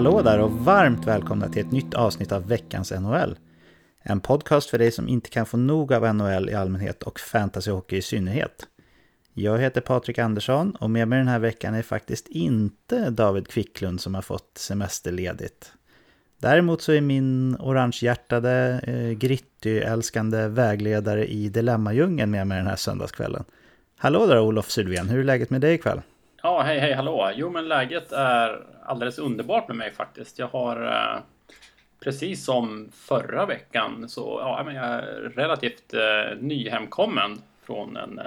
Hallå där och varmt välkomna till ett nytt avsnitt av veckans NHL. En podcast för dig som inte kan få nog av NHL i allmänhet och fantasyhockey i synnerhet. Jag heter Patrik Andersson och med mig den här veckan är faktiskt inte David Kvicklund som har fått semesterledigt. Däremot så är min orangehjärtade, eh, gritty-älskande vägledare i Dilemmadjungeln med mig den här söndagskvällen. Hallå där Olof Sylvén, hur är läget med dig ikväll? Ja, hej hej hallå! Jo men läget är alldeles underbart med mig faktiskt. Jag har eh, precis som förra veckan så ja, men jag är relativt eh, nyhemkommen från en eh,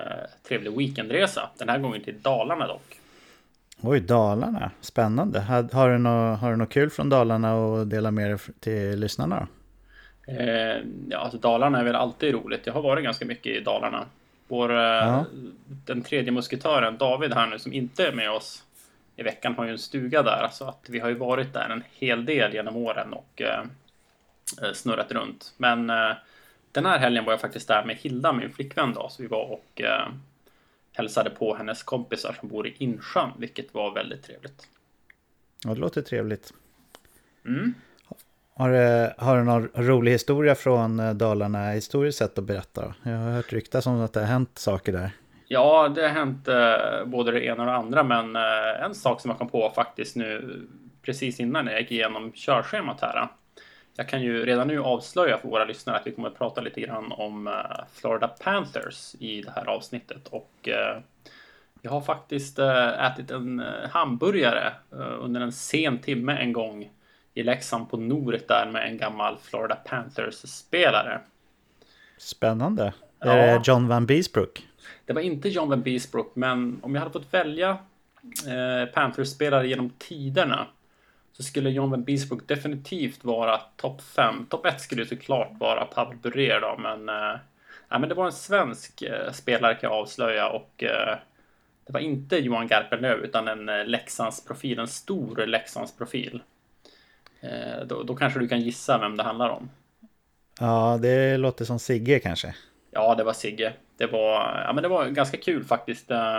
trevlig weekendresa. Den här gången till Dalarna dock. Oj, Dalarna. Spännande. Har, har, du något, har du något kul från Dalarna att dela med dig till lyssnarna? Eh, ja, alltså Dalarna är väl alltid roligt. Jag har varit ganska mycket i Dalarna. Vår, eh, ja. Den tredje musketören David här nu som inte är med oss i veckan har ju en stuga där. Så att vi har ju varit där en hel del genom åren och eh, eh snurrat runt. Men eh, den här helgen var jag faktiskt där med Hilda, min flickvän då. Så vi var och eh, hälsade på hennes kompisar som bor i Insjön, vilket var väldigt trevligt. Ja, det låter trevligt. Mm. Har, du, har du någon rolig historia från eh, Dalarna historiskt sett att berätta? Jag har hört ryktas om att det har hänt saker där. Ja, det har hänt eh, både det ena och det andra, men eh, en sak som jag kom på faktiskt nu precis innan jag gick igenom körschemat här. Eh. Jag kan ju redan nu avslöja för våra lyssnare att vi kommer att prata lite grann om eh, Florida Panthers i det här avsnittet och eh, jag har faktiskt eh, ätit en eh, hamburgare under en sen timme en gång i Leksand på Noret där med en gammal Florida Panthers-spelare. Spännande. Ja. Är det John Van Beesbrook? Det var inte John Van Beesbrook, men om jag hade fått välja eh, Panthers-spelare genom tiderna så skulle John Van Beesbrook definitivt vara topp 5. Topp 1 skulle såklart vara Pavel Bure då, men, eh, ja, men det var en svensk eh, spelare kan jag avslöja och eh, det var inte Johan Garpenlöv utan en eh, Leksandsprofil, en stor Leksandsprofil. Eh, då, då kanske du kan gissa vem det handlar om. Ja, det låter som Sigge kanske. Ja, det var Sigge. Det var, ja, men det var ganska kul faktiskt. Eh,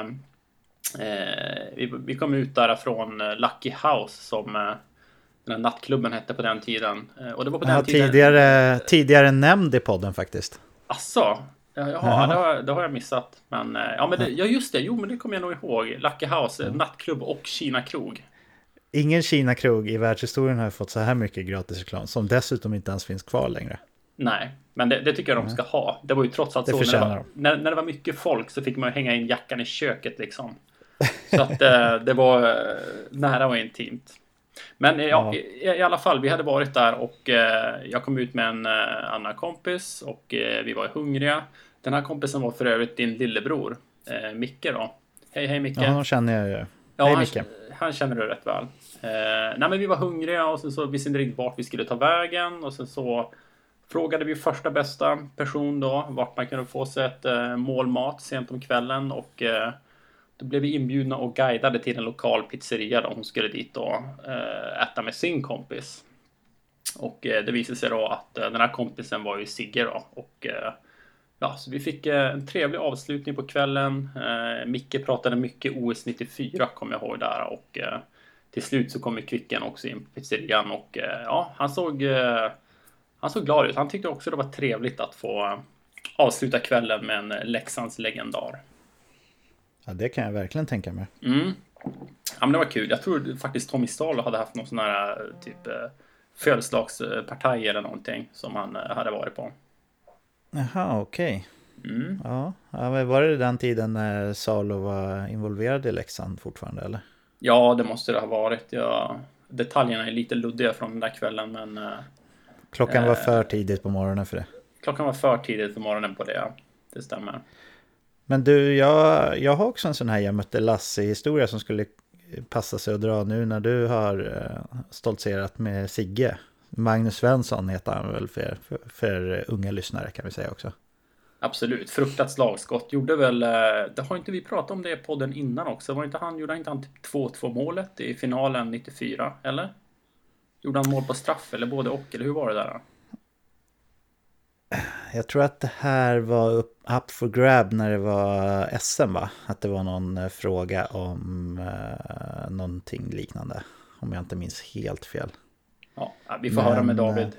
eh vi, vi, kom ut därifrån Lucky House som den här nattklubben hette på den tiden. Och det var på den ja, tiden... Tidigare, tidigare nämnd i podden faktiskt. Asså? Jaha, Jaha. Det, har, det har jag missat. Men, ja, men det, ja, just det. Jo, men det kommer jag nog ihåg. Lucky House, nattklubb och Kina-krog. Ingen Kina-krog i världshistorien har fått så här mycket gratis reklam som dessutom inte ens finns kvar längre. Nej, men det, det tycker jag de ska ha. Det var ju trots allt det så när det, var, när, när det var mycket folk så fick man hänga in jackan i köket liksom. Så att eh, det var eh, nära och intimt. Men eh, ja, I, I, alla fall, vi hade varit där och eh, jag kom ut med en eh, annan kompis och eh, vi var hungriga. Den här kompisen var för övrigt din lillebror, Micke då. Hej, hej Micke. Ja, honom känner jag ju. Ja, hej Micke. Han, han känner du rätt väl. Eh, nej, men vi var hungriga och sen så visste inte riktigt vart vi skulle ta vägen och sen så frågade vi första bästa person då vart man kunde få sig ett eh, mål mat sent om kvällen och eh, då blev vi inbjudna och guidade till en lokal pizzeria då hon skulle dit och eh, äta med sin kompis. Och eh, det visade sig då att eh, den här kompisen var ju Sigge då och eh, ja, så vi fick en trevlig avslutning på kvällen. Micke pratade mycket OS 94 kommer jag ihåg där och till slut så kom Kvicken också in på pizzerian och ja, han såg han såg glad ut. Han tyckte också det var trevligt att få avsluta kvällen med en Leksands legendar. Ja, det kan jag verkligen tänka mig. Mm. Ja, men det var kul. Jag tror faktiskt Tommy Stahl hade haft någon sån här typ eh, födelsedagspartaj eller någonting som han eh, hade varit på. Jaha, okej. Okay. Mm. Ja, ja, var det den tiden när Salo var involverad i Leksand fortfarande eller? Ja, det måste det ha varit. Ja, detaljerna är lite luddiga från den där kvällen, men eh, Klockan var eh, för tidigt på morgonen för det. Klockan var för tidigt på morgonen på det, ja. Det stämmer. Men du, jag, jag har också en sån här jag mötte Lasse-historia som skulle passa sig att dra nu när du har uh, stoltserat med Sigge. Magnus Svensson heter han väl för, för, för, unga lyssnare kan vi säga också. Absolut, fruktat slagskott. Gjorde väl, eh, det har inte vi pratat om det i podden innan också? Var inte han, gjorde inte han typ 2-2 målet i finalen 94, eller? Gjorde han mål på straff eller både och? Eller hur var det där? Jag tror att det här var up for grab när det var SM va? Att det var någon eh, fråga om uh, någonting liknande. om jag inte minns helt fel. Vi får men, höra med David.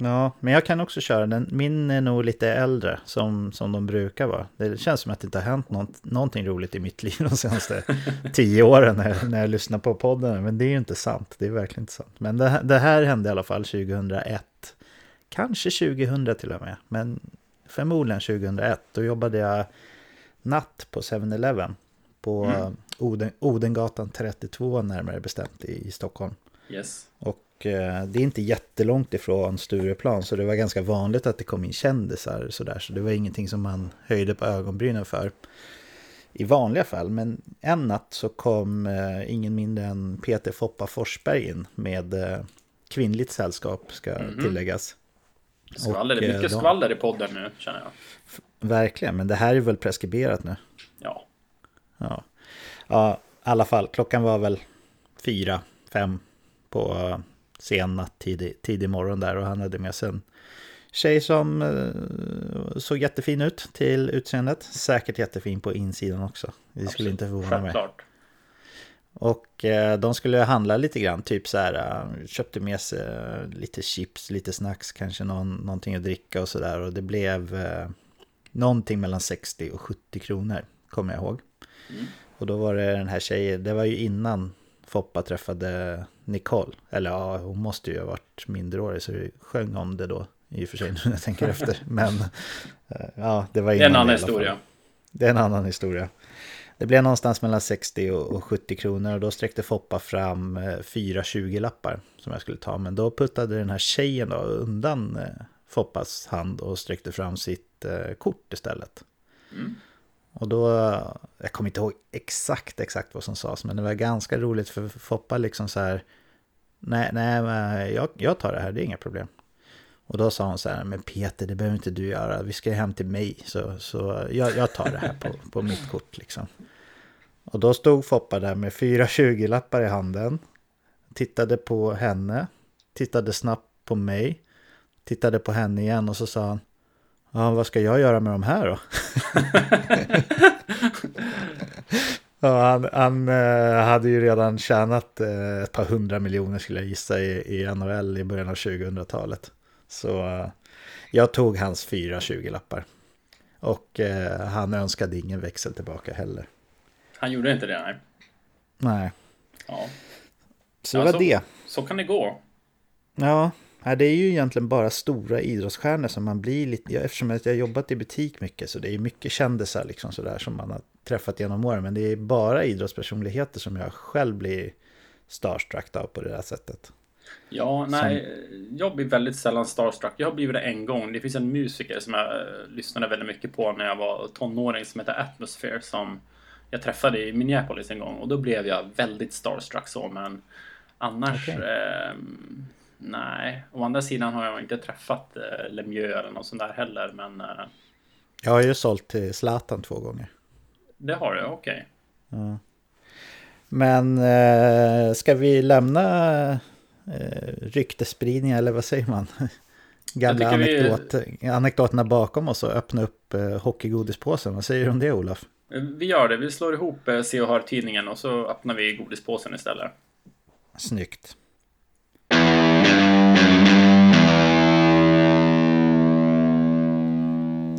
Ja, men jag kan också köra den. Min är nog lite äldre, som, som de brukar vara. Det känns som att det inte har hänt något, någonting roligt i mitt liv de senaste tio åren när, när jag lyssnar på podden. Men det är ju inte sant, det är verkligen inte sant. Men det, det här hände i alla fall 2001. Kanske 2000 till och med, men förmodligen 2001. Då jobbade jag natt på 7-Eleven på mm. Oden, Odengatan 32 närmare bestämt i, i Stockholm. Yes. Och Eh, det är inte jättelångt ifrån Stureplan så det var ganska vanligt att det kom in kändisar sådär. Så det var ingenting som man höjde på ögonbrynen för i vanliga fall. Men en natt så kom eh, ingen mindre än Peter Foppa Forsberg in med eh, kvinnligt sällskap ska mm -hmm. tilläggas. Skvaller, och, mycket de... skvaller i podden nu känner jag. Verkligen, men det här är väl preskriberat nu? Ja. Ja, ja i alla fall, klockan var väl fyra, fem på sen natt, tidig, tidig morgon där och han hade med sig en tjej som eh, såg jättefin ut till utseendet. Säkert jättefin på insidan också. Det skulle inte förvåna mig. Och eh, de skulle handla lite grann, typ så här, uh, köpte med sig uh, lite chips, lite snacks, kanske någon, någonting att dricka och sådär. Och det blev uh, någonting mellan 60 och 70 kronor, kommer jag ihåg. Mm. Och då var det den här tjejen, det var ju innan Foppa träffade Nicole. Eller ja, hon måste ju ha varit mindreårig så vi sjöng om det då. I och för sig när jag tänker efter. Men eh, ja, det var innan Det är en annan historia. Det är en annan historia. Det blev någonstans mellan 60 och 70 kronor och då sträckte Foppa fram fyra 20-lappar som jag skulle ta. Men då puttade den här tjejen då undan eh, Foppas hand och sträckte fram sitt eh, kort istället. Mm. Och då, jag kommer inte ihåg exakt exakt vad som sades, men det var ganska roligt för Foppa liksom så här, nej, nej, jag, jag tar det här, det är inga problem. Och då sa hon så här, men Peter, det behöver inte du göra, vi ska hem till mig, så, så jag, jag tar det här på, på mitt kort liksom. Och då stod Foppa där med fyra 20-lappar i handen, tittade på henne, tittade snabbt på mig, tittade på henne igen och så sa han, Ja, vad ska jag göra med de här då? ja, han, han eh, hade ju redan tjänat eh, ett par hundra miljoner skulle jag gissa i, i NHL i början av 2000-talet. Så eh, jag tog hans fyra 20-lappar. Och eh, han önskade ingen växel tillbaka heller. Han gjorde inte det, nej. Nej. Ja. Så det ja, var så, det. Så kan det gå. Ja, Nej, det är ju egentligen bara stora idrottsstjärnor som man blir lite... Ja, eftersom jag har jobbat i butik mycket så det är mycket kändisar liksom sådär som man har träffat genom åren. Men det är bara idrottspersonligheter som jag själv blir starstruck av på det där sättet. Ja, nej, som... jag blir väldigt sällan starstruck. Jag har blivit det en gång. Det finns en musiker som jag eh, lyssnade väldigt mycket på när jag var tonåring som heter Atmosphere som jag träffade i Minneapolis en gång och då blev jag väldigt starstruck så, men annars okay. eh, Nej, å andra sidan har jag inte träffat eh, Lemieux eller något sånt där heller, men... Eh, jag har ju sålt till Zlatan två gånger. Det har du, okej. Okay. Ja. Men eh, ska vi lämna eh, ryktespridningar, eller vad säger man? Gamla anekdot, vi... anekdoterna bakom oss och öppna upp eh, hockeygodispåsen. Vad säger du om det, Olof? Vi gör det. Vi slår ihop eh, Se och Hör-tidningen och så öppnar vi godispåsen istället. Snyggt.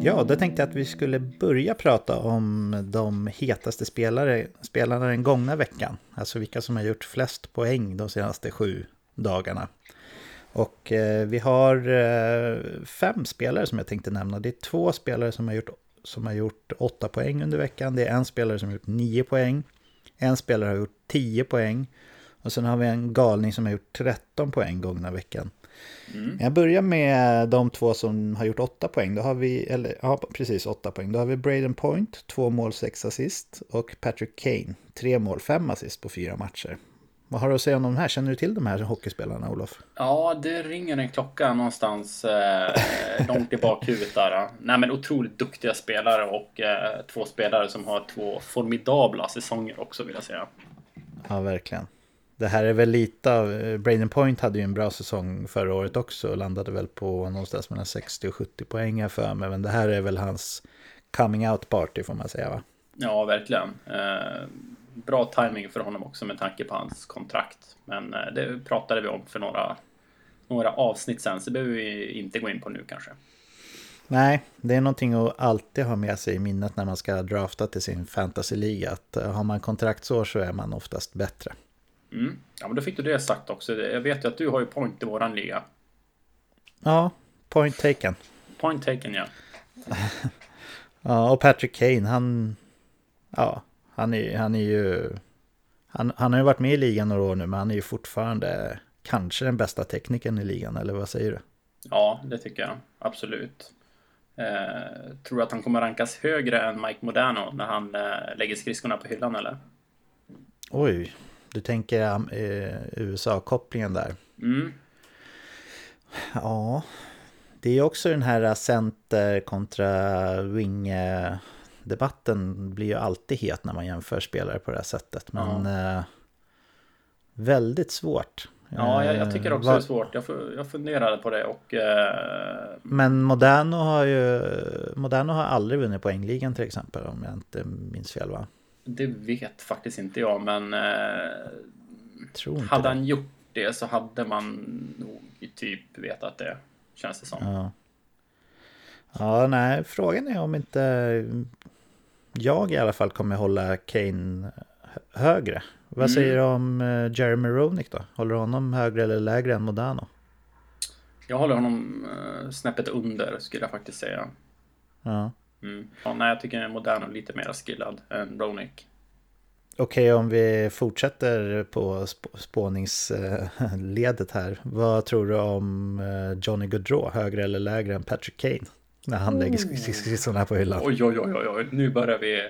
Ja, då tänkte jag att vi skulle börja prata om de hetaste spelare, spelarna den gångna veckan. Alltså vilka som har gjort flest poäng de senaste sju dagarna. Och eh, vi har eh, fem spelare som jag tänkte nämna. Det är två spelare som har, gjort, som har gjort åtta poäng under veckan. Det är en spelare som har gjort nio poäng. En spelare har gjort tio poäng. Och sen har vi en galning som har gjort 13 poäng gångna veckan. Mm. Jag börjar med de två som har gjort åtta poäng. Då har vi, eller ja, precis åtta poäng. Då har vi Braden Point, två mål, sex assist. Och Patrick Kane, tre mål, fem assist på fyra matcher. Vad har du att säga om de här? Känner du till de här hockeyspelarna, Olof? Ja, det ringer en klocka någonstans eh, långt i bakhuvudet där. Nej, men otroligt duktiga spelare och eh, två spelare som har två formidabla säsonger också, vill jag säga. Ja, verkligen det här är väl lite av, eh, Braden Point hade ju en bra säsong förra året också och landade väl på någonstans mellan 60 och 70 poäng för mig. Men det här är väl hans coming out party får man säga va? Ja, verkligen. Eh, bra timing för honom också med tanke på hans kontrakt. Men eh, det pratade vi om för några, några avsnitt sen, så det behöver vi inte gå in på nu kanske. Nej, det är någonting att alltid ha med sig i minnet när man ska drafta till sin fantasyliga. Att eh, har man kontraktsår så är man oftast bättre. Mm. Ja, men då fick du det sagt också. Jag vet ju att du har ju point i våran liga. Ja, point taken. Point taken, ja. ja, och Patrick Kane, han... Ja, han är, han är ju... Han, han har ju varit med i ligan några år nu, men han är ju fortfarande kanske den bästa teknikern i ligan, eller vad säger du? Ja, det tycker jag. Absolut. Eh, tror att han kommer rankas högre än Mike Modano när han eh, lägger skridskorna på hyllan, eller? Oj, du tänker eh, USA-kopplingen där. Mm. Ja, det är också den här center kontra wing debatten blir ju alltid het när man jämför spelare på det här sättet. Men ja. eh, väldigt svårt. Ja, jag, jag tycker också Var... det är svårt. Jag, jag funderade på det och... Eh... Men Moderno har ju... Moderno har aldrig vunnit poängligan till exempel om jag inte minns fel va? Det vet faktiskt inte jag men... Eh... Tror hade det. han gjort det så hade man nog typ vetat det. Känns det som. Ja. Ja, nej, frågan är om inte jag i alla fall kommer hålla Kane högre. Vad mm. säger du om eh, Jeremy Roenick då? Håller du honom högre eller lägre än Modano? Jag håller honom uh, snäppet under skulle jag faktiskt säga. Ja. Mm. ja nej, jag tycker Modano är lite mer skillad än Roenick. Okej, om vi fortsätter på sp spåningsledet här. Vad tror du om eh, Johnny Gaudreau, högre eller lägre än Patrick Kane? När han oh. lägger skridskorna på hyllan. Oj, oj, oj, oj, nu börjar vi...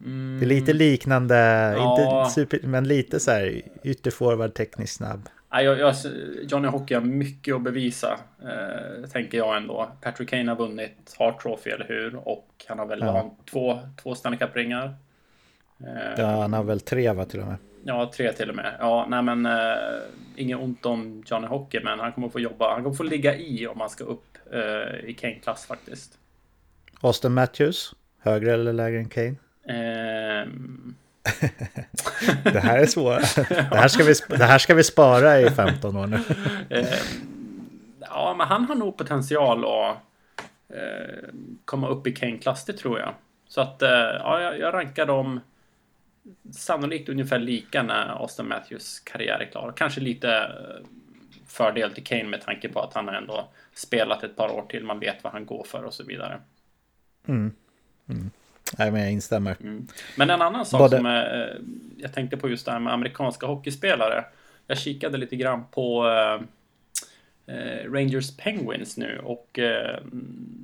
Mm. Det är lite liknande, ja. inte super, men lite så här ytterforward, tekniskt snabb. Ja, jag, jag, Johnny Hockey har mycket att bevisa, eh, tänker jag ändå. Patrick Kane har vunnit Hart Trophy, eller hur? Och han har väl ja. två, två Stanley Cup-ringar. Eh, ja, han har väl tre va till och med? Ja, tre till och med. Ja, nej men eh, inget ont om Johnny Hockey, men han kommer få jobba. Han kommer få ligga i om han ska upp eh, i Kane-klass faktiskt. Austin Matthews, högre eller lägre än Kane? Det här är svårt. Det här, ska vi, det här ska vi spara i 15 år nu. ja, men han har nog potential att uh, komma upp i Kane-klass, det tror jag. Så att uh, ja, jag, jag rankar dem sannolikt ungefär lika när Austin Matthews karriär är klar. Kanske lite eh, fördel till Kane med tanke på att han har ändå spelat ett par år till. Man vet vad han går för och så vidare. Mm. Mm. Nej, men jag instämmer. Mm. Men en annan sak Både... som är, eh, jag tänkte på just det här med amerikanska hockeyspelare. Jag kikade lite grann på eh, eh Rangers Penguins nu och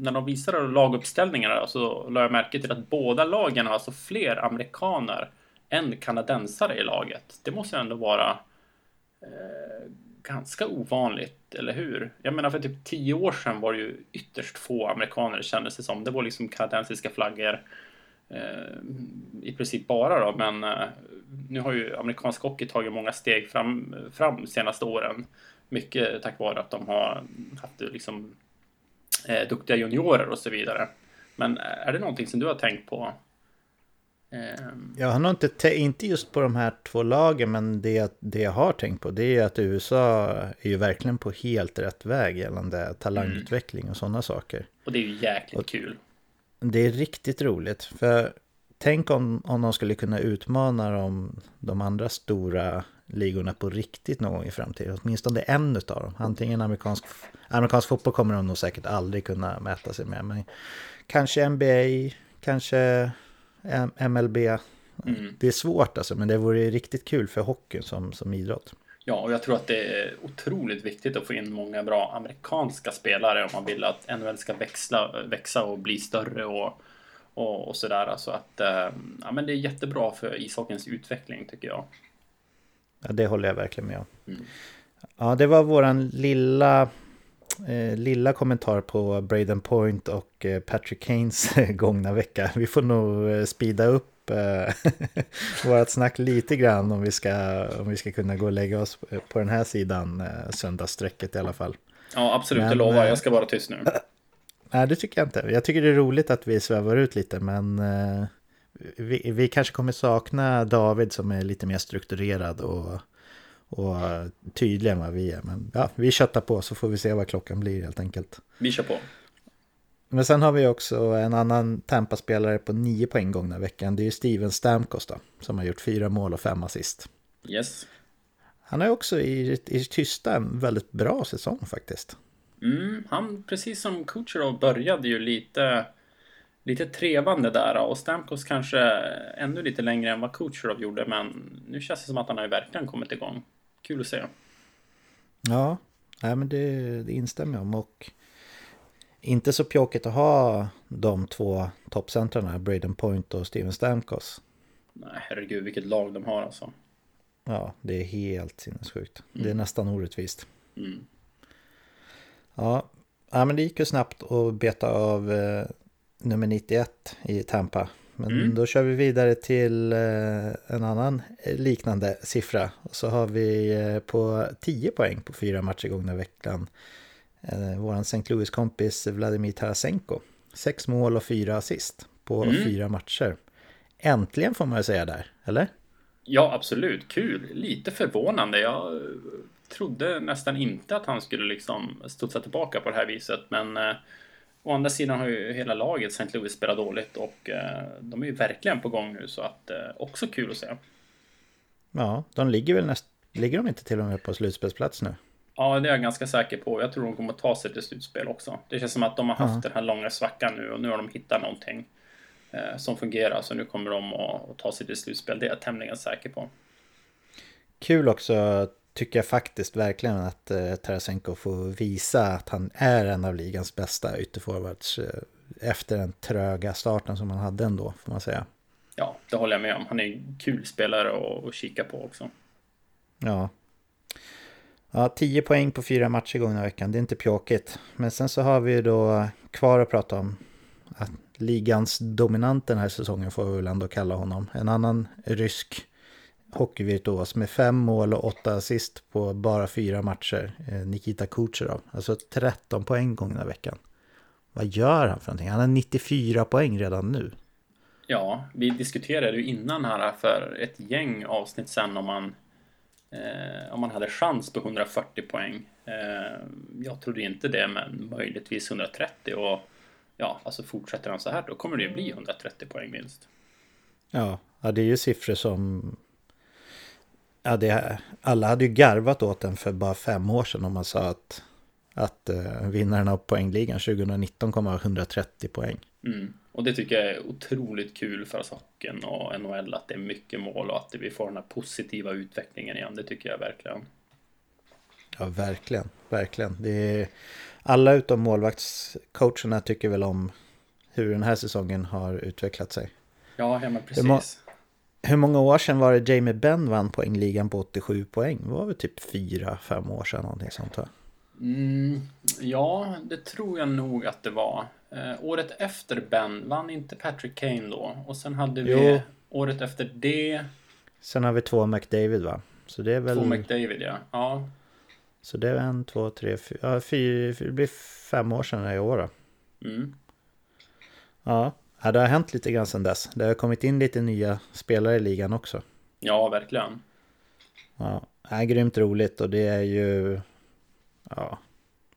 när de visade laguppställningarna så lade jag märke till att båda lagen har alltså fler amerikaner än kanadensare i laget. Det måste ändå vara ganska ovanligt, eller hur? Jag menar för typ tio år sedan var det ju ytterst få amerikaner kändes det som. Det var liksom kanadensiska flaggor i princip bara då, men eh, nu har ju amerikansk hockey tagit många steg fram, fram senaste åren. Mycket tack vare att de har haft liksom eh, duktiga juniorer och så vidare. Men är det någonting som du har tänkt på Ehm. Jag har nog inte, inte just på de här två lagen, men det, det jag har tänkt på det är att USA är ju verkligen på helt rätt väg gällande talangutveckling mm. och sådana saker. Och det är ju jäkligt och kul. Det är riktigt roligt, för tänk om, om de skulle kunna utmana de, de andra stora ligorna på riktigt någon gång i framtiden. Åtminstone en av dem. Antingen amerikansk, amerikansk fotboll kommer de nog säkert aldrig kunna mäta sig med. Men kanske NBA, kanske MLB. Mm. Det är svårt alltså, men det vore riktigt kul för hockeyn som, som idrott. Ja, och jag tror att det är otroligt viktigt att få in många bra amerikanska spelare om man vill att NHL ska växla, växa och bli större och, och, och sådär. Så att eh, ja, men det är jättebra för ishockeyns utveckling tycker jag. Ja, det håller jag verkligen med om. Mm. Ja, det var våran lilla eh, lilla kommentar på Braden Point och eh, Patrick Kanes gångna vecka. Vi får nog eh, speeda upp eh, vårt snack lite grann om vi, ska, om vi ska kunna gå och lägga oss på den här sidan eh, söndagssträcket i alla fall. Ja, absolut, men, det lovar jag. Jag ska vara tyst nu. Nej, det tycker jag inte. Jag tycker det är roligt att vi svävar ut lite, men eh, vi, vi kanske kommer sakna David som är lite mer strukturerad och, och tydlig än vad vi är. Men ja, vi köttar på så får vi se vad klockan blir helt enkelt. Vi kör på. Men sen har vi också en annan Tampa-spelare på nio poäng gångna veckan. Det är ju Steven Stamkos då, som har gjort fyra mål och fem assist. Yes. Han har också i, i tysta en väldigt bra säsong faktiskt. Mm, han, precis som Kucherov, började ju lite, lite trevande där och Stamkos kanske ännu lite längre än vad Kucherov gjorde, men nu känns det som att han har ju verkligen kommit igång. Kul att se. Ja, nej, men det, det instämmer jag om och inte så pjåkigt att ha de två toppcentrarna, Braden Point och Steven Stamkos. Nej, herregud vilket lag de har alltså. Ja, det är helt sinnessjukt. Mm. Det är mm. nästan orättvist. Mm. Ja. ja, men det gick ju snabbt att beta av eh, nummer 91 i Tampa. Men mm. då kör vi vidare till eh, en annan liknande siffra. Och så har vi eh, på 10 poäng på fyra matcher gångna veckan eh, vår St. Louis-kompis Vladimir Tarasenko. Sex mål och fyra assist på mm. fyra matcher. Äntligen får man ju säga där, eller? Ja, absolut. Kul. Lite förvånande. Jag trodde nästan inte att han skulle liksom studsa tillbaka på det här viset, men eh, å andra sidan har ju hela laget St. Louis spelat dåligt och eh, de är ju verkligen på gång nu så att eh, också kul att se. Ja, de ligger väl näst... Ligger de inte till och med på slutspelsplats nu? Ja, det är jag ganska säker på. Jag tror de kommer ta sig till slutspel också. Det känns som att de har haft ja. den här långa svackan nu och nu har de hittat någonting eh, som fungerar. Så nu kommer de att, att ta sig till slutspel. Det är jag tämligen säker på. Kul också tycker jag faktiskt verkligen att eh, Tarasenko får visa att han är en av ligans bästa ytterforwards eh, efter den tröga starten som han hade ändå, får man säga. Ja, det håller jag med om. Han är en kul spelare att, att kika på också. Ja, Ja, 10 poäng på fyra matcher gångna veckan. Det är inte pjåkigt. Men sen så har vi ju då kvar att prata om att ligans dominant den här säsongen får vi väl ändå kalla honom. En annan rysk hockeyvirtuos med fem mål och åtta assist på bara fyra matcher. Eh, Nikita Kucherov. Alltså 13 poäng gångna veckan. Vad gör han för någonting? Han har 94 poäng redan nu. Ja, vi diskuterade ju innan här för ett gäng avsnitt sen om man om man hade chans på 140 poäng. Eh, jag trodde inte det, men möjligtvis 130 och ja, alltså fortsätter han så här då kommer det ju bli 130 poäng minst. Ja, ja det är ju siffror som Ja, det, alla hade ju garvat åt den för bara fem år sedan om man sa att, att uh, vinnaren av poängligan 2019 kommer ha 130 poäng. Mm. Och det tycker jag är otroligt kul för hockeyn och NHL att det är mycket mål och att vi får den här positiva utvecklingen igen. Det tycker jag verkligen. Ja, verkligen, verkligen. Det är, alla utom målvaktscoacherna tycker väl om hur den här säsongen har utvecklat sig. Ja, ja men precis. Hur, hur många år sedan var det Jamie Benn vann poängligan på 87 poäng? Det var väl typ 4-5 år sedan någonting sånt. Mm, ja, det tror jag nog att det var. Eh, året efter Ben vann inte Patrick Kane då. Och sen hade vi jo. året efter det. Sen har vi två McDavid va? Så det är väl... Två McDavid ja. ja. Så det är en, två, tre, fyra, ja, fyra, det blir fem år sedan i år då. Mm. Ja. ja, det har hänt lite grann sedan dess. Det har kommit in lite nya spelare i ligan också. Ja, verkligen. Ja, det är grymt roligt och det är ju... Ja,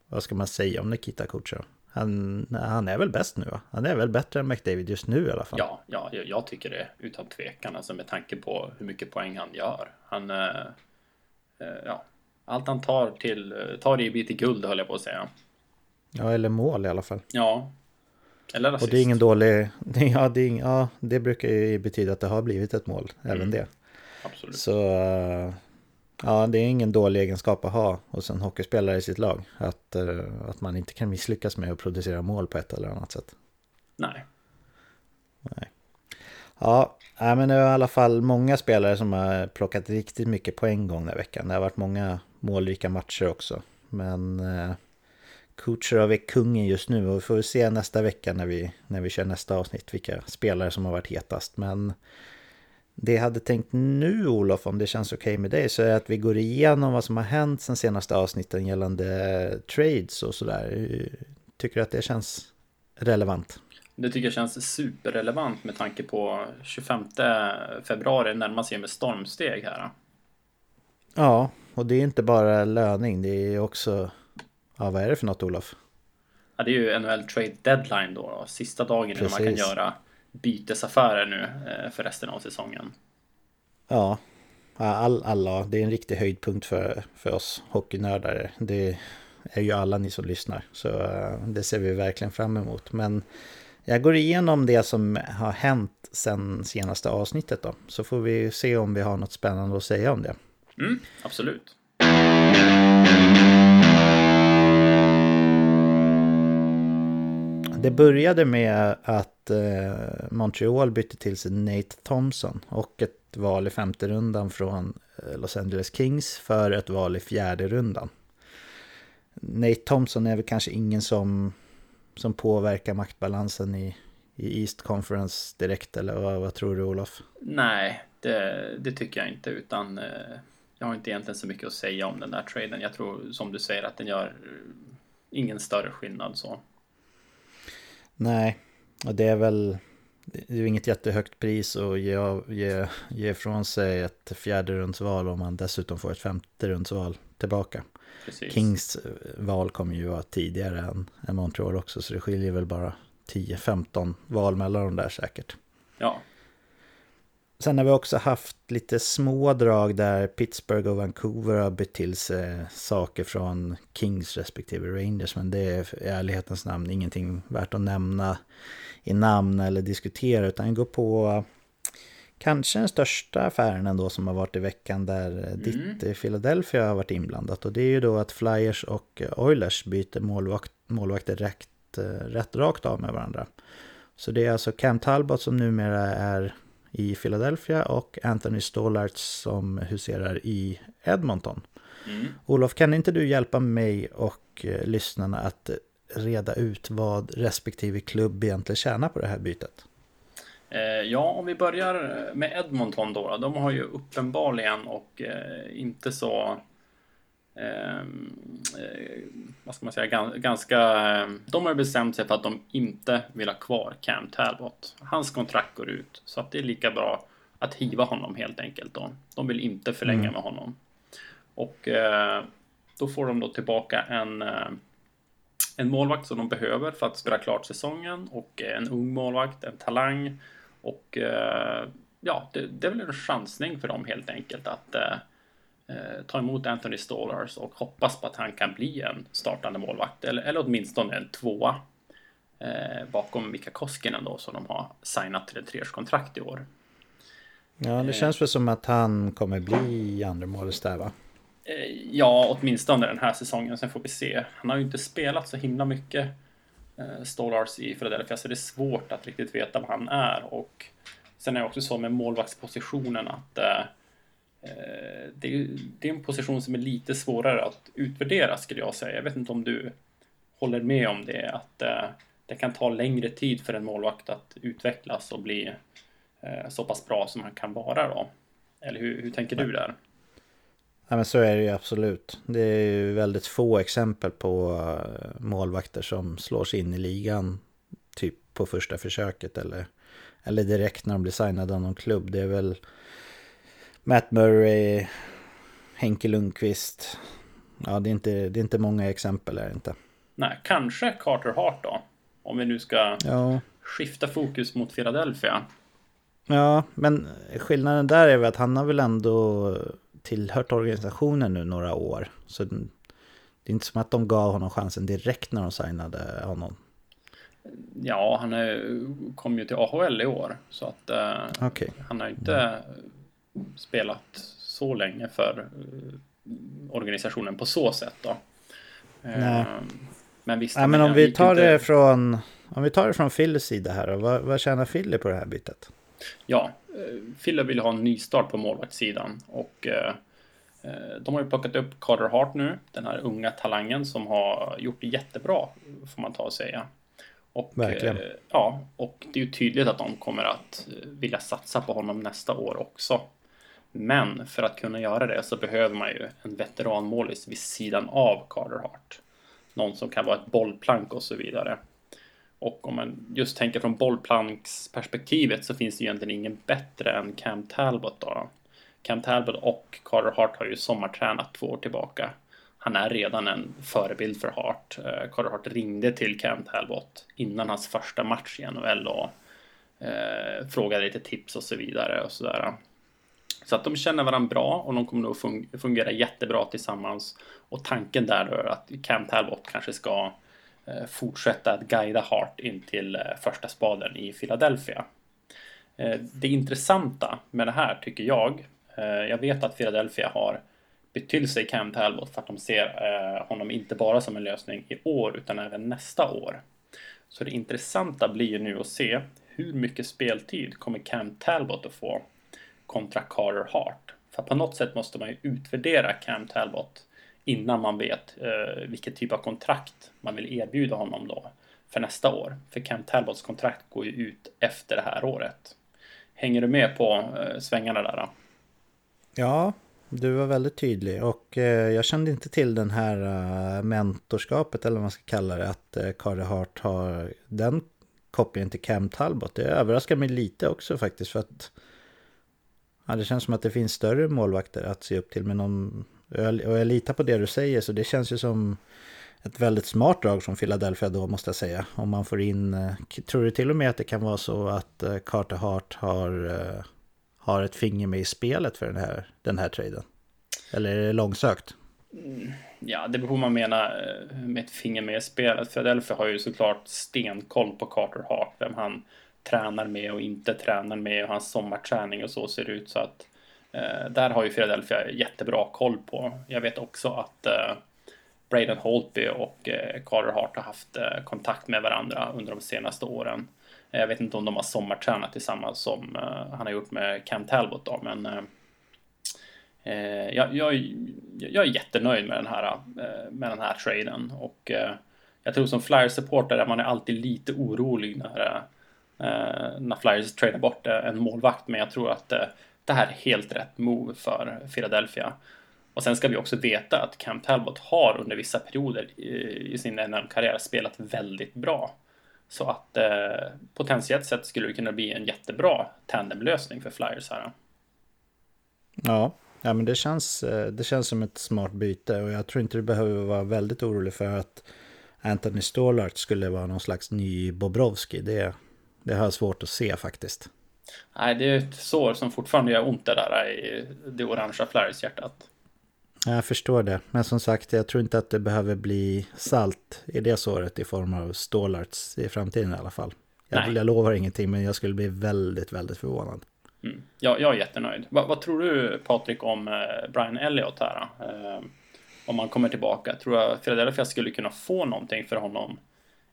vad ska man säga om Nikita Kucherov? Han, han är väl bäst nu va? Han är väl bättre än McDavid just nu i alla fall. Ja, ja jag tycker det utan tvekan. Alltså med tanke på hur mycket poäng han gör. Han, eh, eh ja, allt han tar till, tar det blir till guld höll jag på att säga. Ja, eller mål i alla fall. Ja. Eller assist. Och det är ingen dålig, ja det, är, ja, det brukar ju betyda att det har blivit ett mål, mm. även det. Absolut. Så Ja, det är ingen dålig egenskap att ha hos en hockeyspelare i sitt lag. Att, uh, att man inte kan misslyckas med att producera mål på ett eller annat sätt. Nej. Nej. Ja, men det är i alla fall många spelare som har plockat riktigt mycket poäng gångna veckan. Det har varit många målrika matcher också. Men uh, Kucherov är kungen just nu och vi får se nästa vecka när vi, när vi kör nästa avsnitt vilka spelare som har varit hetast. Men det jag hade tänkt nu Olof, om det känns okej okay med dig, så är att vi går igenom vad som har hänt sen senaste avsnitten gällande trades och sådär. Tycker du att det känns relevant? Det tycker jag känns superrelevant med tanke på 25 februari närmar sig med stormsteg här. Ja, och det är inte bara löning, det är också... Ja, vad är det för något Olof? Ja, det är ju NHL Trade Deadline då, då. sista dagen när man kan göra bytesaffärer nu eh, för resten av säsongen. Ja, all, alla, det är en riktig höjdpunkt för, för oss hockeynördar. Det är ju alla ni som lyssnar, så eh, det ser vi verkligen fram emot. Men jag går igenom det som har hänt sen senaste avsnittet då, så får vi se om vi har något spännande att säga om det. Mm, absolut. Det började med att eh, Montreal bytte till sig Nate Thompson och ett val i femte rundan från eh, Los Angeles Kings för ett val i fjärde rundan. Nate Thompson är väl kanske ingen som, som påverkar maktbalansen i, i East Conference direkt eller vad, vad tror du Olof? Nej, det, det, tycker jag inte utan eh, jag har inte egentligen så mycket att säga om den där traden. Jag tror som du säger att den gör eh, ingen större skillnad så. Nej, och det är väl det är ju inget jättehögt pris att ge, ge, ge ifrån sig ett fjärde rundsval om man dessutom får ett femte rundsval tillbaka. Precis. Kings eh, val kommer ju vara tidigare än, än Montreal också så det skiljer väl bara 10-15 val mellan dem där säkert. Ja. Sen har vi också haft lite små drag där Pittsburgh och Vancouver har bytt till sig saker från Kings respektive Rangers. Men det är i ärlighetens namn ingenting värt att nämna i namn eller diskutera. Utan gå på kanske den största affären ändå som har varit i veckan där mm. ditt Philadelphia har varit inblandat. Och det är ju då att Flyers och Oilers byter målvakt, målvakter rätt, rätt rakt av med varandra. Så det är alltså Cam Talbot som numera är i Philadelphia och Anthony Stollarts som huserar i Edmonton. Mm. Olof, kan inte du hjälpa mig och eh, lyssnarna att reda ut vad respektive klubb egentligen tjänar på det här bytet? Eh, ja, om vi börjar med Edmonton då. De har ju uppenbarligen och eh, inte så eh, vad ska man säga, ganska... Ehm, de har bestämt sig för att de inte vill ha kvar Cam Talbot. Hans kontrakt går ut, så att det är lika bra att hiva honom helt enkelt. Då. De vill inte förlänga mm. med honom. Och eh, då får de då tillbaka en, eh, en målvakt som de behöver för att spela klart säsongen och en ung målvakt, en talang. Och eh, ja, det, det, är väl en chansning för dem helt enkelt att ta emot Anthony Stallars och hoppas på att han kan bli en startande målvakt eller, eller åtminstone en tvåa eh, bakom Mika Koskinen då som de har signat till ett treårskontrakt i år. Ja, det eh. känns väl som att han kommer bli andra målis där va? Eh, ja, åtminstone den här säsongen. Sen får vi se. Han har ju inte spelat så himla mycket eh, Stallars i Philadelphia så det är svårt att riktigt veta vad han är och sen är det också så med målvaktspositionen att eh, Eh, det är, det är en position som är lite svårare att utvärdera skulle jag säga. Jag vet inte om du håller med om det, att eh, det kan ta längre tid för en målvakt att utvecklas och bli eh, så pass bra som han kan vara då. Eller hur, hur tänker du där? Ja men så är det ju absolut. Det är ju väldigt få exempel på målvakter som slår sig in i ligan typ på första försöket eller, eller direkt när de blir signade av någon klubb. Det är väl Matt Murray, Henke Lundqvist. Ja, det är inte, det är inte många exempel är inte. Nej, kanske Carter Hart då. Om vi nu ska ja. skifta fokus mot Philadelphia. Ja, men skillnaden där är väl att han har väl ändå tillhört organisationen nu några år. Så det är inte som att de gav honom chansen direkt när de signade honom. Ja, han är, kom ju till AHL i år. Så att uh, okay. han har inte mm spelat så länge för eh, organisationen på så sätt då. Eh, Nej. Men visst. Nej, men om vi tar inte... det från om vi tar det från Philys sida här då, vad, vad tjänar Philly på det här bytet? Ja, eh, Philly vill ha en nystart på målvaktssidan och eh, de har ju plockat upp Carter Hart nu, den här unga talangen som har gjort det jättebra, får man ta och säga. Och, Verkligen. Eh, ja, och det är ju tydligt att de kommer att vilja satsa på honom nästa år också. Men för att kunna göra det så behöver man ju en veteranmålis vid sidan av Carter Hart. Någon som kan vara ett bollplank och så vidare. Och om man just tänker från bollplanksperspektivet så finns det egentligen ingen bättre än Cam Talbot då. Cam Talbot och Carter Hart har ju sommartränat två år tillbaka. Han är redan en förebild för Hart. Eh, Carter Hart ringde till Cam Talbot innan hans första match i NHL och eh, frågade lite tips och så vidare och sådär. Så att de känner varandra bra och de kommer nog fungera jättebra tillsammans. Och tanken där då är att Cam Talbot kanske ska eh, fortsätta att guida Hart in till eh, första spaden i Philadelphia. Eh, det intressanta med det här tycker jag, jag vet att Philadelphia har bytt till sig Cam Talbot för att de ser honom inte bara som en lösning i år utan även nästa år. Så det intressanta blir ju nu att se hur mycket speltid kommer Cam Talbot att få kontra Carter Hart. För på något sätt måste man ju utvärdera Cam Talbot innan man vet eh, vilket typ av kontrakt man vill erbjuda honom då för nästa år. För Cam Talbots kontrakt går ju ut efter det här året. Hänger du med på eh, svängarna där? Då? Ja, du var väldigt tydlig och eh, jag kände inte till den här uh, mentorskapet eller vad man ska kalla det att uh, Carter Hart har den kopplingen till Cam Talbot. Det överraskar mig lite också faktiskt för att Ja, det känns som att det finns större målvakter att se upp till. Men om, och jag litar på det du säger så det känns ju som ett väldigt smart drag från Philadelphia då måste jag säga. Om man får in, eh, tror du till och med att det kan vara så att eh, Carter Hart har, eh, har ett finger med i spelet för den här, den här traden? Eller är det långsökt? Mm, ja, det beror på hur man menar med ett finger med i spelet. Philadelphia har ju såklart stenkoll på Carter Hart, vem han tränar med och inte tränar med och hans sommarträning och så ser det ut så att eh, där har ju Philadelphia jättebra koll på. Jag vet också att eh, Braden Holtby och eh, Carter Hart har haft eh, kontakt med varandra under de senaste åren. Eh, jag vet inte om de har sommartränat tillsammans som eh, han har gjort med Cam Talbot då, men eh, eh jag, jag, jag, är jättenöjd med den här, eh, med den här traden och jag tror som flyer supporter, är man alltid lite orolig när Eh, när Flyers tradar bort eh, en målvakt. Men jag tror att eh, det här är helt rätt move för Philadelphia. Och sen ska vi också veta att Cam Talbot har under vissa perioder i, sin NHL-karriär spelat väldigt bra. Så att eh, potentiellt sett skulle det kunna bli en jättebra tandemlösning för Flyers här. Ja, ja men det känns, eh, det känns som ett smart byte och jag tror inte du behöver vara väldigt orolig för att Anthony Stålart skulle vara någon slags ny Bobrovski. Det, det har jag svårt att se faktiskt. Nej, det är ett sår som fortfarande gör ont det där i det orangea Flyers-hjärtat. Jag förstår det, men som sagt jag tror inte att det behöver bli salt i det såret i form av stålarts i framtiden i alla fall. Jag, jag lovar ingenting, men jag skulle bli väldigt, väldigt förvånad. Mm. Jag, jag är jättenöjd. Va, vad tror du Patrik om eh, Brian Elliott här? Eh, om han kommer tillbaka, tror jag Philadelphia skulle kunna få någonting för honom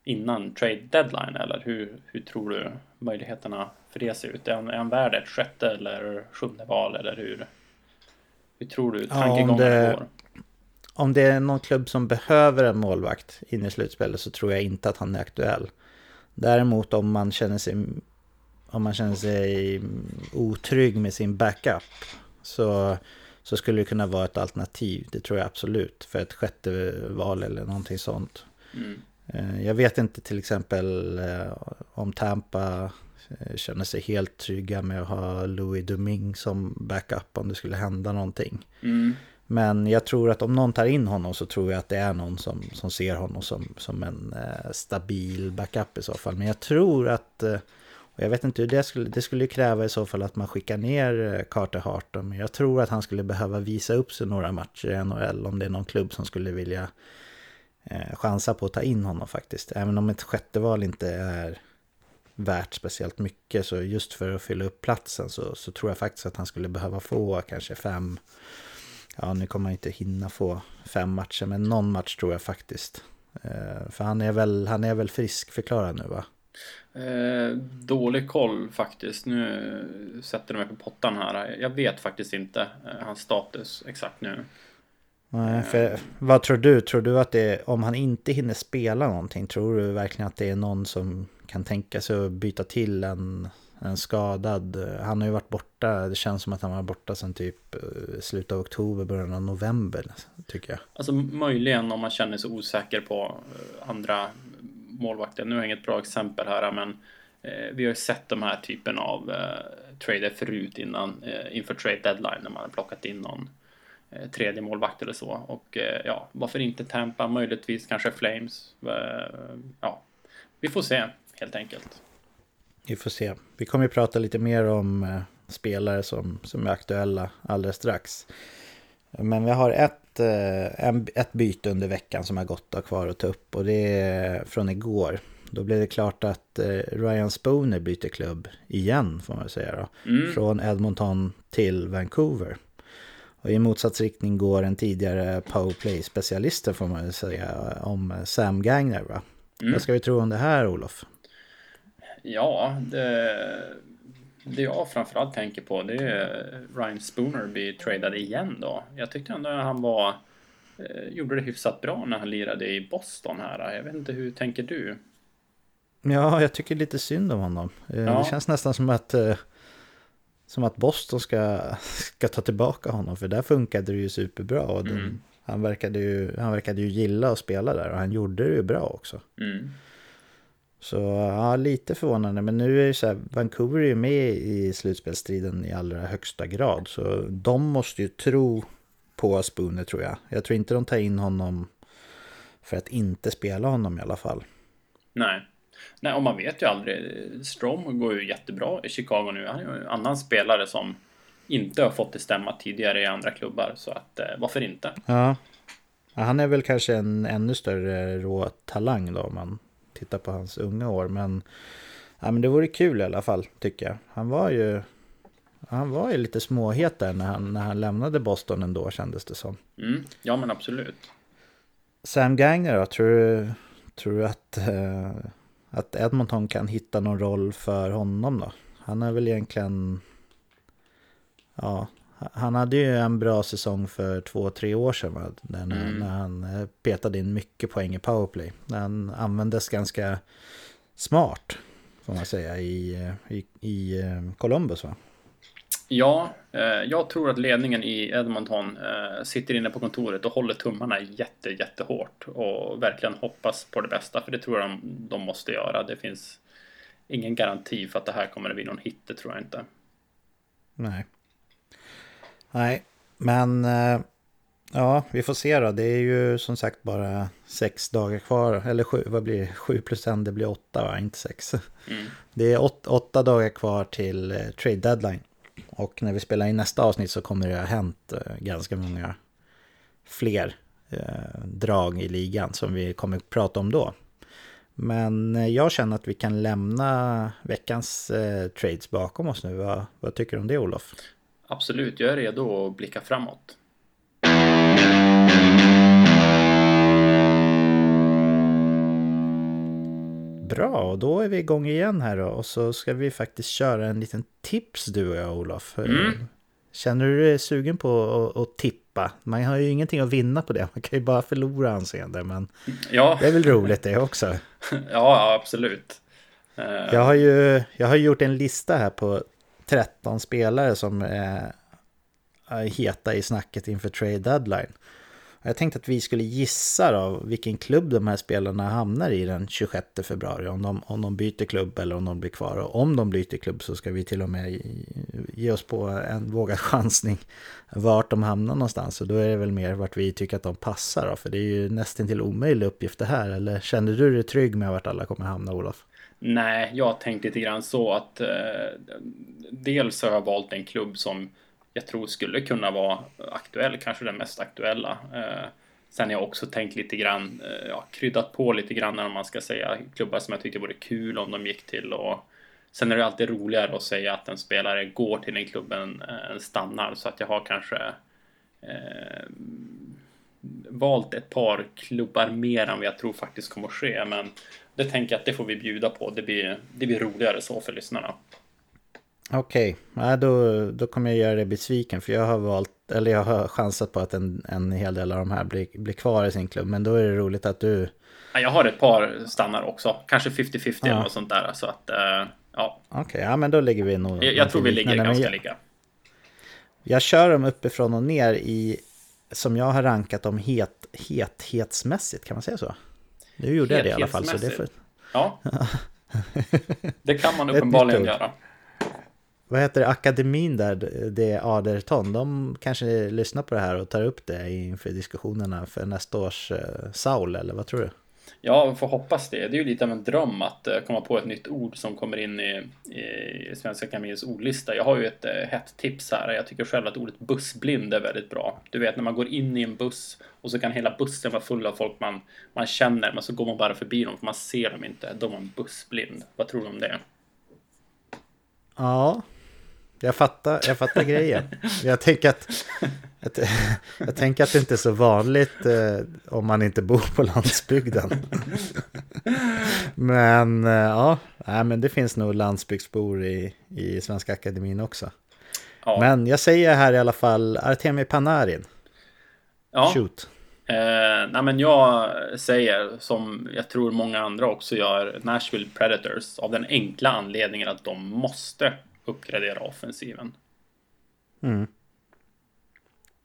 innan trade deadline eller hur, hur tror du möjligheterna för det ser ut? Är han, är han värd ett sjätte eller sjunde val eller hur? Hur tror du tankegången ja, går? Om det är någon klubb som behöver en målvakt in i slutspelet så tror jag inte att han är aktuell. Däremot om man känner sig, om man känner sig otrygg med sin backup så, så skulle det kunna vara ett alternativ. Det tror jag absolut. För ett sjätte val eller någonting sånt. Mm. Eh, jag vet inte till exempel eh, om Tampa eh, känner sig helt trygga med att ha Louis Duming som backup om det skulle hända någonting. Mm. Men jag tror att om någon tar in honom så tror jag att det är någon som, som ser honom som, som en eh, stabil backup i så fall. Men jag tror att, eh, och jag vet inte hur det skulle, det skulle kräva i så fall att man skickar ner Carter Hart. Men jag tror att han skulle behöva visa upp sig några matcher i NHL om det är någon klubb som skulle vilja eh, chansa på att ta in honom faktiskt. Även om ett sjätte val inte är värt speciellt mycket så just för att fylla upp platsen så, så tror jag faktiskt att han skulle behöva få kanske fem, ja nu kommer han inte hinna få fem matcher men någon match tror jag faktiskt. Eh, för han är väl, han är väl frisk förklarad nu va? Eh, dålig koll faktiskt. Nu sätter de mig på pottan här. Jag vet faktiskt inte eh, hans status exakt nu. Nej, för vad tror du? Tror du att det är, om han inte hinner spela någonting, tror du verkligen att det är någon som kan tänka sig att byta till en, en skadad? Han har ju varit borta, det känns som att han var borta sedan typ eh, slutet av oktober, början av november, tycker jag. Alltså möjligen om man känner sig osäker på eh, andra målvakter. Nu har jag inget bra exempel här, men eh, vi har ju sett de här typen av trader förut innan inför trade deadline när man har plockat in någon tredje målvakt eller så. Och eh, ja, varför inte Tampa? Möjligtvis kanske Flames. Eh, ja, vi får se helt enkelt. Vi får se. Vi kommer ju prata lite mer om eh, spelare som, som är aktuella alldeles strax. Men vi har ett, eh, ett byte under veckan som har gått och kvar att ta upp och det är från igår. Då blev det klart att eh, Ryan Spooner byter klubb igen får man säga då. Mm. Från Edmonton till Vancouver. Och i motsatsriktning går en tidigare powerplay-specialisten får man säga om Sam Gagner va? Mm. Vad ska vi tro om det här Olof? Ja, det, det jag framförallt tänker på det är Ryan Spooner blir tradad igen då. Jag tyckte ändå att han var eh, gjorde det hyfsat bra när han lirade i Boston här. Jag vet inte, hur tänker du? Ja, jag tycker lite synd om honom. Eh, ja. Det känns nästan som att eh, som att Boston ska, ska ta tillbaka honom, för där funkade det ju superbra. Och den, mm. han, verkade ju, han verkade ju gilla att spela där och han gjorde det ju bra också. Mm. Så ja, lite förvånande. Men nu är det så här, Vancouver är ju med i slutspelsstriden i allra högsta grad. Så de måste ju tro på Spooner tror jag. Jag tror inte de tar in honom för att inte spela honom i alla fall. Nej. Nej, och man vet ju aldrig. Strom går ju jättebra i Chicago nu. Han är ju en annan spelare som inte har fått det stämma tidigare i andra klubbar. Så att eh, varför inte? Ja. Han är väl kanske en ännu större rå talang då om man tittar på hans unga år. Men, ja, men det vore kul i alla fall tycker jag. Han var ju, han var ju lite småhet där när han, när han lämnade Boston ändå kändes det som. Mm, ja men absolut. Sam Gagner då, tror du, tror du att, uh, att Edmonton kan hitta någon roll för honom då? Han är väl egentligen, ja, han hade ju en bra säsong för två, tre år sedan va? När, mm. när han eh, petade in mycket poäng i powerplay. Han användes ganska smart, får man säga, i, eh, i, i eh, Columbus va? Ja, eh, jag tror att ledningen i Edmonton eh, sitter inne på kontoret och håller tummarna jätte, jättehårt och verkligen hoppas på det bästa, för det tror jag de, de måste göra. Det finns ingen garanti för att det här kommer att bli någon hit, det tror jag inte. Nej. Nej, men eh, ja, vi får se då. Det är ju som sagt bara sex dagar kvar. Eller sju, vad blir det? Sju plus en, det blir åtta va? Inte sex. Mm. Det är åt, åtta dagar kvar till trade deadline. Och när vi spelar in nästa avsnitt så kommer det ha hänt eh, ganska många fler eh, drag i ligan som vi kommer att prata om då. Men eh, jag känner att vi kan lämna veckans eh, trades bakom oss nu. Vad, vad tycker du om det Olof? Absolut, jag är redo att blicka framåt. Bra, och då är vi igång igen här då. Och så ska vi faktiskt köra en liten tips du och jag Olof. Mm. Känner du dig sugen på att, tippa? Man har ju ingenting att vinna på det. Man kan ju bara förlora anseende. Men ja. det är väl roligt det också. ja, absolut. Jag har ju jag har gjort en lista här på 13 spelare som är heta i snacket inför trade deadline. Jag tänkte att vi skulle gissa då vilken klubb de här spelarna hamnar i den 26 februari. Om de, om de byter klubb eller om de blir kvar. Och om de byter klubb så ska vi till och med ge oss på en vågad chansning vart de hamnar någonstans. Och då är det väl mer vart vi tycker att de passar då. För det är ju nästan till omöjlig uppgift det här. Eller kände du dig trygg med vart alla kommer hamna Olof? Nej, jag tänkte lite grann så att eh, dels har jag valt en klubb som jag tror skulle kunna vara aktuell, kanske den mest aktuella. Eh, sen har jag också tänkt lite grann, eh, ja, kryddat på lite grann när man ska säga klubbar som jag tyckte vore kul om de gick till och sen är det alltid roligare att säga att en spelare går till den klubben än stannar så att jag har kanske eh, valt ett par klubbar mer än vad jag tror faktiskt kommer att ske. Men det tänker jag att det får vi bjuda på. Det blir, det blir roligare så för lyssnarna. Okej, okay. då, då kommer jag göra dig besviken för jag har valt, eller jag har chansat på att en, en hel del av de här blir, blir kvar i sin klubb. Men då är det roligt att du... Ja, jag har ett par stannar också, kanske 50-50 ja. eller något sånt där. Så att, uh, ja. Okej, okay, ja men då ligger vi nog... Jag, jag tror vi ligger ganska jag, lika. Jag kör dem uppifrån och ner i, som jag har rankat dem het, hethetsmässigt, kan man säga så? Nu gjorde jag det i alla fall. Så det får, Ja. Det kan man uppenbarligen göra. Vad heter det, akademin där, det är Aderton, de kanske lyssnar på det här och tar upp det inför diskussionerna för nästa års uh, Saul, eller vad tror du? Ja, vi får hoppas det. Det är ju lite av en dröm att uh, komma på ett nytt ord som kommer in i, i Svenska Akademiens ordlista. Jag har ju ett uh, hett tips här. Jag tycker själv att ordet bussblind är väldigt bra. Du vet när man går in i en buss och så kan hela bussen vara full av folk man, man känner, men så går man bara förbi dem för man ser dem inte. Då är man bussblind. Vad tror du om det? Ja, jag fattar, jag fattar grejen. Jag tänker att, att, jag tänker att det inte är så vanligt eh, om man inte bor på landsbygden. men eh, ja, nej, men det finns nog landsbygdsbor i, i Svenska Akademin också. Ja. Men jag säger här i alla fall Artemi Panarin. Ja. Shoot. Eh, nej men jag säger, som jag tror många andra också gör, Nashville Predators av den enkla anledningen att de måste uppgradera offensiven. Mm.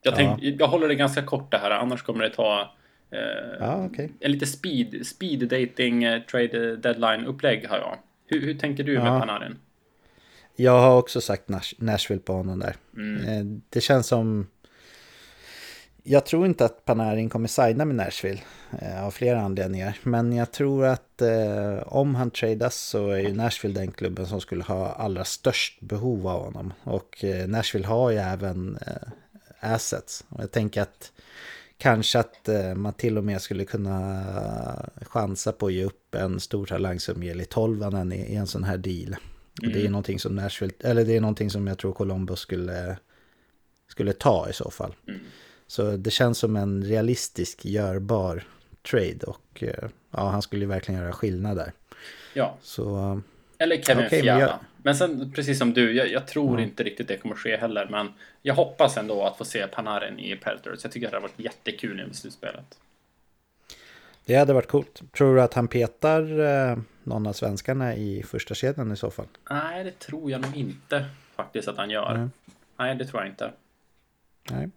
Jag, tänk, ja. jag håller det ganska kort det här, annars kommer det ta eh, ja, okay. en lite speed, speed dating eh, trade deadline upplägg har jag. Hur, hur tänker du ja. med Panarin? Jag har också sagt Nash, Nashville på honom där. Mm. Eh, det känns som jag tror inte att Panarin kommer signa med Nashville eh, av flera anledningar. Men jag tror att eh, om han tradas så är ju Nashville den klubben som skulle ha allra störst behov av honom. Och eh, Nashville har ju även eh, assets. Och jag tänker att kanske att eh, man till och med skulle kunna chansa på att ge upp en stor talang som Eli Tolvanen i, i en sån här deal. Mm. Det är mm. någonting som Nashville, eller det är någonting som jag tror Columbus skulle, skulle ta i så fall. Mm. Så det känns som en realistisk, görbar trade och eh, ja, han skulle ju verkligen göra skillnad där. Ja. Så, Eller Kevin okay, Fiala. Men, jag... men sen, precis som du, jag, jag tror mm. inte riktigt det kommer ske heller. Men jag hoppas ändå att få se Panarin i Predators. Jag tycker det hade varit jättekul i slutspelet. Det hade varit coolt. Tror du att han petar eh, någon av svenskarna i första kedjan i så fall? Nej, det tror jag nog inte faktiskt att han gör. Mm. Nej, det tror jag inte. Nej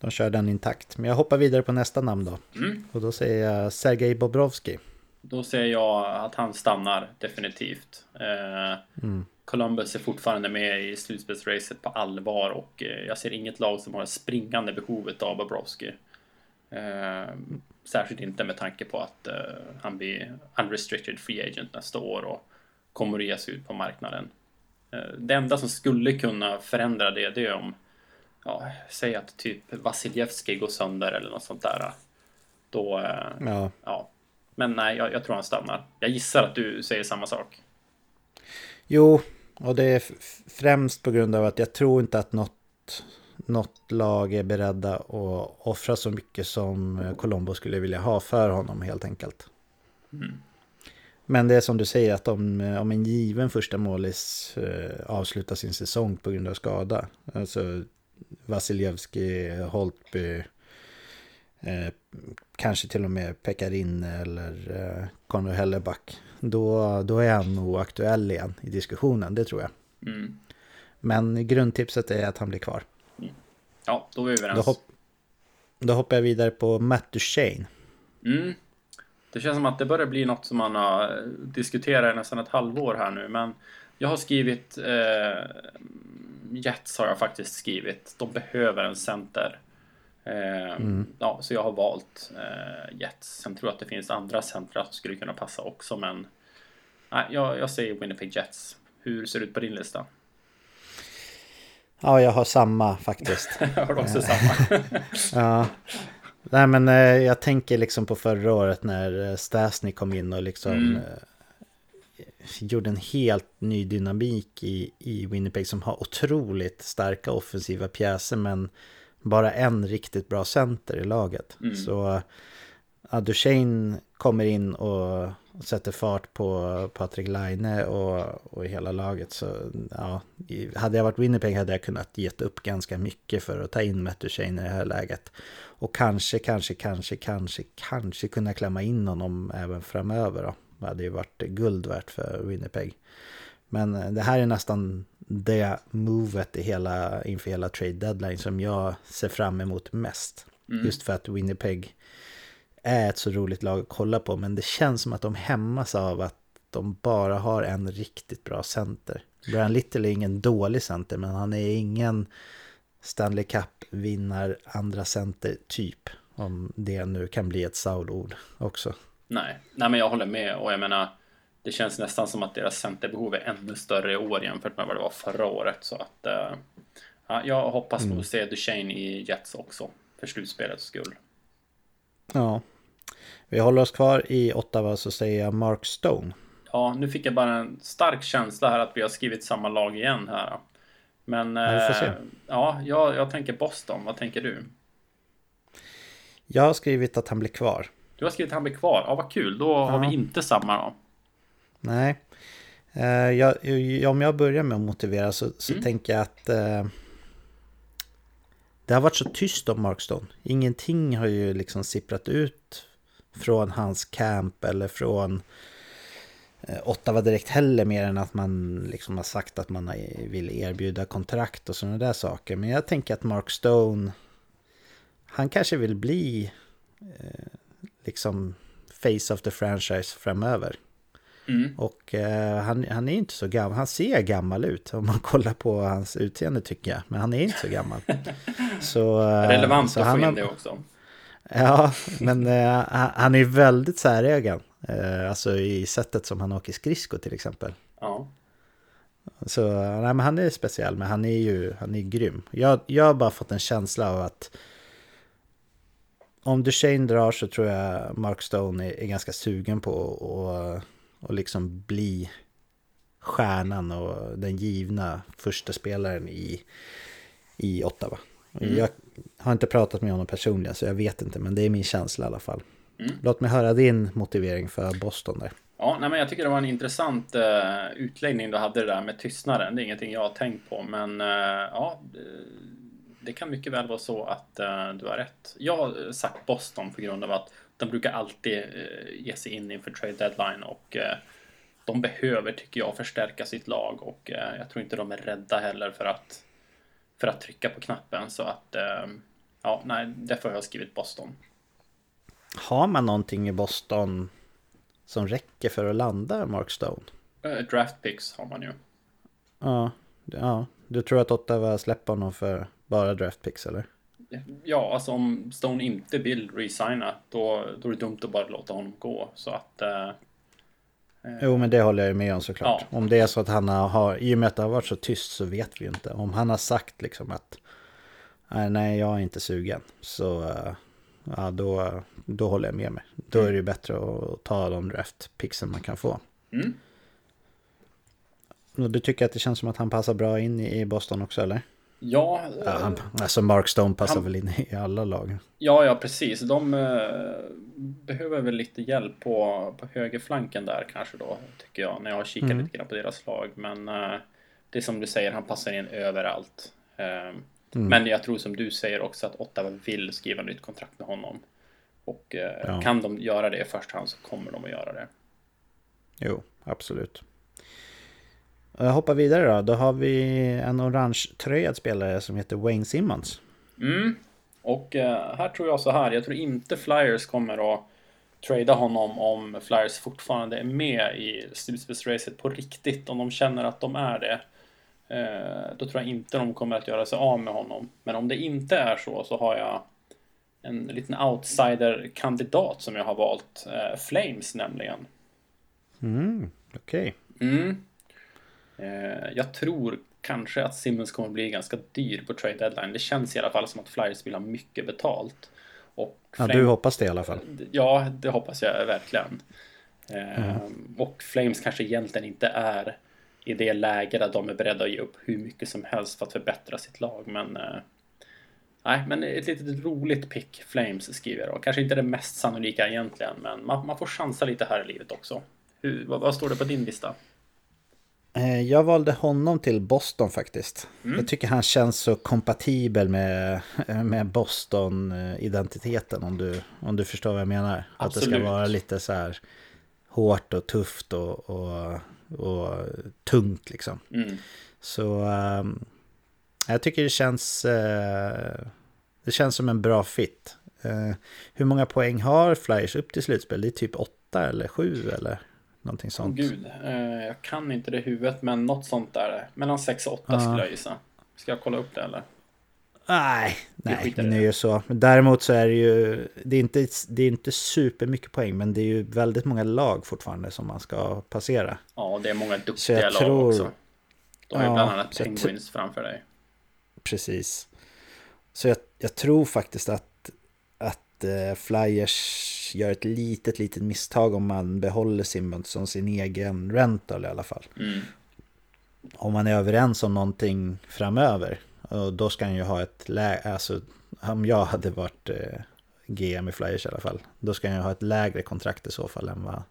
de kör den intakt. Men jag hoppar vidare på nästa namn då. Mm. Och då säger jag Sergej Bobrovski. Då säger jag att han stannar definitivt. Eh, mm. Columbus är fortfarande med i slutspelsracet på allvar och eh, jag ser inget lag som har springande behovet av Bobrovski. Eh, särskilt inte med tanke på att eh, han blir unrestricted free agent nästa år och kommer att ge sig ut på marknaden. Eh, det enda som skulle kunna förändra det, det är om ja, säg att typ Vasiljevski går sönder eller något sånt där. Då, eh, ja. ja. Men nej, jag, jag, tror han stannar. Jag gissar att du säger samma sak. Jo, och det är främst på grund av att jag tror inte att något, något lag är beredda att offra så mycket som Colombo skulle vilja ha för honom helt enkelt. Mm. Men det är som du säger att om, om en given första målis eh, avslutar sin säsong på grund av skada. Alltså Vasiljevski, Holtby, eh, kanske till och med Pekarin eller eh, Conor Helleback. Då, då är han nog aktuell igen i diskussionen, det tror jag. Mm. Men grundtipset är att han blir kvar. Mm. Ja, då är vi överens. Då, hopp, då hoppar jag vidare på Matt Duchene. Mm. Det känns som att det börjar bli något som man har diskuterat i nästan ett halvår här nu. Men jag har skrivit eh, Jets har jag faktiskt skrivit. De behöver en center. Eh, mm. Ja, så jag har valt eh, Jets. Sen tror jag att det finns andra centra som skulle kunna passa också, men nej, jag, jag säger Winnipeg Jets. Hur ser det ut på din lista? Ja, jag har samma faktiskt. jag har också samma. ja. Nej, men eh, jag tänker liksom på förra året när Stasny kom in och liksom mm. Gjorde en helt ny dynamik i, i Winnipeg som har otroligt starka offensiva pjäser men bara en riktigt bra center i laget. Mm. Så ja, Duchene kommer in och sätter fart på Patrik Laine och, och hela laget. Så ja, hade jag varit Winnipeg hade jag kunnat gett upp ganska mycket för att ta in Matt Duchene i det här läget. Och kanske, kanske, kanske, kanske, kanske kunna klämma in honom även framöver då. Det hade ju varit guld värt för Winnipeg. Men eh, det här är nästan det movet i hela, inför hela trade deadline som jag ser fram emot mest. Mm. Just för att Winnipeg är ett så roligt lag att kolla på. Men det känns som att de hämmas av att de bara har en riktigt bra center. Brian Little är ingen dålig center, men han är ingen Stanley Cup-vinnar andra center typ. Om det nu kan bli ett Saul-ord också. Nej. Nej, men jag håller med och jag menar det känns nästan som att deras centerbehov är ännu större i år jämfört med vad det var förra året. Så att uh, ja, jag hoppas mm. nog se Duchene i Jets också för slutspelets skull. Ja. Vi håller oss kvar i Ottawa så säger jag Mark Stone. Ja, nu fick jag bara en stark känsla här att vi har skrivit samma lag igen här. Men ja, eh, ja jag, jag tänker Boston. Vad tänker du? Jag har skrivit att han blir kvar. Du har skrivit att han blir kvar. Ja, vad kul. Då ja. har vi inte samma då. Nej. Uh, jag, om jag börjar med att motivera så, så mm. tänker jag att uh, det har varit så tyst om Markstone. Ingenting har ju liksom sipprat ut från hans camp eller från Ottawa direkt heller mer än att man liksom har sagt att man vill erbjuda kontrakt och sådana där saker. Men jag tänker att Mark Stone, han kanske vill bli liksom face of the franchise framöver. Mm. Och eh, han, han är inte så gammal. Han ser gammal ut om man kollar på hans utseende tycker jag. Men han är inte så gammal. så, eh, Relevant så att få in det också. Ja, men eh, han är väldigt säregen. Eh, alltså i sättet som han åker skridskor till exempel. Ja. Så nej, men han är speciell, men han är ju han är grym. Jag, jag har bara fått en känsla av att om Duchene drar så tror jag Mark Stone är, är ganska sugen på att och liksom bli stjärnan och den givna första spelaren i, i Ottawa. Mm. Jag har inte pratat med honom personligen så jag vet inte men det är min känsla i alla fall. Mm. Låt mig höra din motivering för Boston där. Ja, nej, men jag tycker det var en intressant uh, utläggning du hade det där med tystnaden. Det är ingenting jag har tänkt på men uh, ja, det, kan mycket väl vara så att uh, du har rätt. Jag har sagt Boston på grund av att de brukar alltid eh, ge sig in inför trade deadline och eh, de behöver, tycker jag, förstärka sitt lag och eh, jag tror inte de är rädda heller för att för att trycka på knappen så att ja, nej, därför har jag skrivit Boston. Har man någonting i Boston som räcker för att landa Mark Stone? Draft picks har man ju. Ja, ja. Du tror att Ottawa släpper honom för bara draft picks eller? ja, alltså om Stone inte vill resigna då, då är det dumt att bara låta honom gå. Så att... Eh, eh jo, men det håller jag med om såklart. Ja. Om det är så att han har, i och med att det har varit så tyst så vet vi inte. Om han har sagt liksom att nej, nej jag är inte sugen. Så eh, ja, då, då håller jag med mig. Då är det ju bättre att ta de draftpixen man kan få. Mm. Och du tycker att det känns som att han passar bra in i Boston också eller? Ja. ja han, alltså Mark Stone passar han, väl in i alla lag. Ja, ja precis. De uh, behöver väl lite hjälp på, på högerflanken där kanske då, tycker jag, när jag har kikat mm. lite grann på deras lag. Men uh, det är som du säger, han passar in överallt. Mm. Men jag tror som du säger också att Ottawa vill skriva nytt kontrakt med honom. Och ja. kan de göra det i första hand så kommer de att göra det. Jo, absolut. Jag hoppar vidare då. Då har vi en orange tröjad spelare som heter Wayne Simmons. Mm. Och uh, här tror jag så här. Jag tror inte Flyers kommer att trada honom om Flyers fortfarande är med i slutspelsracet på riktigt. Om de känner att de är det. Uh, då tror jag inte de kommer att göra sig av med honom. Men om det inte är så så har jag en liten outsider-kandidat som jag har valt. Uh, Flames nämligen. Mm, okej. Okay. Mm. Eh, jag tror kanske att Simmons kommer bli ganska dyr på trade deadline. Det känns i alla fall som att Flyers vill ha mycket betalt. Och ja, du hoppas det i alla fall. Ja, det hoppas jag verkligen. Mm. Och Flames kanske egentligen inte är i det läge där de är beredda att ge upp hur mycket som helst för att förbättra sitt lag. Men eh, nej, men ett litet roligt pick Flames skriver jag. Kanske inte det mest sannolika egentligen, men man, man får chansa lite här i livet också. Hur, vad, vad står det på din lista? Eh, jag valde honom till Boston faktiskt. Mm. Jag tycker han känns så kompatibel med, med Boston-identiteten om du, om du förstår vad jag menar. Absolut. Att det ska vara lite så här hårt och tufft och, och, och tungt liksom. Mm. Så um, jag tycker det känns, uh, det känns som en bra fit. Eh, hur många poäng har Flyers upp till slutspel? Det är typ åtta eller sju eller någonting sånt. Gud, eh, jag kan inte det i huvudet men något sånt där. Mellan sex och åtta skulle jag gissa. Ska jag kolla upp det eller? Nej, nej, men det är ju så. Däremot så är det ju, det är, inte, det är inte supermycket poäng, men det är ju väldigt många lag fortfarande som man ska passera. Ja, det är många duktiga lag tror, också. De har ju ja, bland annat Penguins framför dig. Precis. Så jag, jag, tror faktiskt att, att uh, Flyers gör ett litet, litet misstag om man behåller Simmons som sin egen rental i alla fall. Mm. Om man är överens om någonting framöver och då ska han ju ha ett lägre, alltså om jag hade varit eh, GM i Flyers i alla fall, då ska han ju ha ett lägre kontrakt i så fall än vad,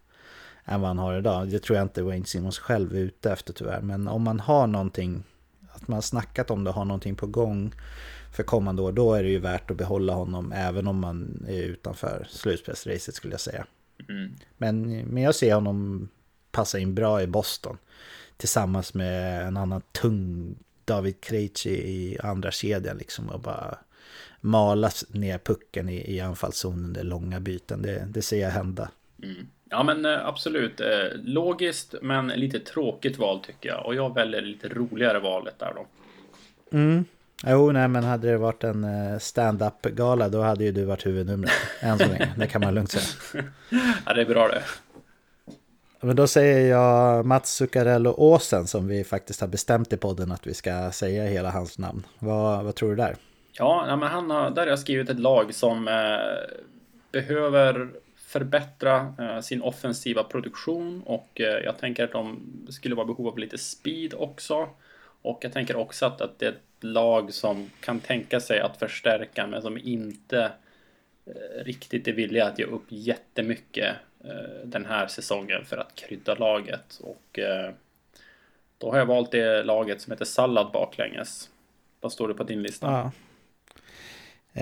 än vad han har idag. Det tror jag inte Wayne Simmons själv är ute efter tyvärr, men om man har någonting, att man har snackat om det har någonting på gång för kommande år, då är det ju värt att behålla honom även om man är utanför slutspelsracet skulle jag säga. Mm. Men, men jag ser honom passa in bra i Boston tillsammans med en annan tung David Krejci i andra kedjan liksom och bara mala ner pucken i, i anfallszonen under långa byten. Det, det ser jag hända. Mm. Ja men eh, absolut. Eh, logiskt men lite tråkigt val tycker jag. Och jag väljer lite roligare valet där då. Mm. Jo, nej men hade det varit en eh, stand-up gala då hade ju du varit huvudnumret. Än så länge, det kan man lugnt säga. ja, det är bra det. Men då säger jag Mats Zuccarello Åsen som vi faktiskt har bestämt i podden att vi ska säga hela hans namn. Vad, vad tror du där? Ja, men han har, där har jag skrivit ett lag som eh, behöver förbättra eh, sin offensiva produktion och eh, jag tänker att de skulle vara behov av lite speed också. Och jag tänker också att, att det är ett lag som kan tänka sig att förstärka men som inte eh, riktigt är villiga att ge upp jättemycket eh, den här säsongen för att krydda laget. Och eh, då har jag valt det laget som heter Sallad baklänges. Vad står det på din lista? Ja.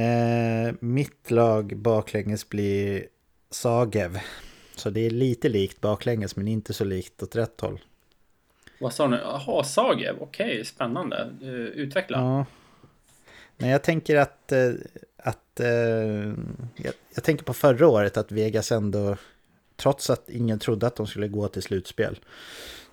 Eh, mitt lag baklänges blir Sagev. Så det är lite likt baklänges men inte så likt åt rätt håll. Vad sa du? Jaha, Sagev. Okej, okay, spännande. Utveckla. Ja. Nej, jag tänker att, att uh, jag, jag, tänker på förra året att Vegas ändå trots att ingen trodde att de skulle gå till slutspel,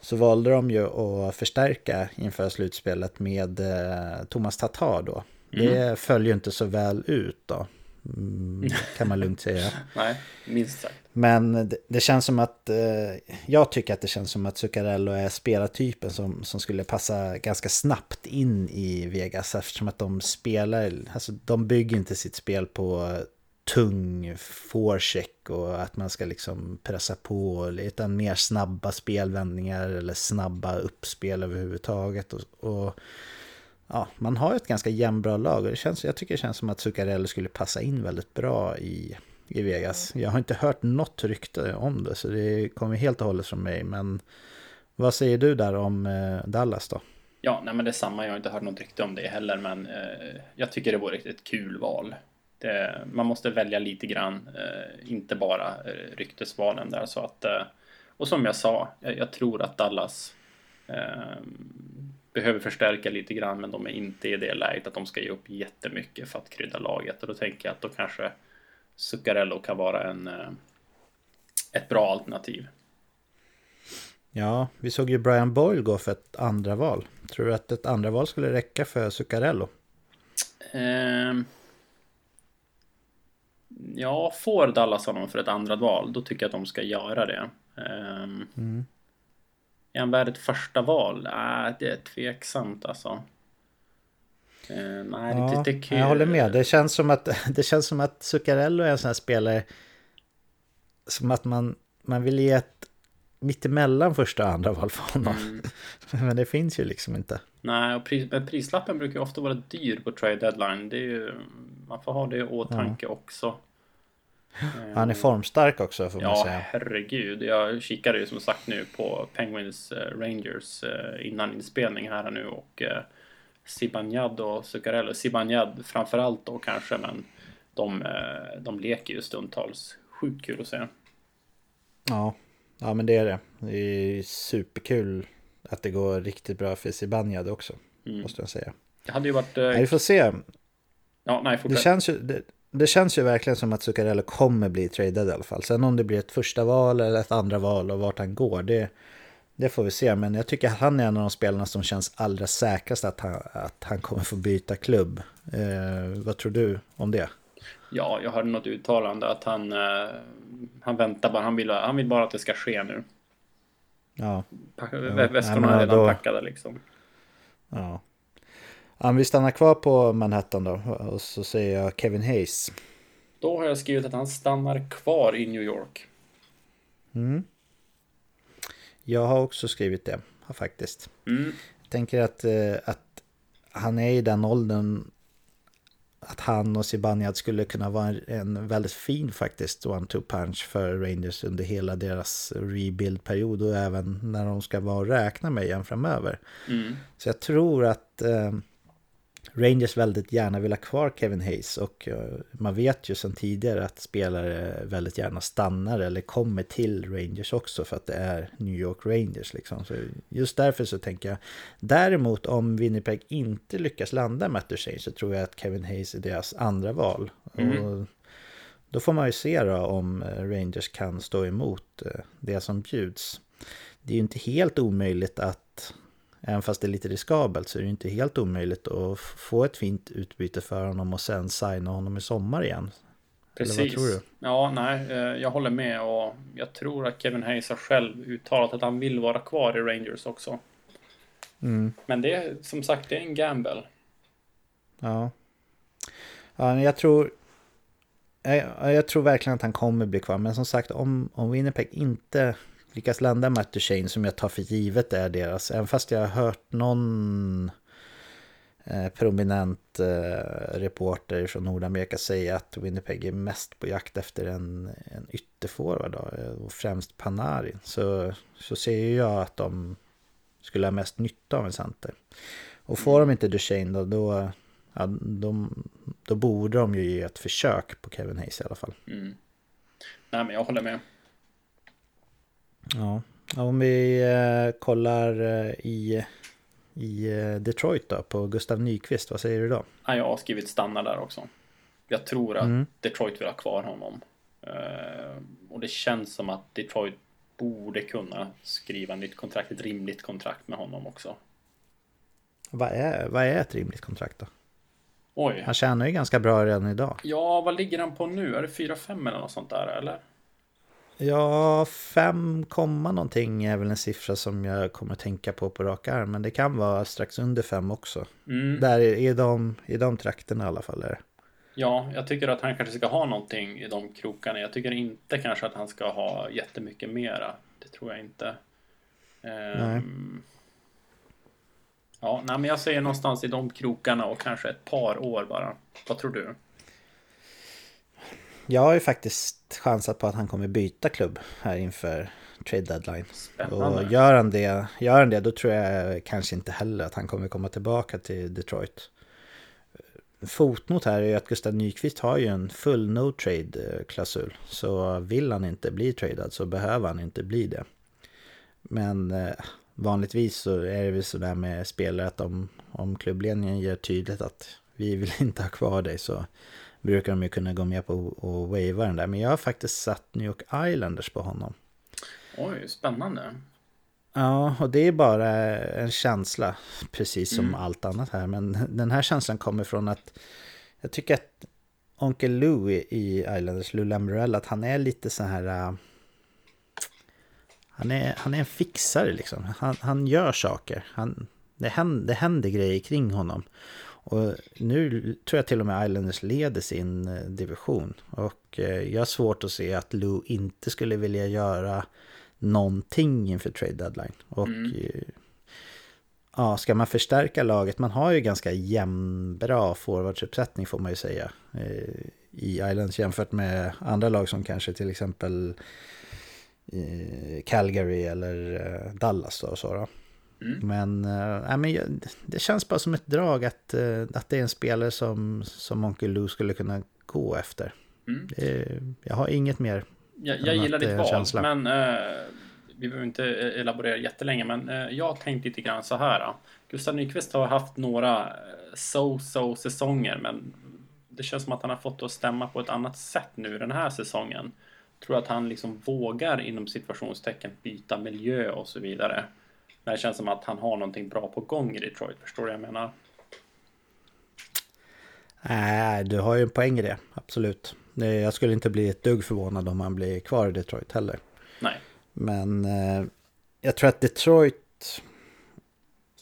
så valde de ju att förstärka inför slutspelet med eh, Thomas Tatar då. Mm. Det föll ju inte så väl ut då. Mm, kan man lugnt säga. Nej, minst sagt. Men det, det, känns som att, eh, jag tycker att det känns som att Zuccarello är spelartypen som, som skulle passa ganska snabbt in i Vegas eftersom att de spelar, alltså de bygger inte sitt spel på tung forecheck och att man ska liksom pressa på utan mer snabba spelvändningar eller snabba uppspel överhuvudtaget. Och, och ja, man har ett ganska jämnbra lag och det känns, jag tycker det känns som att Zuccarello skulle passa in väldigt bra i, i Vegas. Jag har inte hört något rykte om det så det kommer helt och hållet från mig. Men vad säger du där om eh, Dallas då? Ja, nej men det är samma. Jag har inte hört något rykte om det heller, men eh, jag tycker det vore ett kul val. Det, man måste välja lite grann, eh, inte bara eh, ryktesvalen där så att eh, och som jag sa, jag, jag tror att Dallas eh, behöver förstärka lite grann, men de är inte i det läget att de ska ge upp jättemycket för att krydda laget och då tänker jag att då kanske Zuccarello kan vara en eh, ett bra alternativ. Ja, vi såg ju Brian Boyle gå för ett andra val. Tror du att ett andra val skulle räcka för Zuccarello? Um ja, får Dallas honom för ett andra val, då tycker jag att de ska göra det. Um, mm. Är han värd ett första val? Nej, det är tveksamt alltså. Uh, nej, ja, det, det. Jag håller med. Det känns som att, det känns som att Zuccarello är en sån här spelare som att man, man vill ge ett mittemellan första och andra val för honom. Mm. Men det finns ju liksom inte. Nej, och pris, prislappen brukar ju ofta vara dyr på trade deadline. Det är ju, man får ha det i åtanke ja. också. Han är formstark också får man ja, säga. Ja, herregud. Jag kikade ju som sagt nu på Penguins uh, Rangers innan inspelning här nu och Zibanejad och Zuccarello. Zibanejad framförallt då kanske, men de, uh, de leker ju stundtals. Sjukt kul att se. Ja, ja men det är det. Det är superkul att det går riktigt bra för Zibanejad också, mm. måste jag säga. Det hade ju varit... Nej, vi får se. Ja, nej, det känns ju, det, det känns ju verkligen som att Zuccarello kommer bli tradad i alla fall. Sen om det blir ett första val eller ett andra val och vart han går, det, det får vi se. Men jag tycker att han är en av de spelarna som känns allra säkrast att han, att han kommer få byta klubb. Eh, vad tror du om det? Ja, jag hörde något uttalande att han, eh, han väntar bara. Han vill, han vill bara att det ska ske nu. Ja. Väskorna är redan då... packade liksom. Ja. Om vi stannar kvar på Manhattan då och så säger jag Kevin Hayes. Då har jag skrivit att han stannar kvar i New York. Mm. Jag har också skrivit det, faktiskt. Mm. Jag tänker att, eh, att han är i den åldern att han och Zibanejad skulle kunna vara en, en väldigt fin faktiskt one-two punch för Rangers under hela deras rebuild-period och även när de ska vara och räkna med igen framöver. Mm. Så jag tror att eh, Rangers väldigt gärna vill ha kvar Kevin Hayes och eh, man vet ju sedan tidigare att spelare väldigt gärna stannar eller kommer till Rangers också för att det är New York Rangers liksom. Så just därför så tänker jag däremot om Winnipeg inte lyckas landa Matt Duchene så tror jag att Kevin Hayes är deras andra val. Mm. Och då får man ju se då om eh, Rangers kan stå emot eh, det som bjuds. Det är ju inte helt omöjligt att Även fast det är lite riskabelt så är det inte helt omöjligt att få ett fint utbyte för honom och sen signa honom i sommar igen. Precis. Eller vad tror du? Ja, nej, eh, jag håller med och jag tror att Kevin Hayes har själv uttalat att han vill vara kvar i Rangers också. Mm. Men det är som sagt, det är en gamble. Ja. Ja, jag tror... Jag, jag tror verkligen att han kommer bli kvar, men som sagt om, om Winnipeg inte lyckas landa Matt Duchene som jag tar för givet är deras. Även fast jag har hört någon eh, prominent eh, reporter från Nordamerika säga att Winnipeg är mest på jakt efter en, en ytterforward och främst Panarin. Så, så ser jag att de skulle ha mest nytta av en center. Och får de inte Duchene då, då, ja, de, då borde de ju ge ett försök på Kevin Hayes i alla fall. Mm. Nej men jag håller med. Ja, om vi eh, kollar eh, i, i eh, Detroit då, på Gustav Nyqvist, vad säger du då? Ja, jag har skrivit stanna där också. Jag tror att mm. Detroit vill ha kvar honom. och det känns som att Detroit borde kunna skriva nytt kontrakt, ett rimligt kontrakt med honom också. Vad är, vad är ett rimligt kontrakt då? Oj. Han tjänar ju ganska bra redan idag. Ja, vad ligger han på nu? Är det 4-5 eller något sånt där eller? Ja, 5, någonting är väl en siffra som jag kommer att tänka på på rak arm. Men det kan vara strax under 5 också. Mm. Där i de, i de trakterna i alla fall. Är Ja, jag tycker att han kanske ska ha någonting i de krokarna. Jag tycker inte kanske att han ska ha jättemycket mera. Det tror jag inte. Um, nej. Ja, nej, men jag säger någonstans i de krokarna och kanske ett par år bara. Vad tror du? Jag har ju faktiskt chansat på att han kommer byta klubb här inför trade deadline. Spännande. Och gör han, det, gör han det då tror jag kanske inte heller att han kommer komma tillbaka till Detroit. Fotnot här är ju att Gustav Nyqvist har ju en full no trade klausul. Så vill han inte bli tradad så behöver han inte bli det. Men eh, vanligtvis så är det väl sådär med spelare att om, om klubbledningen ger tydligt att vi vill inte ha kvar dig så brukar de ju kunna gå med på att wava den där. Men jag har faktiskt satt New York Islanders på honom. Oj, spännande. Ja, och det är bara en känsla, precis som mm. allt annat här. Men den här känslan kommer från att jag tycker att Onkel Lou i Islanders, Lou Lambrell, att han är lite så här... Uh, han, är, han är en fixare liksom. Han, han gör saker. Han, det, händer, det händer grejer kring honom. Och nu tror jag till och med Islanders leder sin eh, division. Och eh, jag har svårt att se att Lou inte skulle vilja göra någonting inför trade deadline. Och mm. Eh, ja, ska man förstärka laget, man har ju ganska jämn, bra forwardsuppsättning får man ju säga. I Islands jämfört med andra lag som kanske till exempel Calgary eller Dallas och så. Då. Mm. Men, äh, men det känns bara som ett drag att, äh, att det är en spelare som, som Onkel Lou skulle kunna gå efter. Mm. Det, jag har inget mer. Jag, jag gillar ditt val, känsla. men äh, vi behöver inte elaborera jättelänge. Men äh, jag tänkte lite grann så här. Gustav Nyqvist har haft några so-so säsonger, men det känns som att han har fått det att stämma på ett annat sätt nu den här säsongen. Jag tror att han liksom vågar inom situationstecken byta miljö och så vidare. Men det känns som att han har någonting bra på gång i Detroit, förstår du vad jag menar? Nej, du har ju en poäng i det, absolut. Jag skulle inte bli ett dugg förvånad om han blir kvar i Detroit heller. Nej. Men eh, jag tror att Detroit...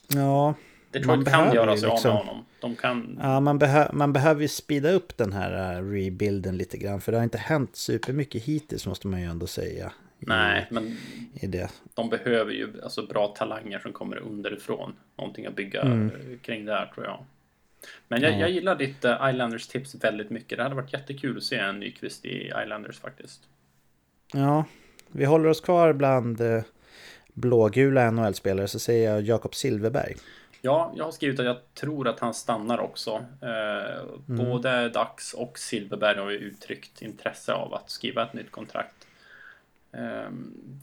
Ja... Detroit kan göra sig liksom, av med honom. De kan... Ja, man, behö man behöver ju speeda upp den här uh, rebuilden lite grann. För det har inte hänt supermycket hittills måste man ju ändå säga. Nej, men i det. de behöver ju alltså, bra talanger som kommer underifrån. Någonting att bygga mm. kring där tror jag. Men jag, ja. jag gillar ditt uh, Islanders tips väldigt mycket. Det hade varit jättekul att se en Nyqvist i Islanders faktiskt. Ja, vi håller oss kvar bland uh, blågula NHL-spelare så säger jag Jakob Silverberg. Ja, jag har skrivit att jag tror att han stannar också. Eh, mm. Både Dax och Silverberg har ju uttryckt intresse av att skriva ett nytt kontrakt. Eh,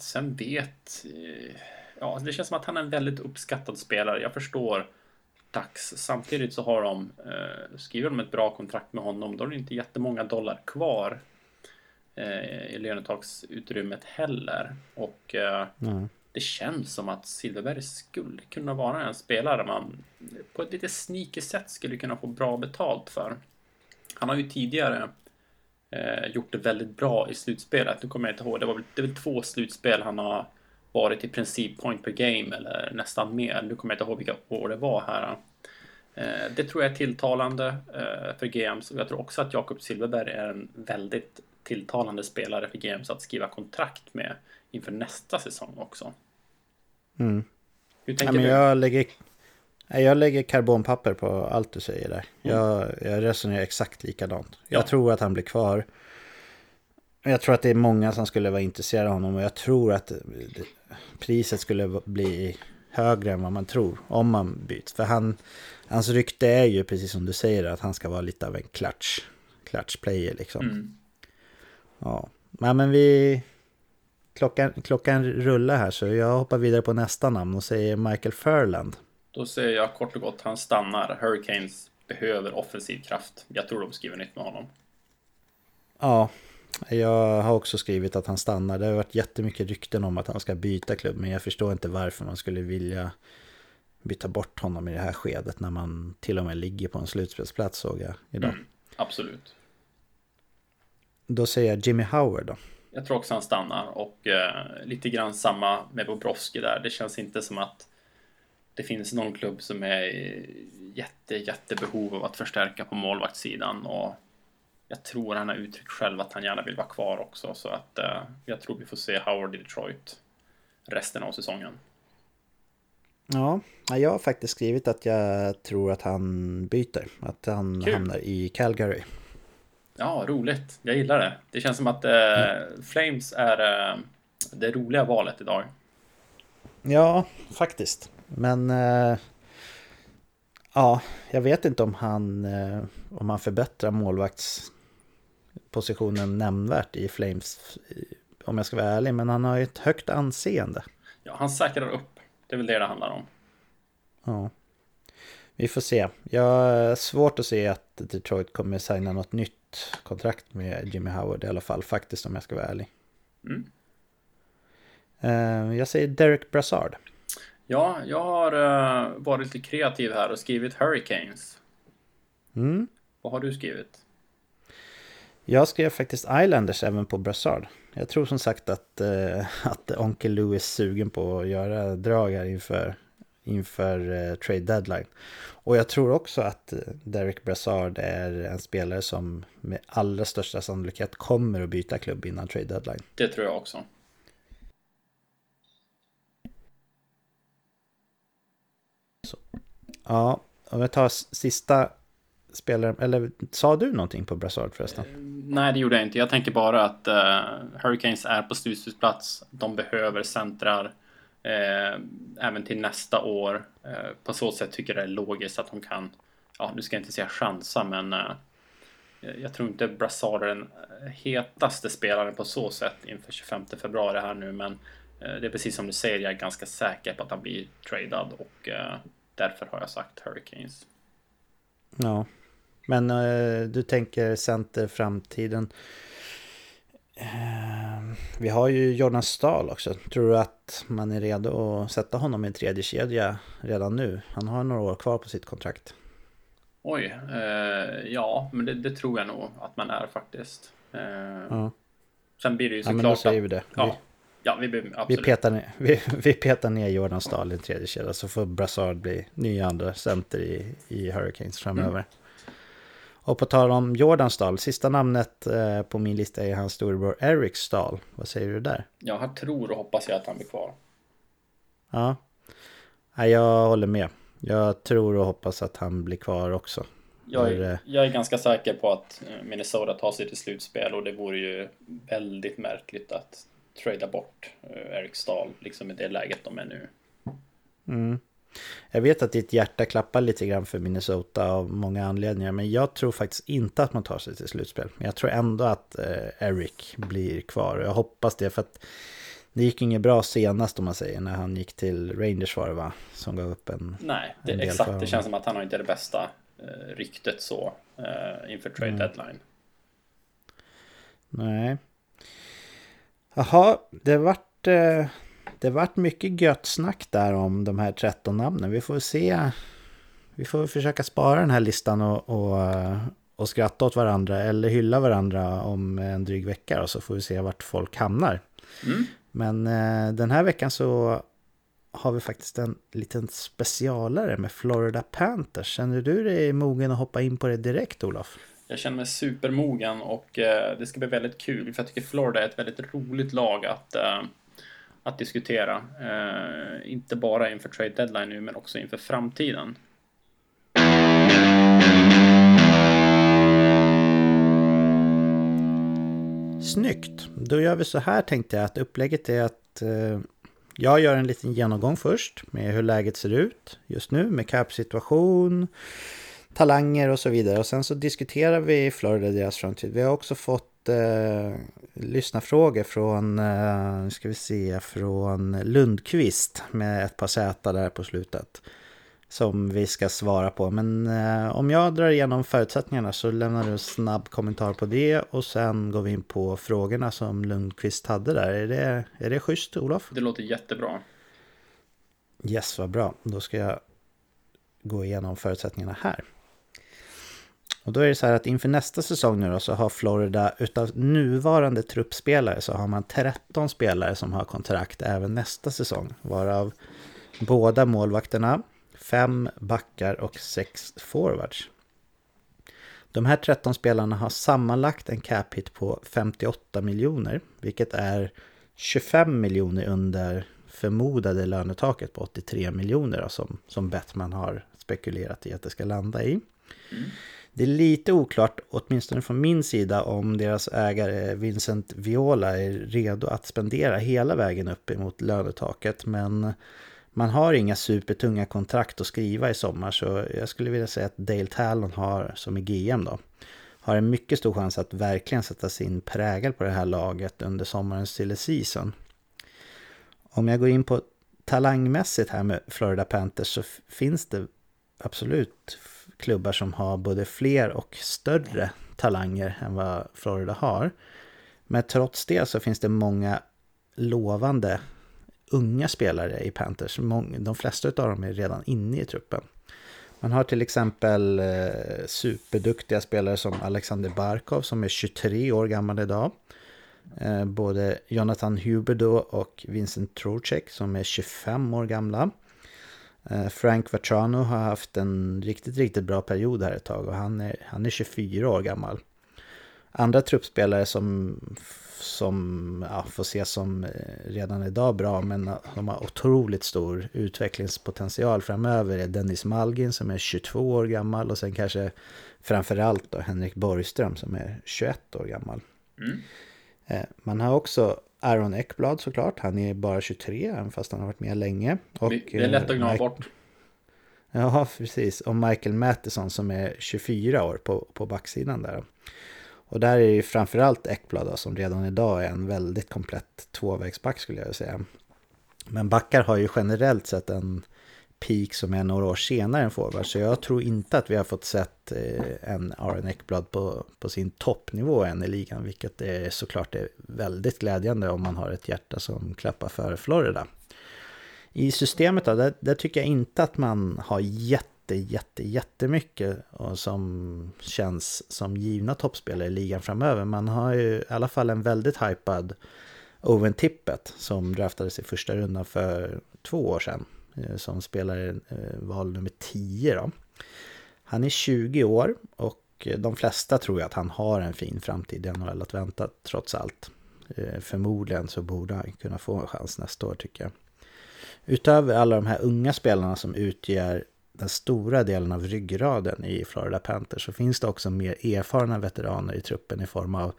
sen vet... Eh, ja, det känns som att han är en väldigt uppskattad spelare. Jag förstår Dax. Samtidigt så har de... Eh, skriver de ett bra kontrakt med honom, då är det inte jättemånga dollar kvar eh, i lönetagsutrymmet heller. Och... Mm det känns som att Silverberg skulle kunna vara en spelare man på ett lite sneaky sätt skulle kunna få bra betalt för. Han har ju tidigare eh, gjort det väldigt bra i slutspelet. Nu kommer jag inte ihåg, det var väl, det väl två slutspel han har varit i princip point per game eller nästan mer. Nu kommer jag inte ihåg vilka år det var här. Eh, det tror jag är tilltalande eh, för GMs och jag tror också att Jakob Silverberg är en väldigt tilltalande spelare för GMs att skriva kontrakt med inför nästa säsong också. Mm. Hur tänker ja, men du? Jag lägger, jag lägger karbonpapper på allt du säger där. Mm. Jag, jag resonerar exakt likadant. Jag tror att han blir kvar. Jag tror att det är många som skulle vara intresserade av honom och jag tror att priset skulle bli högre än vad man tror om man byts. För han, hans rykte är ju precis som du säger att han ska vara lite av en clutch, clutch player liksom. Mm. Ja, men vi, klockan, klockan rullar här så jag hoppar vidare på nästa namn och säger Michael Furland. Då säger jag kort och gott han stannar. Hurricanes behöver offensiv kraft. Jag tror de skriver nytt med honom. Ja, jag har också skrivit att han stannar. Det har varit jättemycket rykten om att han ska byta klubb, men jag förstår inte varför man skulle vilja byta bort honom i det här skedet när man till och med ligger på en slutspelsplats såg jag idag. Mm, absolut. Då säger jag Jimmy Howard då. Jag tror också han stannar och eh, lite grann samma med Bobrovski där. Det känns inte som att det finns någon klubb som är jätte, jättebehov av att förstärka på målvaktssidan och jag tror han har uttryckt själv att han gärna vill vara kvar också så att eh, jag tror vi får se Howard i Detroit resten av säsongen. Ja, jag har faktiskt skrivit att jag tror att han byter. Att han Kul. hamnar i Calgary. Ja, roligt. Jag gillar det. Det känns som att eh, mm. Flames är eh, det roliga valet idag. Ja, faktiskt. Men eh, ja, jag vet inte om han, eh, om han förbättrar målvaktspositionen nämnvärt i Flames. Om jag ska vara ärlig, men han har ju ett högt anseende. Ja, han säkrar upp. Det är väl det det handlar om. Ja. Vi får se. Jag har svårt att se att Detroit kommer signa något nytt kontrakt med Jimmy Howard i alla fall, faktiskt om jag ska vara ärlig. Mm. Uh, jag säger Derek Brassard. Ja, jag har uh, varit lite kreativ här och skrivit Hurricanes. Mm. Vad har du skrivit? Jag skrev faktiskt Islanders även på Brassard. Jag tror som sagt att, uh, att Onkel Louis är sugen på att göra drag här inför inför eh, trade deadline. Och jag tror också att Derek Brassard är en spelare som med allra största sannolikhet kommer att byta klubb innan trade deadline. Det tror jag också. Så. Ja, om jag tar sista spelaren, eller sa du någonting på Brassard förresten? Uh, nej, det gjorde jag inte. Jag tänker bara att uh, Hurricanes är på slutspelsplats. De behöver centrar. Eh, även till nästa år. Eh, på så sätt tycker jag det är logiskt att de kan, ja nu ska jag inte säga chansa men eh, jag tror inte Brassard är den hetaste spelaren på så sätt inför 25 februari här nu men det är precis som du säger, jag är ganska säker på att han blir tradad och därför har jag sagt Hurricanes. Ja, Men eh, du tänker center framtiden. Eh, vi har ju Jordan Stahl också. Tror du att man är redo att sätta honom i en tredje kedja redan nu? Han har några år kvar på sitt kontrakt. Oj, eh, ja, men det, det, tror jag nog att man är faktiskt. Eh, ja. Sen blir det ju såklart... Ja, men då säger vi det. Ja, ja vi, vi, petar ner, vi, vi petar ner Jordan Stahl i en tredje kedja så får Brassard bli nya andra center i, i Hurricanes framöver. Mm. Och på tal om Jordan Stahl, sista namnet eh, på min lista är hans storebror Eric Stahl. Vad säger du där? Jag tror och hoppas jag att han blir kvar. Ja, jag håller med. Jag tror och hoppas att han blir kvar också. Jag är, eh, jag är ganska säker på att eh, Minnesota tar sig till slutspel och det vore ju väldigt märkligt att trada bort Eric Stahl liksom i det läget de är nu. Mm. Jag vet att ditt hjärta klappar lite grann för Minnesota av många anledningar. Men jag tror faktiskt inte att man tar sig till slutspel. Men jag tror ändå att eh, Eric blir kvar. Jag hoppas det för att det gick inget bra senast om man säger. När han gick till Rangers var det va? Som gav upp en Nej, det, en exakt. Det känns som att han har inte det bästa eh, ryktet så eh, inför trade mm. deadline. Nej. Jaha, det vart... Eh det vart mycket gött snack där om de här 13 namnen. Vi får se. Vi får försöka spara den här listan och, och, och skratta åt varandra eller hylla varandra om en dryg vecka och så får vi se vart folk hamnar. Mm. Men eh, den här veckan så har vi faktiskt en liten specialare med Florida Panthers. Känner du dig mogen att hoppa in på det direkt Olof? Jag känner mig supermogen och eh, det ska bli väldigt kul för jag tycker Florida är ett väldigt roligt lag att eh, att diskutera. Eh, inte bara inför trade deadline nu, men också inför framtiden. Snyggt! Då gör vi så här tänkte jag att upplägget är att eh, jag gör en liten genomgång först med hur läget ser ut just nu med cap-situation, talanger och så vidare. Och sen så diskuterar vi Florida deras framtid. Vi har också fått eh, lyssnarfrågor från, eh, ska vi se, från Lundqvist med ett par Z där på slutet. Som vi ska svara på. Men eh, om jag drar igenom förutsättningarna så lämnar du en snabb kommentar på det. Och sen går vi in på frågorna som Lundqvist hade där. Är det, är det schysst Olof? Det låter jättebra. Yes, vad bra. Då ska jag gå igenom förutsättningarna här. Och då är det så här att inför nästa säsong nu då så har Florida utav nuvarande truppspelare så har man 13 spelare som har kontrakt även nästa säsong. Varav båda målvakterna, fem backar och sex forwards. De här 13 spelarna har sammanlagt en cap hit på 58 miljoner, vilket är 25 miljoner under förmodade lönetaket på 83 miljoner som, som Bettman har spekulerat i att det ska landa i. Mm. Det är lite oklart, åtminstone från min sida, om deras ägare Vincent Viola är redo att spendera hela vägen upp emot lönetaket. Men man har inga supertunga kontrakt att skriva i sommar så jag skulle vilja säga att Dale Talon har, som är GM då, har en mycket stor chans att verkligen sätta sin prägel på det här laget under sommarens silly season. Om jag går in på talangmässigt här med Florida Panthers så finns det absolut klubbar som har både fler och större talanger än vad Florida har. Men trots det så finns det många lovande unga spelare i Panthers. De flesta av dem är redan inne i truppen. Man har till exempel eh, superduktiga spelare som Alexander Barkov som är 23 år gammal idag. Eh, både Jonathan Huber och Vincent Trocek som är 25 år gamla. Eh, Frank Vatrano har haft en riktigt, riktigt bra period här ett tag och han är, han är 24 år gammal. Andra truppspelare som, som ja, får ses som eh, redan idag bra men de har otroligt stor utvecklingspotential framöver är Dennis Malgin som är 22 år gammal och sen kanske framförallt då Henrik Borgström som är 21 år gammal. Mm. Eh, man har också Aaron Ekblad såklart, han är bara 23 även fast han har varit med länge. Och, det är lätt att glömma Mike... bort. Ja, precis. Och Michael Mattison som är 24 år på, på backsidan där. Och där är det ju framförallt Ekblad då, som redan idag är en väldigt komplett tvåvägsback skulle jag säga. Men backar har ju generellt sett en peak som är några år senare än forward. Så jag tror inte att vi har fått sett eh, en Aaron Ekblad på, på sin toppnivå än i ligan. Vilket är såklart är väldigt glädjande om man har ett hjärta som klappar för Florida. I systemet då, där, där tycker jag inte att man har jätte, jätte, jättemycket och som känns som givna toppspelare i ligan framöver. Man har ju i alla fall en väldigt hypad Owen Tippett som draftades i första rundan för två år sedan. Eh, som spelar eh, val nummer 10 då. Han är 20 år och eh, de flesta tror att han har en fin framtid i NHL att vänta trots allt. Förmodligen så borde han kunna få en chans nästa år tycker jag. Utöver alla de här unga spelarna som utgör den stora delen av ryggraden i Florida Panthers så finns det också mer erfarna veteraner i truppen i form av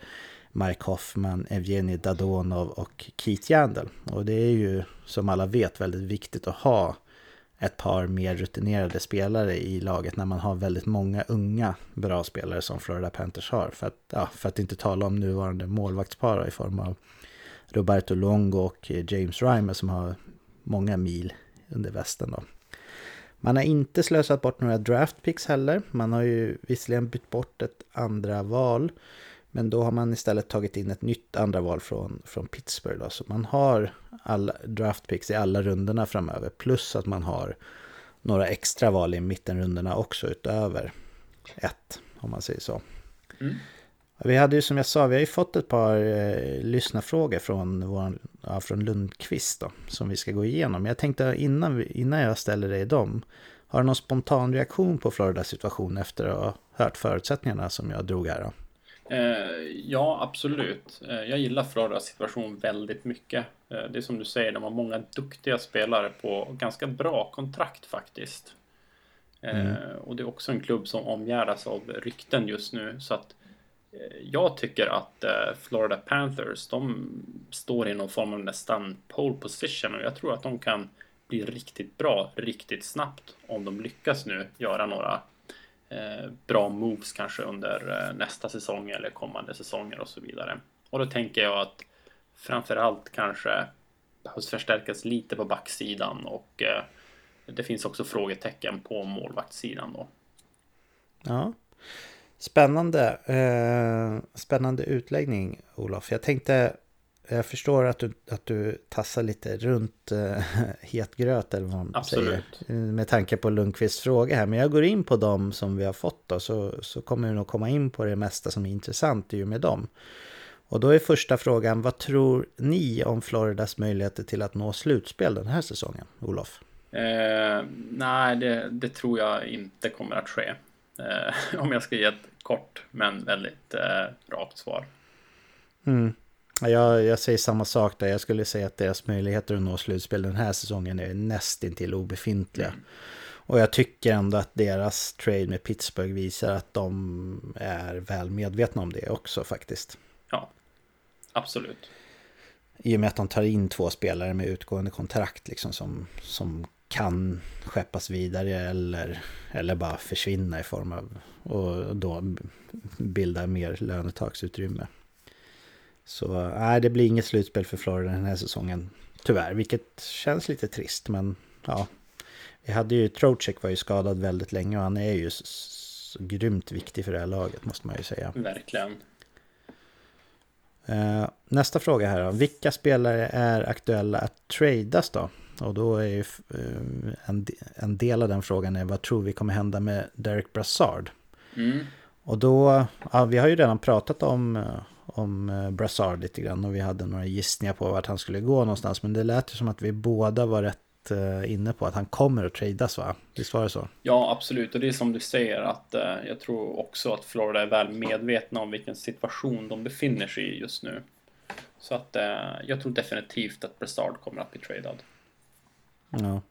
Mike Hoffman, Evgenij Dadonov och Keith Yandel. Och det är ju som alla vet väldigt viktigt att ha ett par mer rutinerade spelare i laget när man har väldigt många unga bra spelare som Florida Panthers har. För att, ja, för att inte tala om nuvarande målvaktspar i form av Roberto Longo och James Reimer som har många mil under västen. Då. Man har inte slösat bort några draftpicks heller. Man har ju visserligen bytt bort ett andra val men då har man istället tagit in ett nytt andra val från, från Pittsburgh. Då. Så man har alla draftpicks i alla rundorna framöver. Plus att man har några extra val i mittenrundorna också utöver ett, om man säger så. Mm. Vi hade ju som jag sa, vi har ju fått ett par eh, lyssnarfrågor från, vår, ja, från Lundqvist då, som vi ska gå igenom. Jag tänkte innan, innan jag ställer dig dem, har du någon spontan reaktion på Floridas situation efter att ha hört förutsättningarna som jag drog här? Då? Eh, ja, absolut. Eh, jag gillar Floridas situation väldigt mycket. Eh, det är som du säger, de har många duktiga spelare på ganska bra kontrakt faktiskt. Mm. Och det är också en klubb som omgärdas av rykten just nu. Så att jag tycker att Florida Panthers, de står i någon form av nästan pole position och jag tror att de kan bli riktigt bra riktigt snabbt om de lyckas nu göra några Eh, bra moves kanske under eh, nästa säsong eller kommande säsonger och så vidare. Och då tänker jag att framförallt kanske behövs förstärkas lite på backsidan och eh, det finns också frågetecken på målvaktssidan då. Ja, spännande. spännande utläggning Olof. Jag tänkte jag förstår att du, att du tassar lite runt uh, het gröt eller vad man Absolut. säger. Med tanke på Lundqvists fråga här. Men jag går in på dem som vi har fått då. Så, så kommer vi nog komma in på det mesta som är intressant och med dem. Och då är första frågan, vad tror ni om Floridas möjligheter till att nå slutspel den här säsongen, Olof? Eh, nej, det, det, tror jag inte kommer att ske. Eh, om jag ska ge ett kort men väldigt eh, rakt svar. Mm. Jag, jag säger samma sak där. Jag skulle säga att deras möjligheter att nå slutspel den här säsongen är nästintill obefintliga. Mm. Och jag tycker ändå att deras trade med Pittsburgh visar att de är väl medvetna om det också faktiskt. Ja, absolut. I och med att de tar in två spelare med utgående kontrakt liksom som, som kan skeppas vidare eller, eller bara försvinna i form av och då bilda mer lönetaksutrymme. Så nej, det blir inget slutspel för Florida den här säsongen. Tyvärr, vilket känns lite trist. Men ja, vi hade ju Trocek var ju skadad väldigt länge och han är ju grymt viktig för det här laget måste man ju säga. Verkligen. Uh, nästa fråga här då. Vilka spelare är aktuella att tradas då? Och då är ju uh, en, del av den frågan är vad tror vi kommer hända med Derek Brassard? Mm. Och då, ja, vi har ju redan pratat om uh, om eh, Brassard lite grann och vi hade några gissningar på vart han skulle gå någonstans. Men det lät ju som att vi båda var rätt eh, inne på att han kommer att tradas va? Visst var det så? Ja, absolut. Och det är som du säger att eh, jag tror också att Florida är väl medvetna om vilken situation de befinner sig i just nu. Så att jag tror definitivt att Brassard kommer att bli tradad. Ja.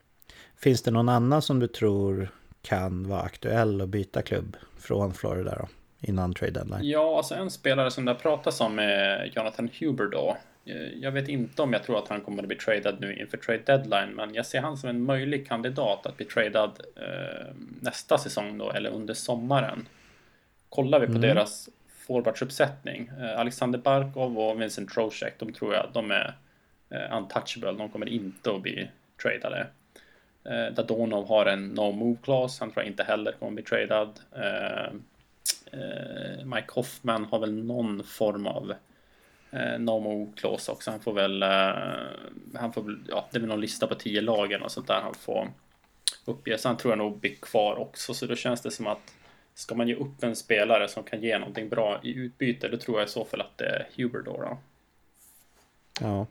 Finns det någon annan som du tror kan vara aktuell att byta klubb från Florida då? Innan trade deadline? Ja, alltså en spelare som det har pratats om är Jonathan Huber då. Eh, jag vet inte om jag tror att han kommer att bli tradad nu inför trade deadline, men jag ser han som en möjlig kandidat att bli tradad eh, nästa säsong då, eller under sommaren. Kollar vi på mm. deras forwardsuppsättning, eh, Alexander Barkov och Vincent Trocek, de tror jag de är eh, untouchable. De kommer inte att bli tradade. Eh, Dadonov har en no move clause. Han tror jag inte heller kommer bli tradad. Eh, Mike Hoffman har väl någon form av eh, no move clause också. Han får väl, eh, han får ja, det är väl någon lista på tio lagen och sånt där han får uppge. Sen tror jag nog blir kvar också, så då känns det som att ska man ge upp en spelare som kan ge någonting bra i utbyte, då tror jag i så fall att det är Huber då. då. Ja.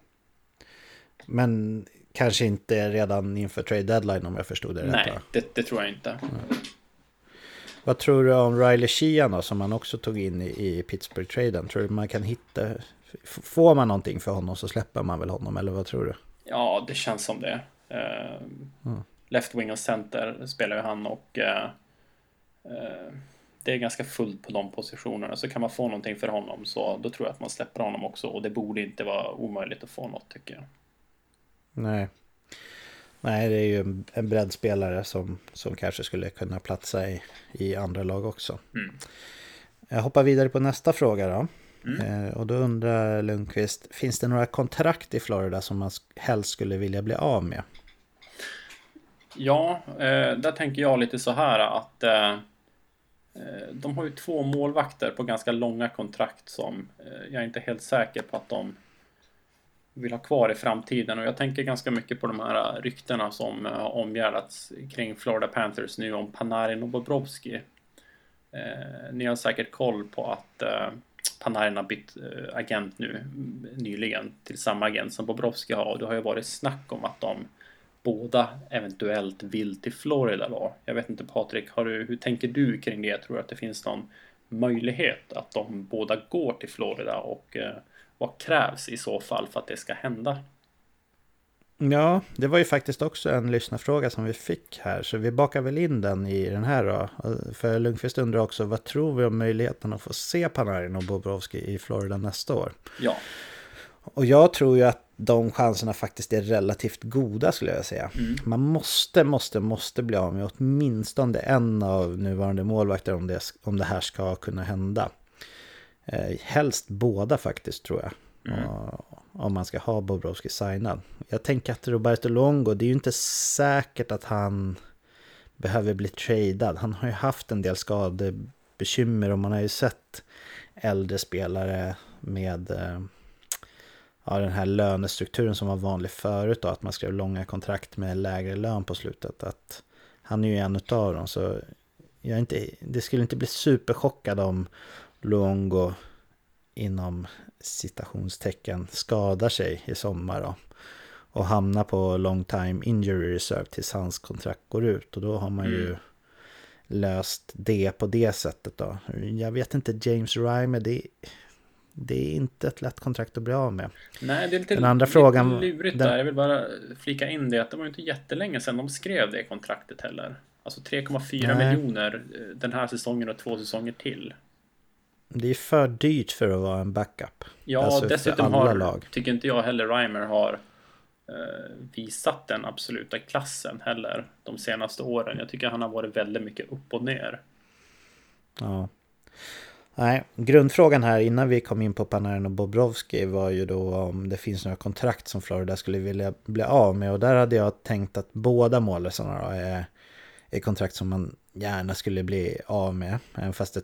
Men kanske inte redan inför trade deadline om jag förstod det Nej, rätt. det, det tror jag inte. Mm. Vad tror du om Riley Sheehan då, som man också tog in i, i Pittsburgh-traden? Tror du man kan hitta... Får man någonting för honom så släpper man väl honom, eller vad tror du? Ja, det känns som det. Uh, mm. Left wing och center spelar ju han och uh, uh, det är ganska fullt på de positionerna. Så kan man få någonting för honom så då tror jag att man släpper honom också. Och det borde inte vara omöjligt att få något tycker jag. Nej. Nej, det är ju en, en breddspelare som, som kanske skulle kunna platsa i, i andra lag också. Mm. Jag hoppar vidare på nästa fråga då. Mm. Eh, och då undrar Lundqvist, finns det några kontrakt i Florida som man helst skulle vilja bli av med? Ja, eh, där tänker jag lite så här att eh, de har ju två målvakter på ganska långa kontrakt som jag är inte helt säker på att de vill ha kvar i framtiden och jag tänker ganska mycket på de här ryktena som har omgärdats kring Florida Panthers nu om Panarin och Bobrovski. Eh, ni har säkert koll på att eh, Panarin har bytt eh, agent nu mm, nyligen till samma agent som Bobrovski har och det har ju varit snack om att de båda eventuellt vill till Florida då. Jag vet inte Patrik, har du, hur tänker du kring det? Tror du att det finns någon möjlighet att de båda går till Florida och eh, vad krävs i så fall för att det ska hända? Ja, det var ju faktiskt också en lyssnarfråga som vi fick här, så vi bakar väl in den i den här då. För Lundqvist undrar också, vad tror vi om möjligheten att få se Panarin och Bobrovski i Florida nästa år? Ja. Och jag tror ju att de chanserna faktiskt är relativt goda skulle jag säga. Mm. Man måste, måste, måste bli av med åtminstone en av nuvarande målvakter om det, om det här ska kunna hända. Eh, helst båda faktiskt tror jag. Mm. Om man ska ha Bobrovski signad. Jag tänker att Roberto Longo, det är ju inte säkert att han behöver bli tradad. Han har ju haft en del skadebekymmer och man har ju sett äldre spelare med eh, ja, den här lönestrukturen som var vanlig förut då, att man skrev långa kontrakt med lägre lön på slutet. Att han är ju en av dem så jag inte, det skulle inte bli superchockad om Luongo inom citationstecken skadar sig i sommar då, och hamnar på long time injury reserve tills hans kontrakt går ut och då har man ju mm. löst det på det sättet då. Jag vet inte, James Reimer, det, det är inte ett lätt kontrakt att bli av med. Nej, det är lite, den andra lite frågan, lurigt den, där. Jag vill bara flika in det att det var inte jättelänge sedan de skrev det kontraktet heller. Alltså 3,4 miljoner eh, den här säsongen och två säsonger till. Det är för dyrt för att vara en backup. Ja, alltså dessutom har, lag. tycker inte jag heller Reimer har eh, visat den absoluta klassen heller de senaste åren. Jag tycker han har varit väldigt mycket upp och ner. Ja. Nej, grundfrågan här innan vi kom in på Panarin och Bobrovski var ju då om det finns några kontrakt som Florida skulle vilja bli av med. Och där hade jag tänkt att båda målisarna är, är kontrakt som man gärna skulle bli av med. Även fast det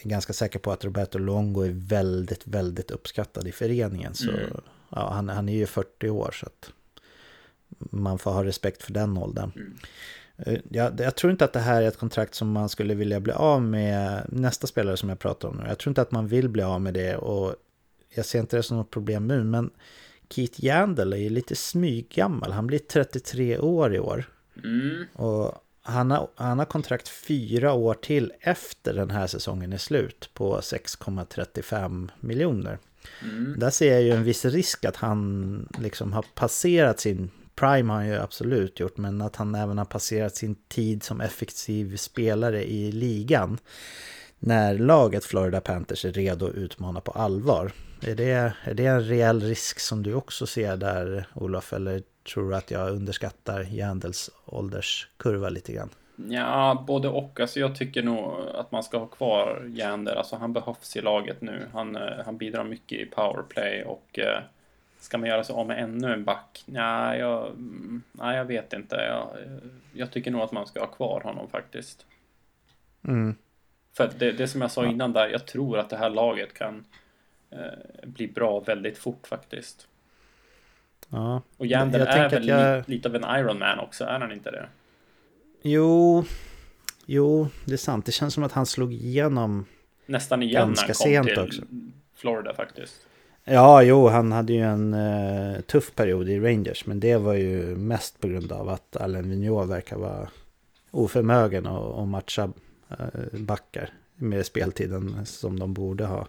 är ganska säker på att Roberto Longo är väldigt, väldigt uppskattad i föreningen. Så mm. ja, han, han är ju 40 år så att man får ha respekt för den åldern. Mm. Eh, jag, jag, tror inte att det här är ett kontrakt som man skulle vilja bli av med nästa spelare som jag pratar om nu. Jag tror inte att man vill bli av med det och jag ser inte det som något problem nu. Men Keith Yandel är ju lite smyggammal. Han blir 33 år i år. Mm. Och han har, han har kontrakt fyra år till efter den här säsongen är slut på 6,35 miljoner. Mm. Där ser jag ju en viss risk att han liksom har passerat sin prime har han ju absolut gjort, men att han även har passerat sin tid som effektiv spelare i ligan. När laget Florida Panthers är redo att utmana på allvar. Är det, är det en reell risk som du också ser där, Olof? Eller tror du att jag underskattar Jandels ålderskurva lite grann? Ja, både och. Alltså jag tycker nog att man ska ha kvar Jander. Alltså han behövs i laget nu. Han, eh, han bidrar mycket i powerplay och eh, Ska man göra sig av med ännu en back? Nej, jag, nej, jag vet inte. Jag, jag tycker nog att man ska ha kvar honom faktiskt. Mm. För det, det som jag sa innan där, jag tror att det här laget kan eh, bli bra väldigt fort faktiskt. Ja. Och Jander Jag är väl att jag- li, lite av en Iron Man också, är han inte det? Jo, jo, det är sant. Det känns som att han slog igenom. Nästan igen när Ganska han kom sent till också. Florida faktiskt. Ja, jo, han hade ju en eh, tuff period i Rangers. Men det var ju mest på grund av att Allen Vigneault verkar vara oförmögen att, matcha eh, backar med speltiden som de borde ha.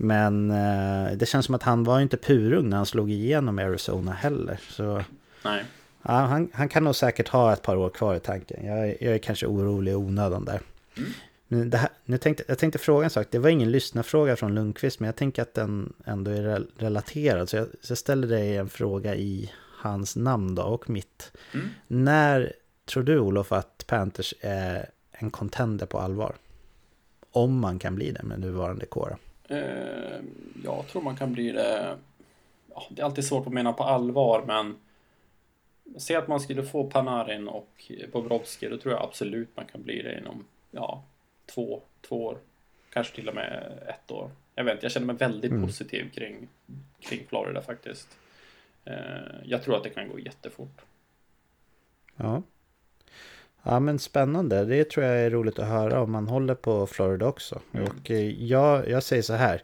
Men eh, det känns som att han var inte purung när han slog igenom Arizona heller. Så Nej. ja, han, han kan nog säkert ha ett par år kvar i tanken. Jag, är- jag är kanske orolig i onödan där. Mm. Men här, nu tänkte, jag tänkte fråga en sak. Det var ingen lyssnarfråga från Lundqvist, men jag tänker att den ändå är rel- relaterad. Så jag, så jag ställer dig en fråga i hans namn då, och mitt. Mm. När tror du, Olof, att Panthers är en contender på allvar? Om man kan bli det med nuvarande kår. Eh, jag tror man kan bli det. Ja, det är alltid svårt att mena på allvar, men se att man skulle få Panarin och Bobrovski, då tror jag absolut man kan bli det inom ja, två, två år. Kanske till och med ett år. Jag vet inte, jag känner mig väldigt Mm. positiv kring, kring Florida faktiskt. Eh, jag tror att det kan gå jättefort. Ja. Ja men spännande, det tror jag är roligt att höra om man håller på Florida också. Mm. Och eh, jag, jag säger så här.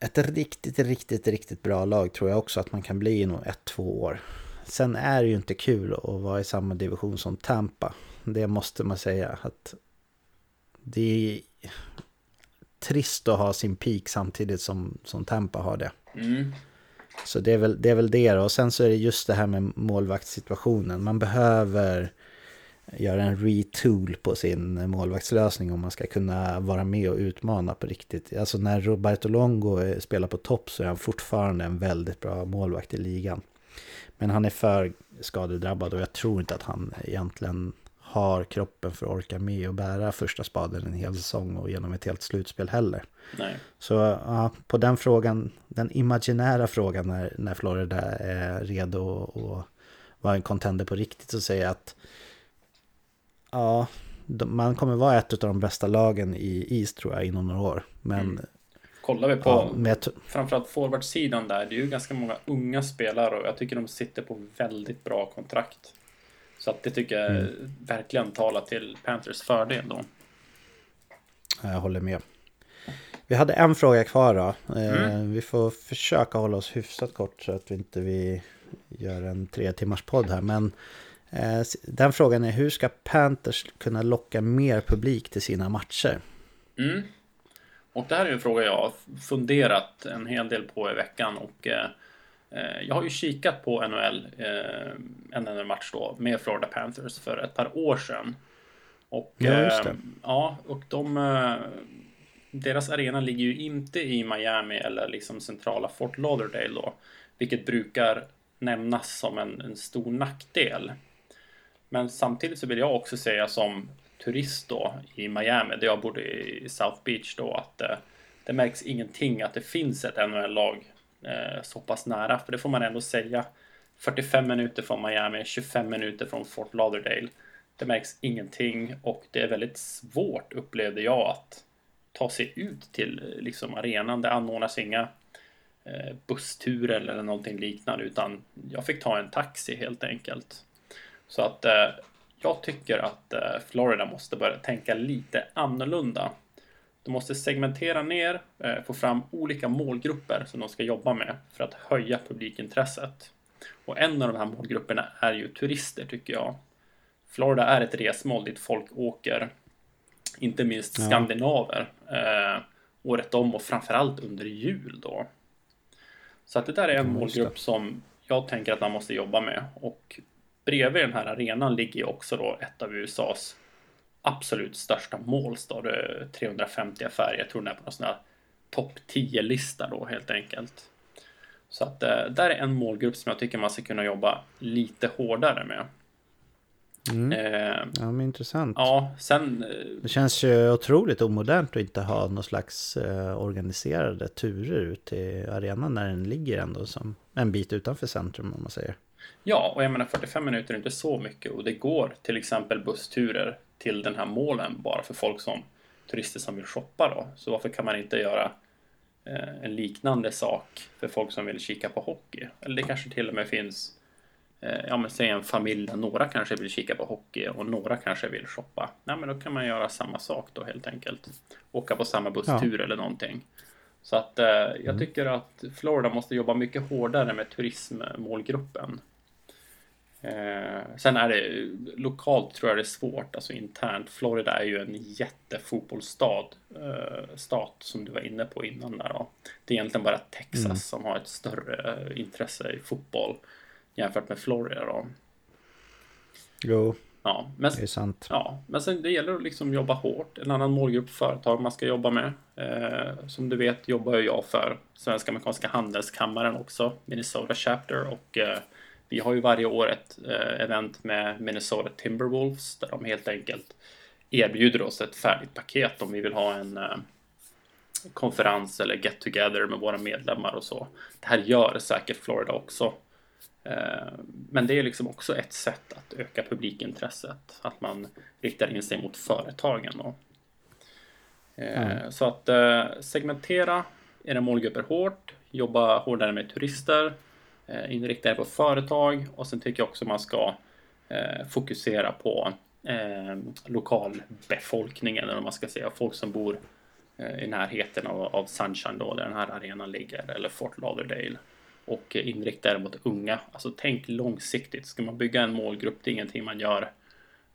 Ett riktigt, riktigt, riktigt bra lag tror jag också att man kan bli inom ett, två år. Sen är det ju inte kul att vara i samma division som Tampa. Det måste man säga. att Det är trist att ha sin peak samtidigt som, som Tampa har det. Mm. Så det är, väl, det är väl det då. Och sen så är det just det här med målvaktssituationen. Man behöver göra en retool på sin målvaktslösning om man ska kunna vara med och utmana på riktigt. Alltså när Roberto Longo spelar på topp så är han fortfarande en väldigt bra målvakt i ligan. Men han är för skadedrabbad och jag tror inte att han egentligen har kroppen för att orka med och bära första spaden en hel säsong och genom ett helt slutspel heller. Nej. Så ja, på den frågan, den imaginära frågan när, när Florida är redo att vara en contender på riktigt så säger jag att ja, de, man kommer vara ett av de bästa lagen i East tror jag inom några år. Men Mm. Kollar vi på ja, med, framförallt forwardsidan där, det är ju ganska många unga spelare och jag tycker de sitter på väldigt bra kontrakt. Så att det tycker jag Mm. verkligen talar till Panthers fördel då. ja, jag håller med. Vi hade en fråga kvar då. Eh, Mm. Vi får försöka hålla oss hyfsat kort så att vi inte vi gör en tre timmars podd här. Men eh, den frågan är hur ska Panthers kunna locka mer publik till sina matcher? Mm. Och det här är en fråga jag har funderat en hel del på i veckan och eh, jag har ju kikat på NHL, eh, en NHL-match då med Florida Panthers för ett par år sedan. Och, Ja, eh, ja, och de, eh, deras arena ligger ju inte i Miami eller liksom centrala Fort Lauderdale då, vilket brukar nämnas som en, en stor nackdel. Men samtidigt så vill jag också säga som turist då i Miami, där jag bodde i South Beach då, att eh, det märks ingenting att det finns ett NHL-lag eh, så pass nära, för det får man ändå säga. 45 minuter från Miami, 25 minuter från Fort Lauderdale. Det märks ingenting och det är väldigt svårt upplevde jag att ta sig ut till eh, liksom arenan. Det anordnas inga eh, bussturer eller någonting liknande utan jag fick ta en taxi helt enkelt. Så att eh, jag tycker att eh, Florida måste börja tänka lite annorlunda. De måste segmentera ner, eh, få fram olika målgrupper som de ska jobba med för att höja publikintresset. Och en av de här målgrupperna är ju turister tycker jag. Florida är ett resmål dit folk åker, inte minst Ja. skandinaver, eh, året om och framförallt under jul då. Så att det där är en målgrupp som jag tänker att man måste jobba med. Och bredvid den här arenan ligger också då ett av USAs absolut största måls då. Det är 350 affärer. Jag tror den är på någon sån här topp 10-lista då helt enkelt. Så att eh, där är en målgrupp som jag tycker man ska kunna jobba lite hårdare med. Mm. Eh, ja, men intressant. Ja, sen... Eh, det känns ju otroligt omodernt att inte ha någon slags eh, organiserade turer ut till arenan när den ligger ändå som en bit utanför centrum om man säger. Ja, och jag menar 45 minuter är inte så mycket och det går till exempel bussturer till den här målen bara för folk som turister som vill shoppa då. Så varför kan man inte göra eh, en liknande sak för folk som vill kika på hockey? Eller det kanske till och med finns Eh, ja men säg en familj där några kanske vill kika på hockey och några kanske vill shoppa. Nej men då kan man göra samma sak då helt enkelt. Åka på samma busstur ja. eller någonting. Så att eh, jag mm. tycker att Florida måste jobba mycket hårdare med turismmålgruppen. Eh, sen är det lokalt tror jag det är svårt, alltså internt. Florida är ju en jättefotbollsstad, eh, stat som du var inne på innan där då. Det är egentligen bara Texas mm. som har ett större intresse i fotboll jämfört med Florida då. Jo, ja, men, det är sant. Ja, men sen det gäller att liksom jobba hårt. En annan målgrupp företag man ska jobba med. Eh, som du vet jobbar jag för Svenska Amerikanska Handelskammaren också, Minnesota Chapter och eh, vi har ju varje år ett eh, event med Minnesota Timberwolves där de helt enkelt erbjuder oss ett färdigt paket om vi vill ha en eh, konferens eller get together med våra medlemmar och så. Det här gör säkert Florida också. Eh, men det är liksom också ett sätt att öka publikintresset. Att man riktar in sig mot företagen. Då. Mm. Så att segmentera era målgrupper hårt, jobba hårdare med turister, Eh, inrikta er på företag och sen tycker jag också man ska eh, fokusera på eh, lokalbefolkningen, eller vad man ska säga, folk som bor i närheten av, Sunshine då, där den här arenan ligger, eller Fort Lauderdale och inrikta er mot unga. Alltså tänk långsiktigt. Ska man bygga en målgrupp, det är ingenting man gör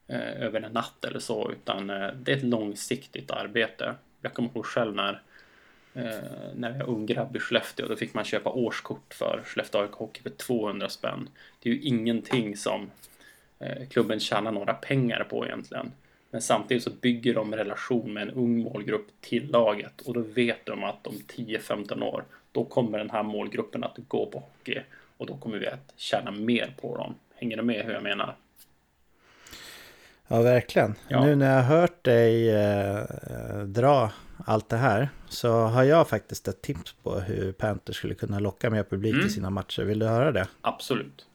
eh, över en natt eller så, utan eh, det är ett långsiktigt arbete. Jag kommer ihåg själv när Eh, när jag var ung grabb i Skellefteå, då fick man köpa årskort för Skellefteå AIK Hockey för 200 spänn. Det är ju ingenting som eh, klubben tjänar några pengar på egentligen. Men samtidigt så bygger de relation med en ung målgrupp till laget och då vet de att om 10-15 år då kommer den här målgruppen att gå på hockey och då kommer vi att tjäna mer på dem. Hänger du med hur jag menar? Ja, verkligen. Ja. Nu när jag har hört dig eh, dra allt det här så har jag faktiskt ett tips på hur Panthers skulle kunna locka mer publik mm. till sina matcher. Vill du höra det? Absolut.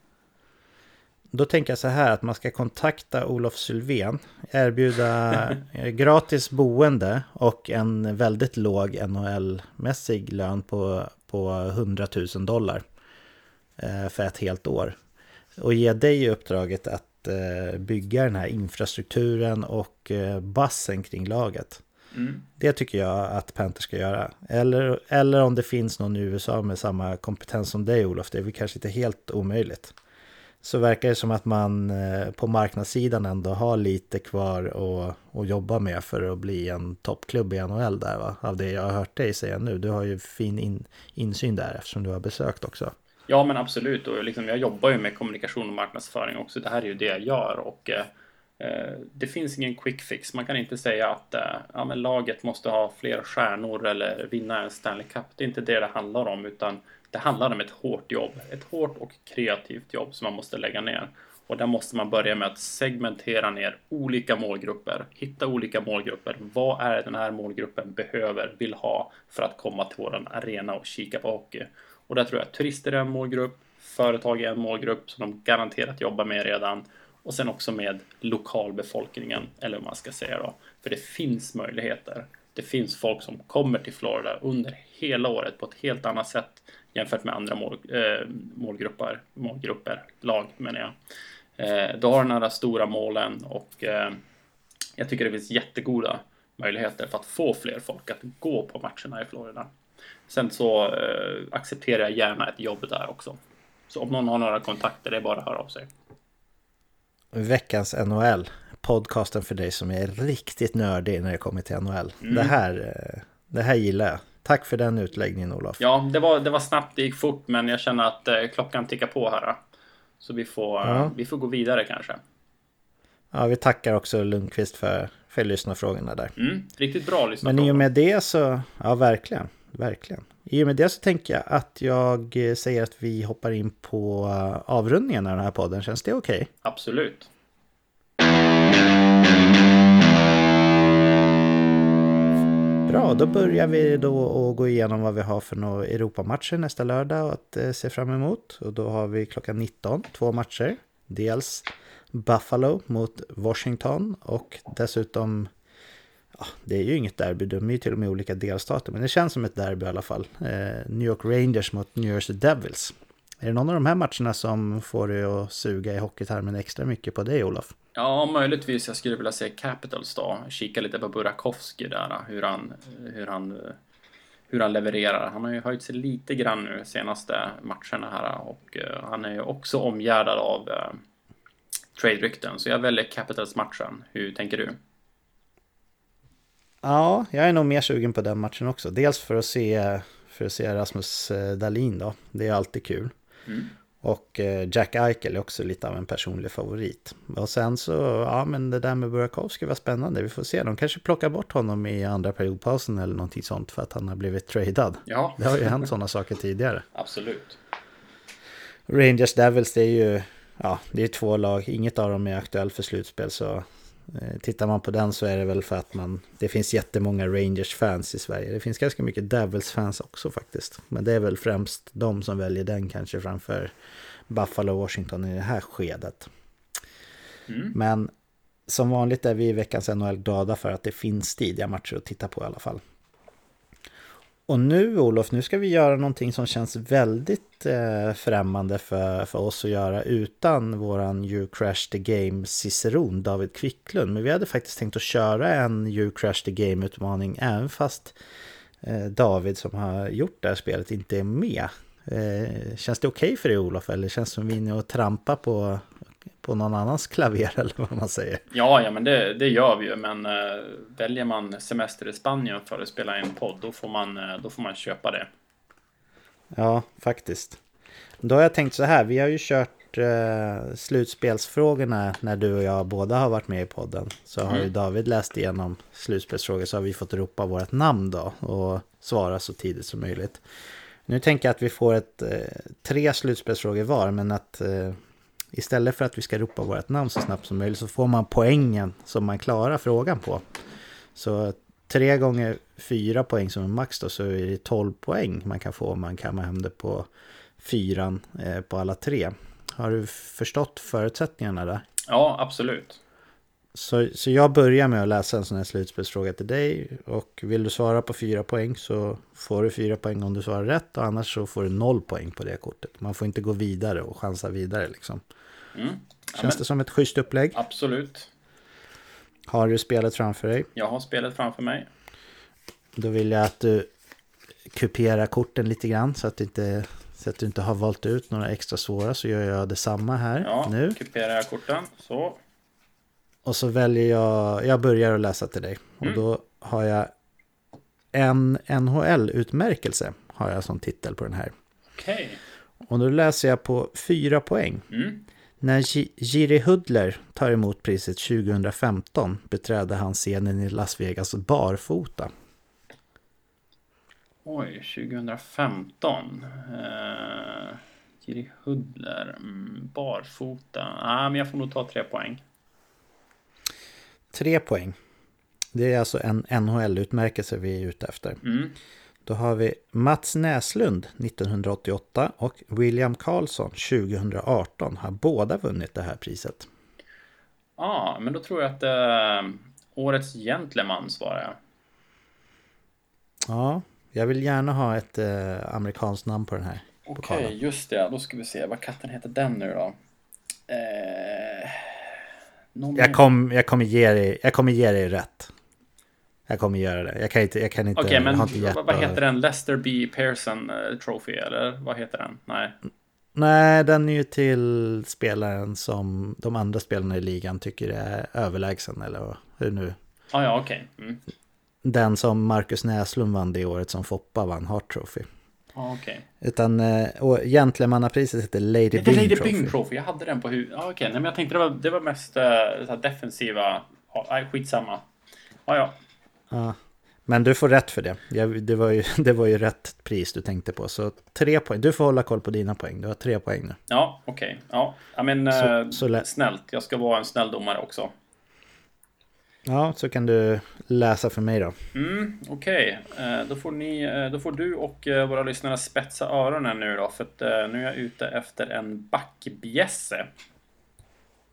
Då tänker jag så här att man ska kontakta Olof Sylvén, erbjuda gratis boende och en väldigt låg NHL-mässig lön på, på 100 000 dollar eh, för ett helt år. Och ge dig uppdraget att eh, bygga den här infrastrukturen och eh, bassen kring laget. Mm. Det tycker jag att Panther ska göra. Eller, eller om det finns någon i USA med samma kompetens som dig Olof, det är väl kanske inte helt omöjligt så verkar det som att man eh, på marknadssidan ändå har lite kvar att, att jobba med för att bli en toppklubb i NHL där va? Av det jag har hört dig säga nu. Du har ju fin in, insyn där eftersom du har besökt också. Ja men absolut och liksom, jag jobbar ju med kommunikation och marknadsföring också. Det här är ju det jag gör och eh, det finns ingen quick fix. Man kan inte säga att eh, ja, men laget måste ha fler stjärnor eller vinna en Stanley Cup. Det är inte det det handlar om utan det handlar om ett hårt jobb, ett hårt och kreativt jobb som man måste lägga ner. Och där måste man börja med att segmentera ner olika målgrupper, hitta olika målgrupper. Vad är det den här målgruppen behöver, vill ha för att komma till våran arena och kika på hockey? Och där tror jag att turister är en målgrupp, företag är en målgrupp som de garanterat jobbar med redan och sen också med lokalbefolkningen, eller vad man ska säga då. För det finns möjligheter. Det finns folk som kommer till Florida under hela året på ett helt annat sätt jämfört med andra mål, eh, målgrupper, målgrupper, lag menar jag. Eh, du har den här stora målen och eh, jag tycker det finns jättegoda möjligheter för att få fler folk att gå på matcherna i Florida. Sen så eh, accepterar jag gärna ett jobb där också. Så om någon har några kontakter, det är bara att höra av sig. Veckans NHL, podcasten för dig som är riktigt nördig när det kommer till NHL. Mm. Det, här, eh, det här gillar jag. Tack för den utläggningen Olof. Ja, det var, det var snabbt, det gick fort, men jag känner att eh, klockan tickar på här. Så vi får, ja. eh, vi får gå vidare kanske. Ja, vi tackar också Lundqvist för, för lyssnarfrågorna där. Mm, riktigt bra lyssnarfrågor. Men i och med det så, ja verkligen, verkligen. I och med det så tänker jag att jag eh, säger att vi hoppar in på eh, avrundningen av den här podden. Känns det okej? Okay? Absolut. Bra, då börjar vi då att gå igenom vad vi har för några Europamatcher nästa lördag och att eh, se fram emot. Och då har vi klockan 19, två matcher. Dels Buffalo mot Washington och dessutom Ja, det är ju inget derby, de är ju till och med olika delstater, men det känns som ett derby i alla fall. Eh, New York Rangers mot New Jersey Devils. Är det någon av de här matcherna som får dig att suga i hockeytarmen extra mycket på dig, Olof? Ja, möjligtvis. Jag skulle vilja se Capitals då. Kika lite på Burakovsky där, hur han, hur han, hur han levererar. Han har ju höjt sig lite grann nu senaste matcherna här och eh, han är ju också omgärdad av eh, trade-rykten. Så jag väljer Capitals-matchen. Hur tänker du? Ja, jag är nog mer sugen på den matchen också. Dels för att se, för att se Rasmus eh, Dahlin då. Det är alltid kul. Mm. Och eh, Jack Eichel är också lite av en personlig favorit. Och sen så, ja men det där med Burakovsky var spännande. Vi får se, de kanske plockar bort honom i andra periodpausen eller någonting sånt för att han har blivit tradad. Ja. Det har ju hänt sådana saker tidigare. Absolut. Rangers Devils, det är ju, ja, det är två lag. Inget av dem är aktuellt för slutspel så tittar man på den så är det väl för att man, det finns jättemånga Rangers-fans i Sverige. Det finns ganska mycket Devils-fans också faktiskt. Men det är väl främst de som väljer den kanske framför Buffalo och Washington i det här skedet. Mm. Men som vanligt är vi i veckans NHL glada för att det finns tidiga matcher att titta på i alla fall. Och nu Olof, nu ska vi göra någonting som känns väldigt eh, främmande för, för oss att göra utan våran You Crash the Game ciceron David Quicklund. Men vi hade faktiskt tänkt att köra en You Crash the Game utmaning även fast eh, David som har gjort det här spelet inte är med. Eh, känns det okej okay för dig Olof eller känns det som vi är inne och trampar på på någon annans klaver eller vad man säger. Ja, ja men det, det gör vi ju. Men äh, väljer man semester i Spanien för att spela en podd, då får man, äh, då får man köpa det. Ja, faktiskt. Då har jag tänkt så här, vi har ju kört äh, slutspelsfrågorna när du och jag båda har varit med i podden. Så har mm. ju David läst igenom slutspelsfrågor så har vi fått ropa vårt namn då och svara så tidigt som möjligt. Nu tänker jag att vi får ett, tre slutspelsfrågor var, men att istället för att vi ska ropa vårt namn så snabbt som möjligt så får man poängen som man klarar frågan på. Så tre gånger fyra poäng som är max då så är det 12 poäng man kan få om man kammar hem det på fyran eh, på alla tre. Har du förstått förutsättningarna där? Ja, absolut. Så, så jag börjar med att läsa en sån här slutspelsfråga till dig och vill du svara på fyra poäng så får du fyra poäng om du svarar rätt och annars så får du noll poäng på det kortet. Man får inte gå vidare och chansa vidare liksom. Mm. Känns det som ett schysst upplägg? Absolut. Har du spelet framför dig? Jag har spelet framför mig. Då vill jag att du kuperar korten lite grann så att, inte, så att du inte har valt ut några extra svåra så gör jag detsamma här ja, nu. kuperar jag korten. Så. Och så väljer jag, jag börjar att läsa till dig. Och mm. då har jag en NHL-utmärkelse har jag som titel på den här. Okej. Okay. Och då läser jag på fyra poäng. Mm. När Jiri Hudler tar emot priset 2015 beträdde han scenen i Las Vegas barfota. Oj, 2015. Uh, Jiri Hudler, mm, barfota. Ah, men jag får nog ta tre poäng. Tre poäng. Det är alltså en NHL-utmärkelse vi är ute efter. Mm. Då har vi Mats Näslund 1988 och William Karlsson 2018 har båda vunnit det här priset. Ja, ah, men då tror jag att äh, årets gentleman svarar jag. Ja, jag vill gärna ha ett äh, amerikanskt namn på den här. Okej, okay, just det. Då ska vi se. Vad katten heter den nu då? Eh, jag, kom, jag, kommer ge dig, jag kommer ge dig rätt. Jag kommer göra det. Jag kan inte, jag kan inte. Okej, okay, men inte vad, vad heter den? Lester B. Pearson uh, Trophy, eller vad heter den? Nej. Nej, den är ju till spelaren som de andra spelarna i ligan tycker är överlägsen, eller hur nu? Ah, ja, okej. Okay. Mm. Den som Marcus Näslund vann det året som Foppa vann Hart Trophy. Ah, okay. Utan, eh, och gentlemannapriset heter Lady Bing Trophy. Lady Bing Trophy, jag hade den på huvudet. Ah, okej, okay. men jag tänkte det var, det var mest uh, defensiva. Ah, skitsamma. Ah, ja, Ja. Men du får rätt för det. det, var ju, det var ju rätt pris du tänkte på. Så tre poäng. Du får hålla koll på dina poäng. Du har tre poäng nu. Ja, okej. Okay. Ja. men så, eh, så snällt. Jag ska vara en snäll domare också. Ja, så kan du läsa för mig då. Mm, Okej, okay. då, får ni, då får du och våra lyssnare spetsa öronen nu då. För att nu är jag ute efter en backbjässe.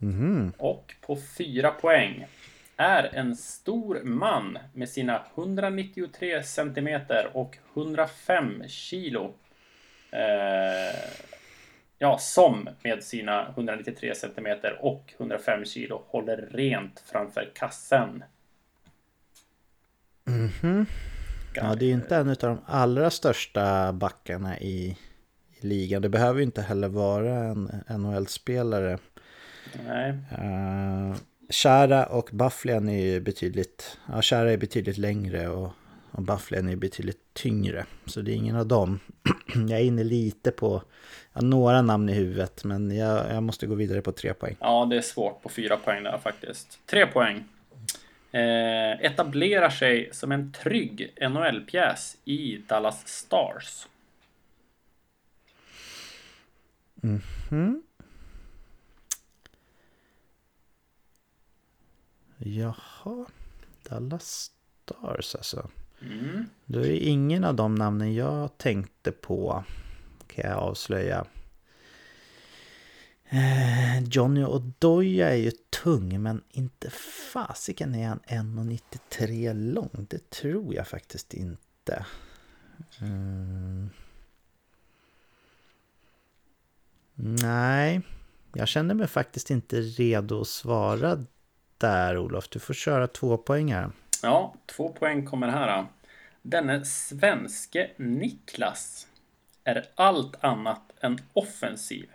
Mm. Och på fyra poäng är en stor man med sina 193 centimeter och 105 kilo. Eh, ja, som med sina 193 centimeter och 105 kilo håller rent framför kassen. Mhm. Mm ja, det är ju inte en av de allra största backarna i, i ligan. Det behöver ju inte heller vara en NHL-spelare. Nej. Uh, Shara och Bufflin är ju betydligt, ja Shara är betydligt längre och, och Bufflin är betydligt tyngre. Så det är ingen av dem. jag är inne lite på ja, några namn i huvudet men jag, jag måste gå vidare på tre poäng. Ja, det är svårt på fyra poäng där faktiskt. Tre poäng. Eh, etablerar sig som en trygg NHL-pjäs i Dallas Stars. Mm Jaha, Dallas Stars alltså. Mm. Då är ingen av de namnen jag tänkte på, kan jag avslöja. Eh, Johnny Odoja är ju tung, men inte fasiken är han 1,93 lång. Det tror jag faktiskt inte. Mm. Nej, jag känner mig faktiskt inte redo att svara där Olof. Du får köra två poäng här. Ja, två poäng kommer här. Denne svenske Niklas är allt annat än offensiv.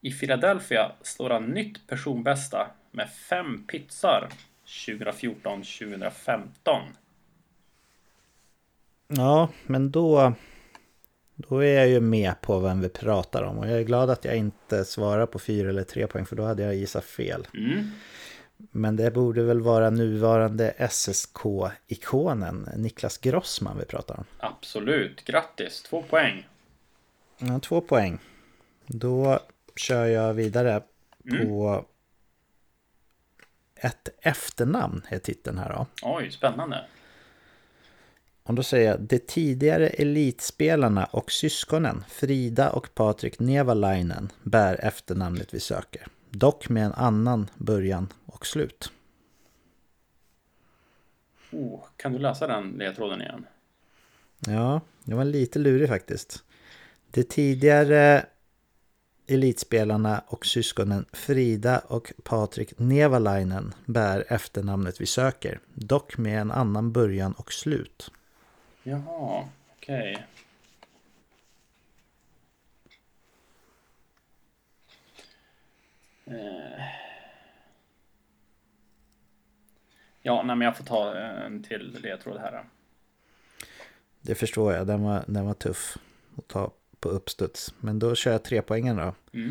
I Philadelphia slår han nytt personbästa med fem pizzar 2014-2015. Ja, men då, då är jag ju med på vem vi pratar om. Och jag är glad att jag inte svarar på fyra eller tre poäng för då hade jag gissat fel. Mm. Men det borde väl vara nuvarande SSK-ikonen Niklas Grossman vi pratar om. Absolut, grattis, två poäng. Ja, två poäng. Då kör jag vidare på mm. ett efternamn är titeln här då. Oj, spännande. Och då säger jag de tidigare elitspelarna och syskonen Frida och Patrik Nevalainen bär efternamnet vi söker. Dock med en annan början och slut. Oh, kan du läsa den ledtråden igen? Ja, det var lite lurig faktiskt. De tidigare elitspelarna och syskonen Frida och Patrik Nevalainen bär efternamnet vi söker, dock med en annan början och slut. Jaha, okej. Okay. Ja, nej, men jag får ta en till ledtråd här. Det förstår jag, den var, den var tuff att ta på uppstuds. Men då kör jag tre poängen då. Mm.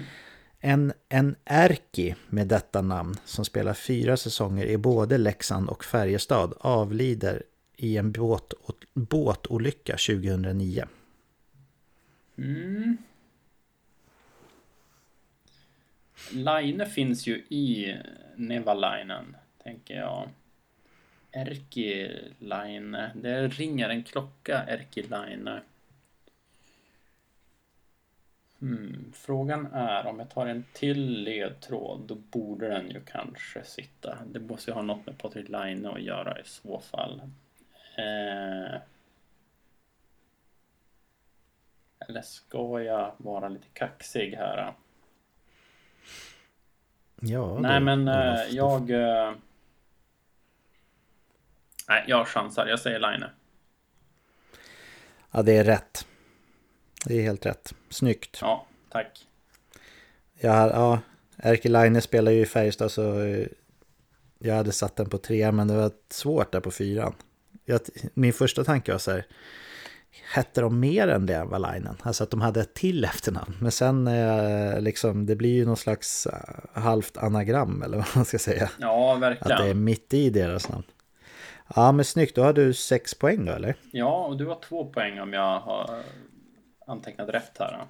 En, en Erki med detta namn som spelar fyra säsonger i både Leksand och Färjestad avlider i en båt, båtolycka 2009. Mm. Line finns ju i Nevalainen, tänker jag. Erkilaine. Det ringer en klocka, Erkilaine. Hmm. Frågan är om jag tar en till ledtråd, då borde den ju kanske sitta. Det måste ju ha något med Patrik Laine att göra i så fall. Eh... Eller ska jag vara lite kaxig här? Ja, Nej, men äh, jag... Äh... Nej, jag chansar. Jag säger Line. Ja, det är rätt. Det är helt rätt. Snyggt. Ja, tack. Ja, ja Erke Line spelar ju i Färjestad så eh, jag hade satt den på tre men det var svårt där på fyran. Jag, min första tanke var så här, hette de mer än det, Valainen. Alltså att de hade ett till efternamn. Men sen eh, liksom, det blir ju någon slags eh, halvt anagram eller vad man ska säga. Ja, verkligen. Att det är mitt i deras namn. Ja, men snyggt. Då har du sex poäng då, eller? Ja, och du har två poäng om jag har antecknat rätt här.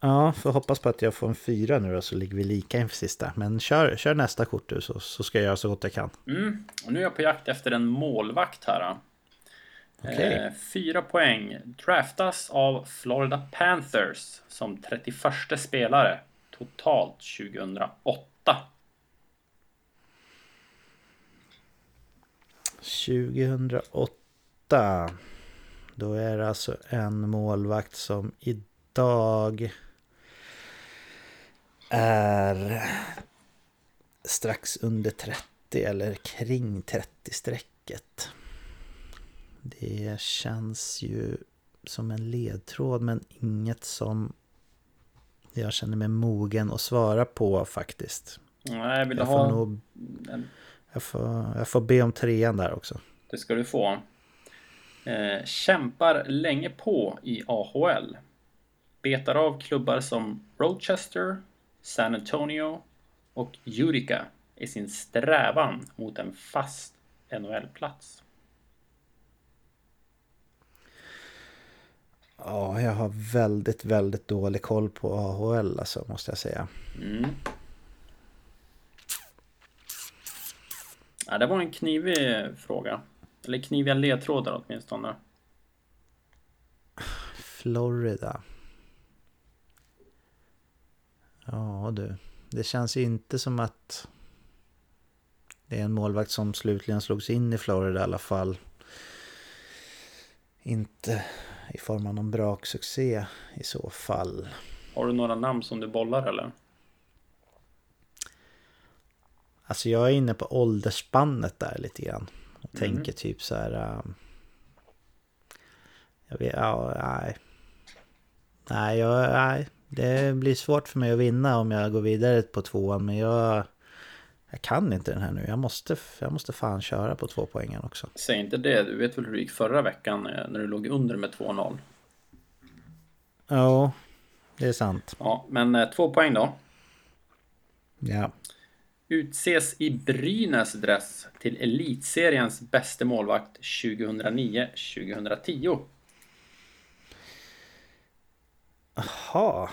Ja, får hoppas på att jag får en fyra nu då så ligger vi lika inför sista. Men kör, kör nästa kort du så, så ska jag göra så gott jag kan. Mm. Och nu är jag på jakt efter en målvakt här. Okej. Eh, fyra poäng. Draftas av Florida Panthers som 31 spelare totalt 2008. 2008. Då är det alltså en målvakt som idag är strax under 30 eller kring 30-strecket. Det känns ju som en ledtråd men inget som jag känner mig mogen att svara på faktiskt. Nej, vill Jag får, ha? nog, jag, får, jag får be om trean där också. Det ska du få. Eh, kämpar länge på i AHL. Betar av klubbar som Rochester, San Antonio och Utica i sin strävan mot en fast NHL-plats. Ja, jag har väldigt, väldigt dålig koll på AHL alltså, måste jag säga. Mm. Ja, det var en knivig fråga. Eller kniviga ledtrådar åtminstone. Florida. Ja du, det känns ju inte som att det är en målvakt som slutligen slogs in i Florida i alla fall. Inte i form av någon braksuccé i så fall. Har du några namn som du bollar eller? Alltså jag är inne på åldersspannet där lite grann. Och Mm. tänker typ så här... um, Jag vet, ja, nej. Nej, jag, nej, det blir svårt för mig att vinna om jag går vidare på tvåan. Men jag, jag kan inte den här nu. Jag måste, jag måste fan köra på två poängen också. Säg inte det. Du vet väl hur det gick förra veckan eh, när du låg under med 2-0? Ja, det är sant. Ja, men eh, två poäng då. Ja. Utses i Brynäs dress till elitseriens bästa målvakt 2009-2010. Jaha.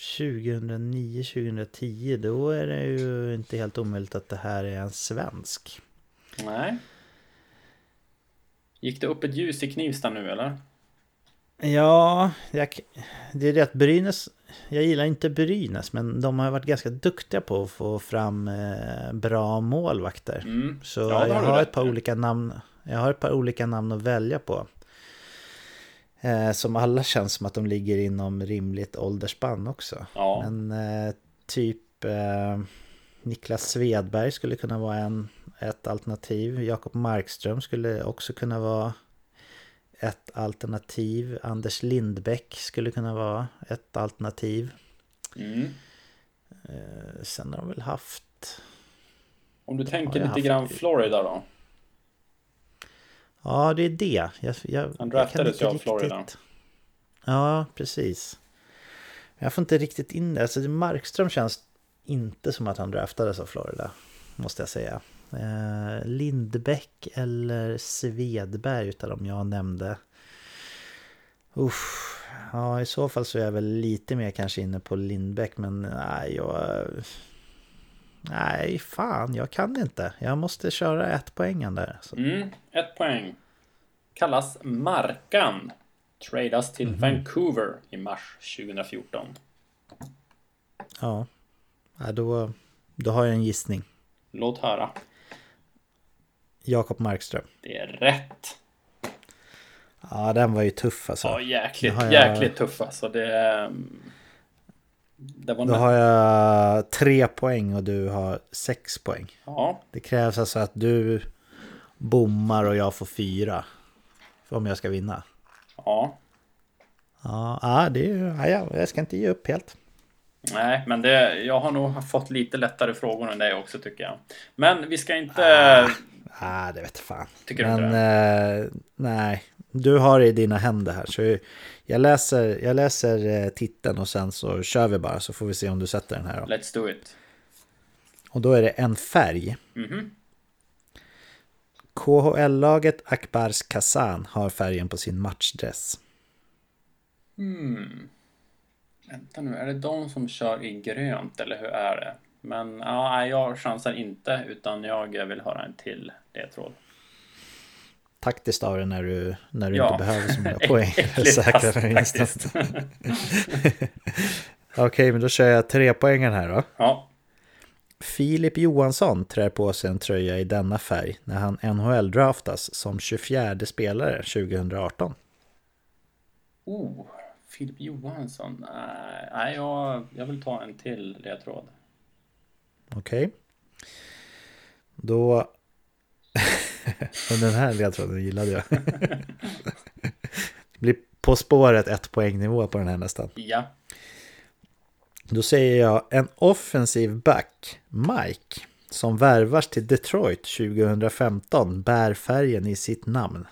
2009-2010, då är det ju inte helt omöjligt att det här är en svensk. Nej. Gick det upp ett ljus i Knivsta nu eller? Ja, jag, det är det att Brynäs, jag gillar inte Brynäs men de har varit ganska duktiga på att få fram eh, bra målvakter. Mm. Så Ja, jag har ett par olika namn Jag har ett par olika namn att välja på. Eh, som alla känns som att de ligger inom rimligt åldersspann också. Ja. Men eh, typ eh, Niklas Svedberg skulle kunna vara en, ett alternativ. Jakob Markström skulle också kunna vara ett alternativ. Anders Lindbäck skulle kunna vara ett alternativ. Mm. Eh, sen har de väl haft... Om du tänker lite haft- grann Florida då? Ja, det är det. Jag, jag, Han draftades ju av Florida. Ja, precis. Jag får inte riktigt in det. Alltså, Markström känns inte som att han draftades av Florida. Måste jag säga. Eh, Lindbäck eller Svedberg utav dem jag nämnde. Uff. Ja, i så fall så är jag väl lite mer kanske inne på Lindbäck. Men nej, jag... Nej, fan, jag kan inte. Jag måste köra ett poängen där. Så. Mm, ett poäng. Kallas Markan. Tradas till Mhm. Vancouver i mars 2014. Ja, ja då, då har jag en gissning. Låt höra. Jakob Markström. Det är rätt. Ja, den var ju tuff alltså. Ja, jäkligt, jag- jäkligt tuff alltså. Det, det Då har jag tre poäng och du har sex poäng. Ja, Det krävs alltså att du bommar och jag får fyra. För om jag ska vinna. ja. Ja, det är ja, ja, jag ska inte ge upp helt. Nej, men det, jag har nog fått lite lättare frågor än dig också tycker jag. Men vi ska inte... Ah. Ja, det vet fan. Tycker du Men inte eh, nej, du har det i dina händer här. Så jag läser, jag läser eh, titeln och sen så kör vi bara så får vi se om du sätter den här. Då. Let's do it. Och då är det en färg. Mhm. KHL-laget Akbars Kazan har färgen på sin matchdress. Hmm. Vänta nu, är det de som kör i grönt eller hur är det? Men ja, jag chansar inte utan jag vill höra en till ledtråd. Taktiskt av det när du, när du Ja. inte behöver så många poäng. Säkra faktiskt. Okej, men då kör jag tre poängen här då. Ja, Filip Johansson trär på sig en tröja i denna färg när han NHL-draftas som 24 spelare 2018. oh, Filip Johansson. Nej, jag, jag vill ta en till ledtråd. Okej. Då... Och den här ledtråden gillade jag. Det blir På spåret ett poängnivå på den här nästan. Ja, Då säger jag en offensiv back, Mike, som värvas till Detroit 2015 bär färgen i sitt namn.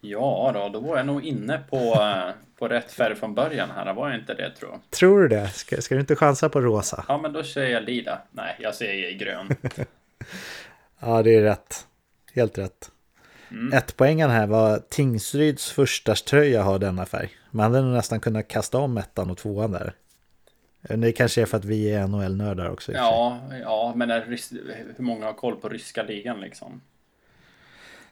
ja då, då var jag nog inne på, eh, på rätt färg från början här. Var jag inte det tror jag? Tror du det? Ska, ska du inte chansa på rosa? Ja, men då säger jag lila. Nej, jag säger grön. Ja, det är rätt. Helt rätt. Mm. Ett poängen här var Tingsryds första tröja har denna färg. Man hade nästan kunnat kasta om ettan och tvåan där. Det kanske är för att vi är NHL-nördar också. Ja, ja, men hur många har koll på ryska ligan liksom?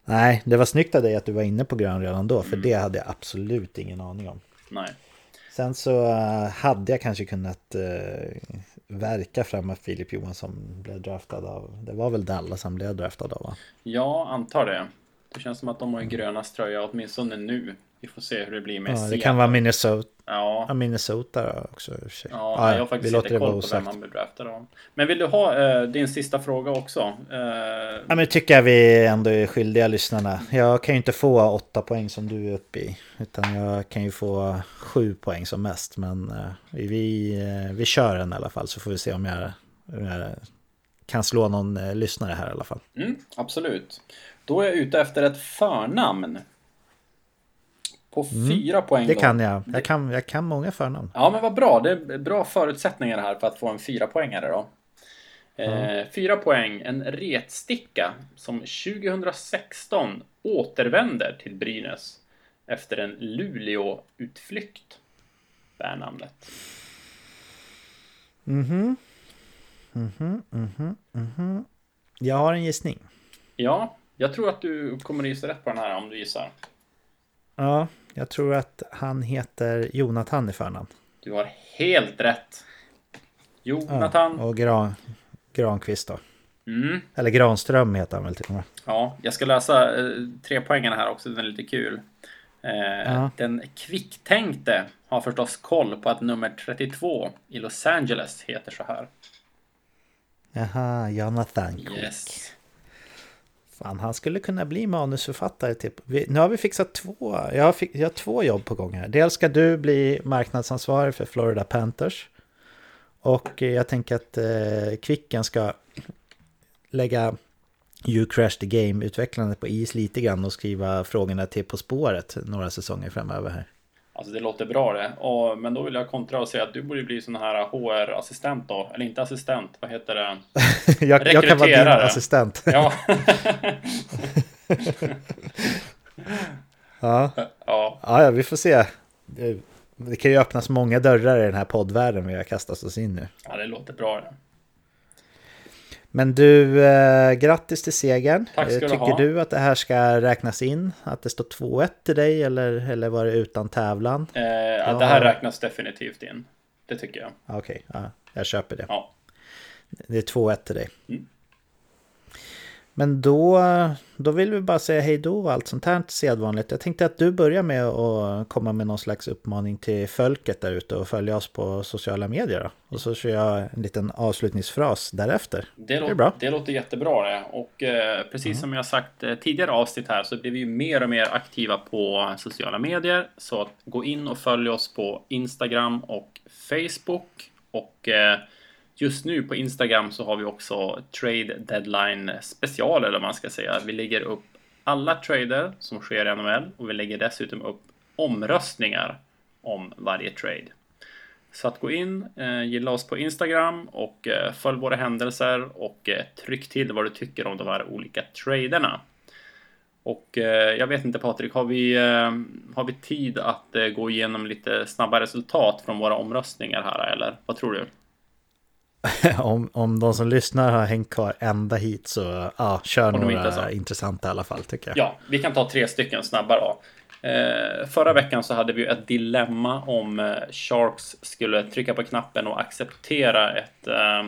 Nej, det var snyggt av dig att du var inne på grön redan då, Mm. för det hade jag absolut ingen aning om. Nej. Sen så eh, hade jag kanske kunnat uh, verka fram att Filip Johansson blev draftad av, det var väl Dallas han blev draftad av va? Ja, antar det. Det känns som att de har gröna tröja åtminstone nu. Vi får se hur det blir med Ja, det kan vara Minnesota, Ja, Minnesota också i och för sig. ja, Ja, jag har faktiskt inte koll på vem man blir draftad av. Men vill du ha eh, din sista fråga också? Eh, Ja, men det tycker jag vi ändå är skyldiga lyssnarna. Jag kan ju inte få åtta poäng som du är uppe i. Utan jag kan ju få sju poäng som mest. Men eh, vi, eh, vi kör den i alla fall så får vi se om jag, om jag kan slå någon eh, lyssnare här i alla fall. mm, absolut. Då är jag ute efter ett förnamn. På fyra poäng Mm. Det då. kan jag. Jag kan, jag kan många förnamn. Ja, men vad bra. Det är bra förutsättningar här för att få en fyra poängare då. Eh, fyra poäng. En retsticka som 2016 återvänder till Brynäs efter en Luleå-utflykt. Bär namnet. Mhm. Mhm, mhm, mhm. Jag har en gissning. Ja, jag tror att du kommer gissa rätt på den här om du gissar. Ja, jag tror att han heter Jonathan i förnamn. Du har helt rätt. Ja, Jonathan. och Gran, Granqvist då. Mm. Eller Granström heter han väl till och med. Ja, jag ska läsa eh, tre poängen här också, den är lite kul. Eh, Ja. Den kvicktänkte har förstås koll på att nummer 32 i Los Angeles heter så här. Jaha, Jonathan Quick. Yes. Fan, han skulle kunna bli manusförfattare Typ. Vi, nu har vi fixat två. Jag har, jag har två jobb på gång här. Dels ska du bli marknadsansvarig för Florida Panthers. Och eh, jag tänker att eh, Kvicken ska lägga You Crash the Game-utvecklandet på is lite grann och skriva frågorna till På spåret några säsonger framöver här. Alltså det låter bra det. Och, men då vill jag kontra och säga att du borde bli sån här HR-assistent då. Eller inte assistent, vad heter det? jag, jag kan vara din assistent. Ja. ja. ja. Ja, vi får se. Det kan ju öppnas många dörrar i den här poddvärlden vi har kastat oss in nu. ja, det låter bra det. Men du, eh, grattis till segern. Tack ska Eh, du Tycker ha. du att det här ska räknas in? Att det står 2-1 till dig eller, eller var det utan tävlan? Eh, ja. Det här räknas definitivt in. Det tycker jag. Okej, ja, jag köper det. Ja. Det är 2-1 till dig. Mm. Men då, då vill vi bara säga hej då och allt sånt här sedvanligt. Jag tänkte att du börjar med att komma med någon slags uppmaning till folket där ute och följa oss på sociala medier. Då. Och så kör jag en liten avslutningsfras därefter. Det, är låter, bra. det låter jättebra det. Och eh, precis som jag sagt eh, tidigare avsnitt här så blir vi mer och mer aktiva på sociala medier. Så att gå in och följ oss på Instagram och Facebook. Och eh, just nu på Instagram så har vi också Trade Deadline special eller vad man ska säga. Vi lägger upp alla trader som sker i NHL och vi lägger dessutom upp omröstningar om varje trade. Så att gå in, eh, gilla oss på Instagram och eh, följ våra händelser och eh, tryck till vad du tycker om de här olika traderna. Och jag vet inte Patrik, har vi, har vi tid att gå igenom lite snabba resultat från våra omröstningar här eller vad tror du? om, om de som lyssnar har hängt kvar ända hit så ja, kör några intressanta i alla fall tycker jag. Ja, vi kan ta tre stycken snabba då. Eh, förra veckan så hade vi ett dilemma om eh, Sharks skulle trycka på knappen och acceptera ett eh,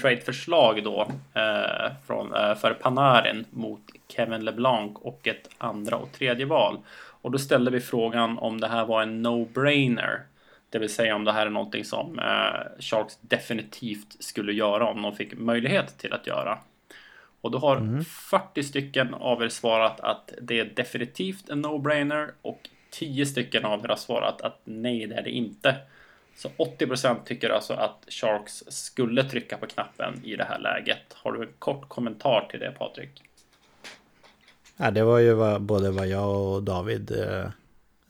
tradeförslag då eh, från, eh, för Panarin mot Kevin LeBlanc och ett andra och tredje val. Och då ställde vi frågan om det här var en no-brainer. Det vill säga om det här är någonting som eh, Sharks definitivt skulle göra om de fick möjlighet till att göra. Och då har mm. 40 stycken av er svarat att det är definitivt en no-brainer och 10 stycken av er har svarat att nej, det är det inte. Så 80% tycker alltså att Sharks skulle trycka på knappen i det här läget. Har du en kort kommentar till det Patrik? Ja, det var ju både vad jag och David eh,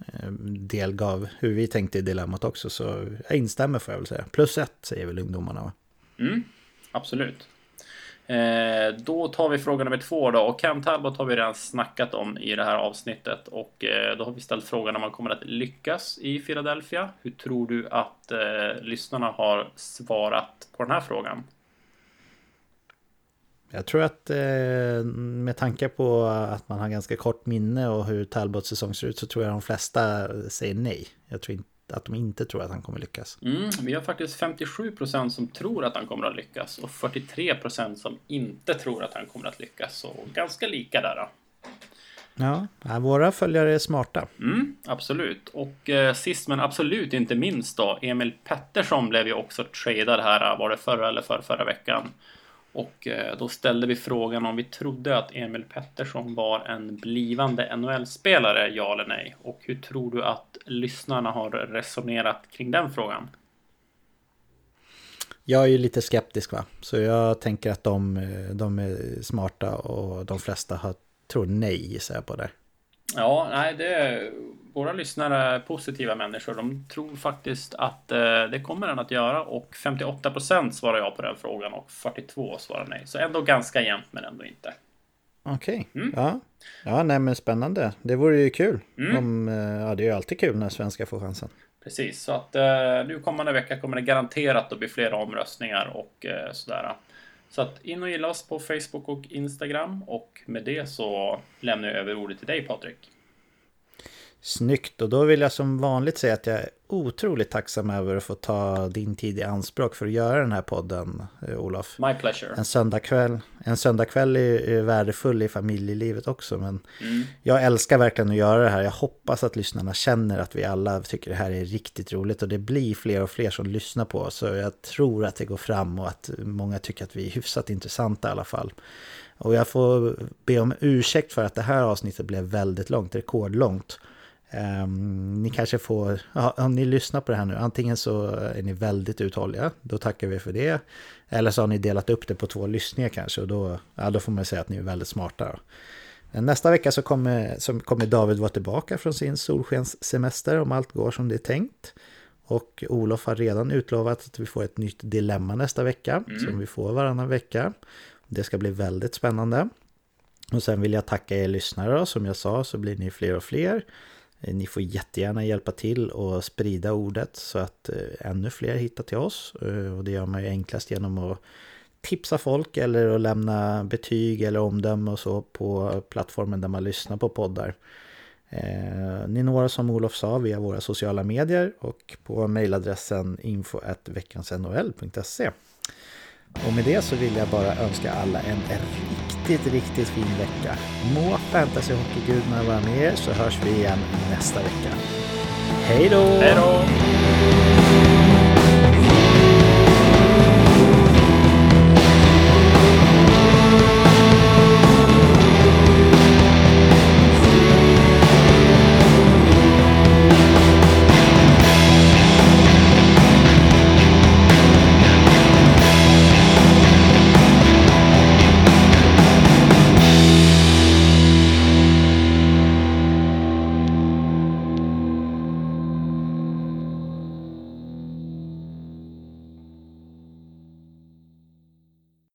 Eh, delgav hur vi tänkte i dilemmat också. Så jag instämmer får jag väl säga. Plus ett säger väl ungdomarna va? Mm, absolut. Eh, då tar vi fråga nummer två då och Cam Talbot har vi redan snackat om i det här avsnittet och eh, då har vi ställt frågan om han kommer att lyckas i Philadelphia. Hur tror du att eh, lyssnarna har svarat på den här frågan? Jag tror att eh, med tanke på att man har ganska kort minne och hur Talbots säsong ser ut så tror jag de flesta säger nej. Jag tror inte att de inte tror att han kommer lyckas. Mm, vi har faktiskt 57% som tror att han kommer att lyckas och 43% som inte tror att han kommer att lyckas. Så ganska lika där. Då. Ja, våra följare är smarta. Mm, absolut. Och eh, sist men absolut inte minst då, Emil Pettersson blev ju också tradad här, var det förra eller för förra veckan. Och eh, då ställde vi frågan om vi trodde att Emil Pettersson var en blivande NHL-spelare, ja eller nej? Och hur tror du att lyssnarna har resonerat kring den frågan? Jag är ju lite skeptisk va, så jag tänker att de, eh, de är smarta och de flesta har, tror nej gissar jag på det. Ja, nej, det är, våra lyssnare är positiva människor. De tror faktiskt att eh, det kommer den att göra och 58 procent svarar ja på den frågan och 42 svarar nej. Så ändå ganska jämnt men ändå inte. Okej, okay. mm. ja. Ja, nej men spännande. Det vore ju kul. Mm. Om, eh, ja, det är ju alltid kul när svenskar får chansen. Precis, så att eh, nu kommande vecka kommer det garanterat att bli flera omröstningar och eh, sådär. Så att in och gilla oss på Facebook och Instagram och med det så lämnar jag över ordet till dig Patrik. Snyggt och då vill jag som vanligt säga att jag är otroligt tacksam över att få ta din tid i anspråk för att göra den här podden, eh, Olof. My pleasure. En söndagkväll, en söndagkväll är, värdefull i familjelivet också, men mm. jag älskar verkligen att göra det här. Jag hoppas att lyssnarna känner att vi alla tycker det här är riktigt roligt och det blir fler och fler som lyssnar på oss. Så jag tror att det går fram och att många tycker att vi är hyfsat intressanta i alla fall. Och jag får be om ursäkt för att det här avsnittet blev väldigt långt, rekordlångt. Um, ni kanske får, ja, om ni lyssnar på det här nu, antingen så är ni väldigt uthålliga, då tackar vi för det. Eller så har ni delat upp det på två lyssningar kanske och då, ja, då får man säga att ni är väldigt smarta. Nästa vecka så kommer, så kommer David vara tillbaka från sin solskenssemester om allt går som det är tänkt. Och Olof har redan utlovat att vi får ett nytt dilemma nästa vecka, mm. som vi får varannan vecka. Det ska bli väldigt spännande. Och sen vill jag tacka er lyssnare som jag sa så blir ni fler och fler. Eh, ni får jättegärna hjälpa till och sprida ordet så att eh, ännu fler hittar till oss. Eh, och det gör man ju enklast genom att tipsa folk eller att lämna betyg eller omdöme och så på plattformen där man lyssnar på poddar. Ni når oss som Olof sa via våra sociala medier och på mejladressen info.veckansnhl.se. Och med det så vill jag bara önska alla en riktigt, riktigt fin vecka. Må fantasyhockeygudarna vara med er så hörs vi igen nästa vecka. Hej då! Hej då!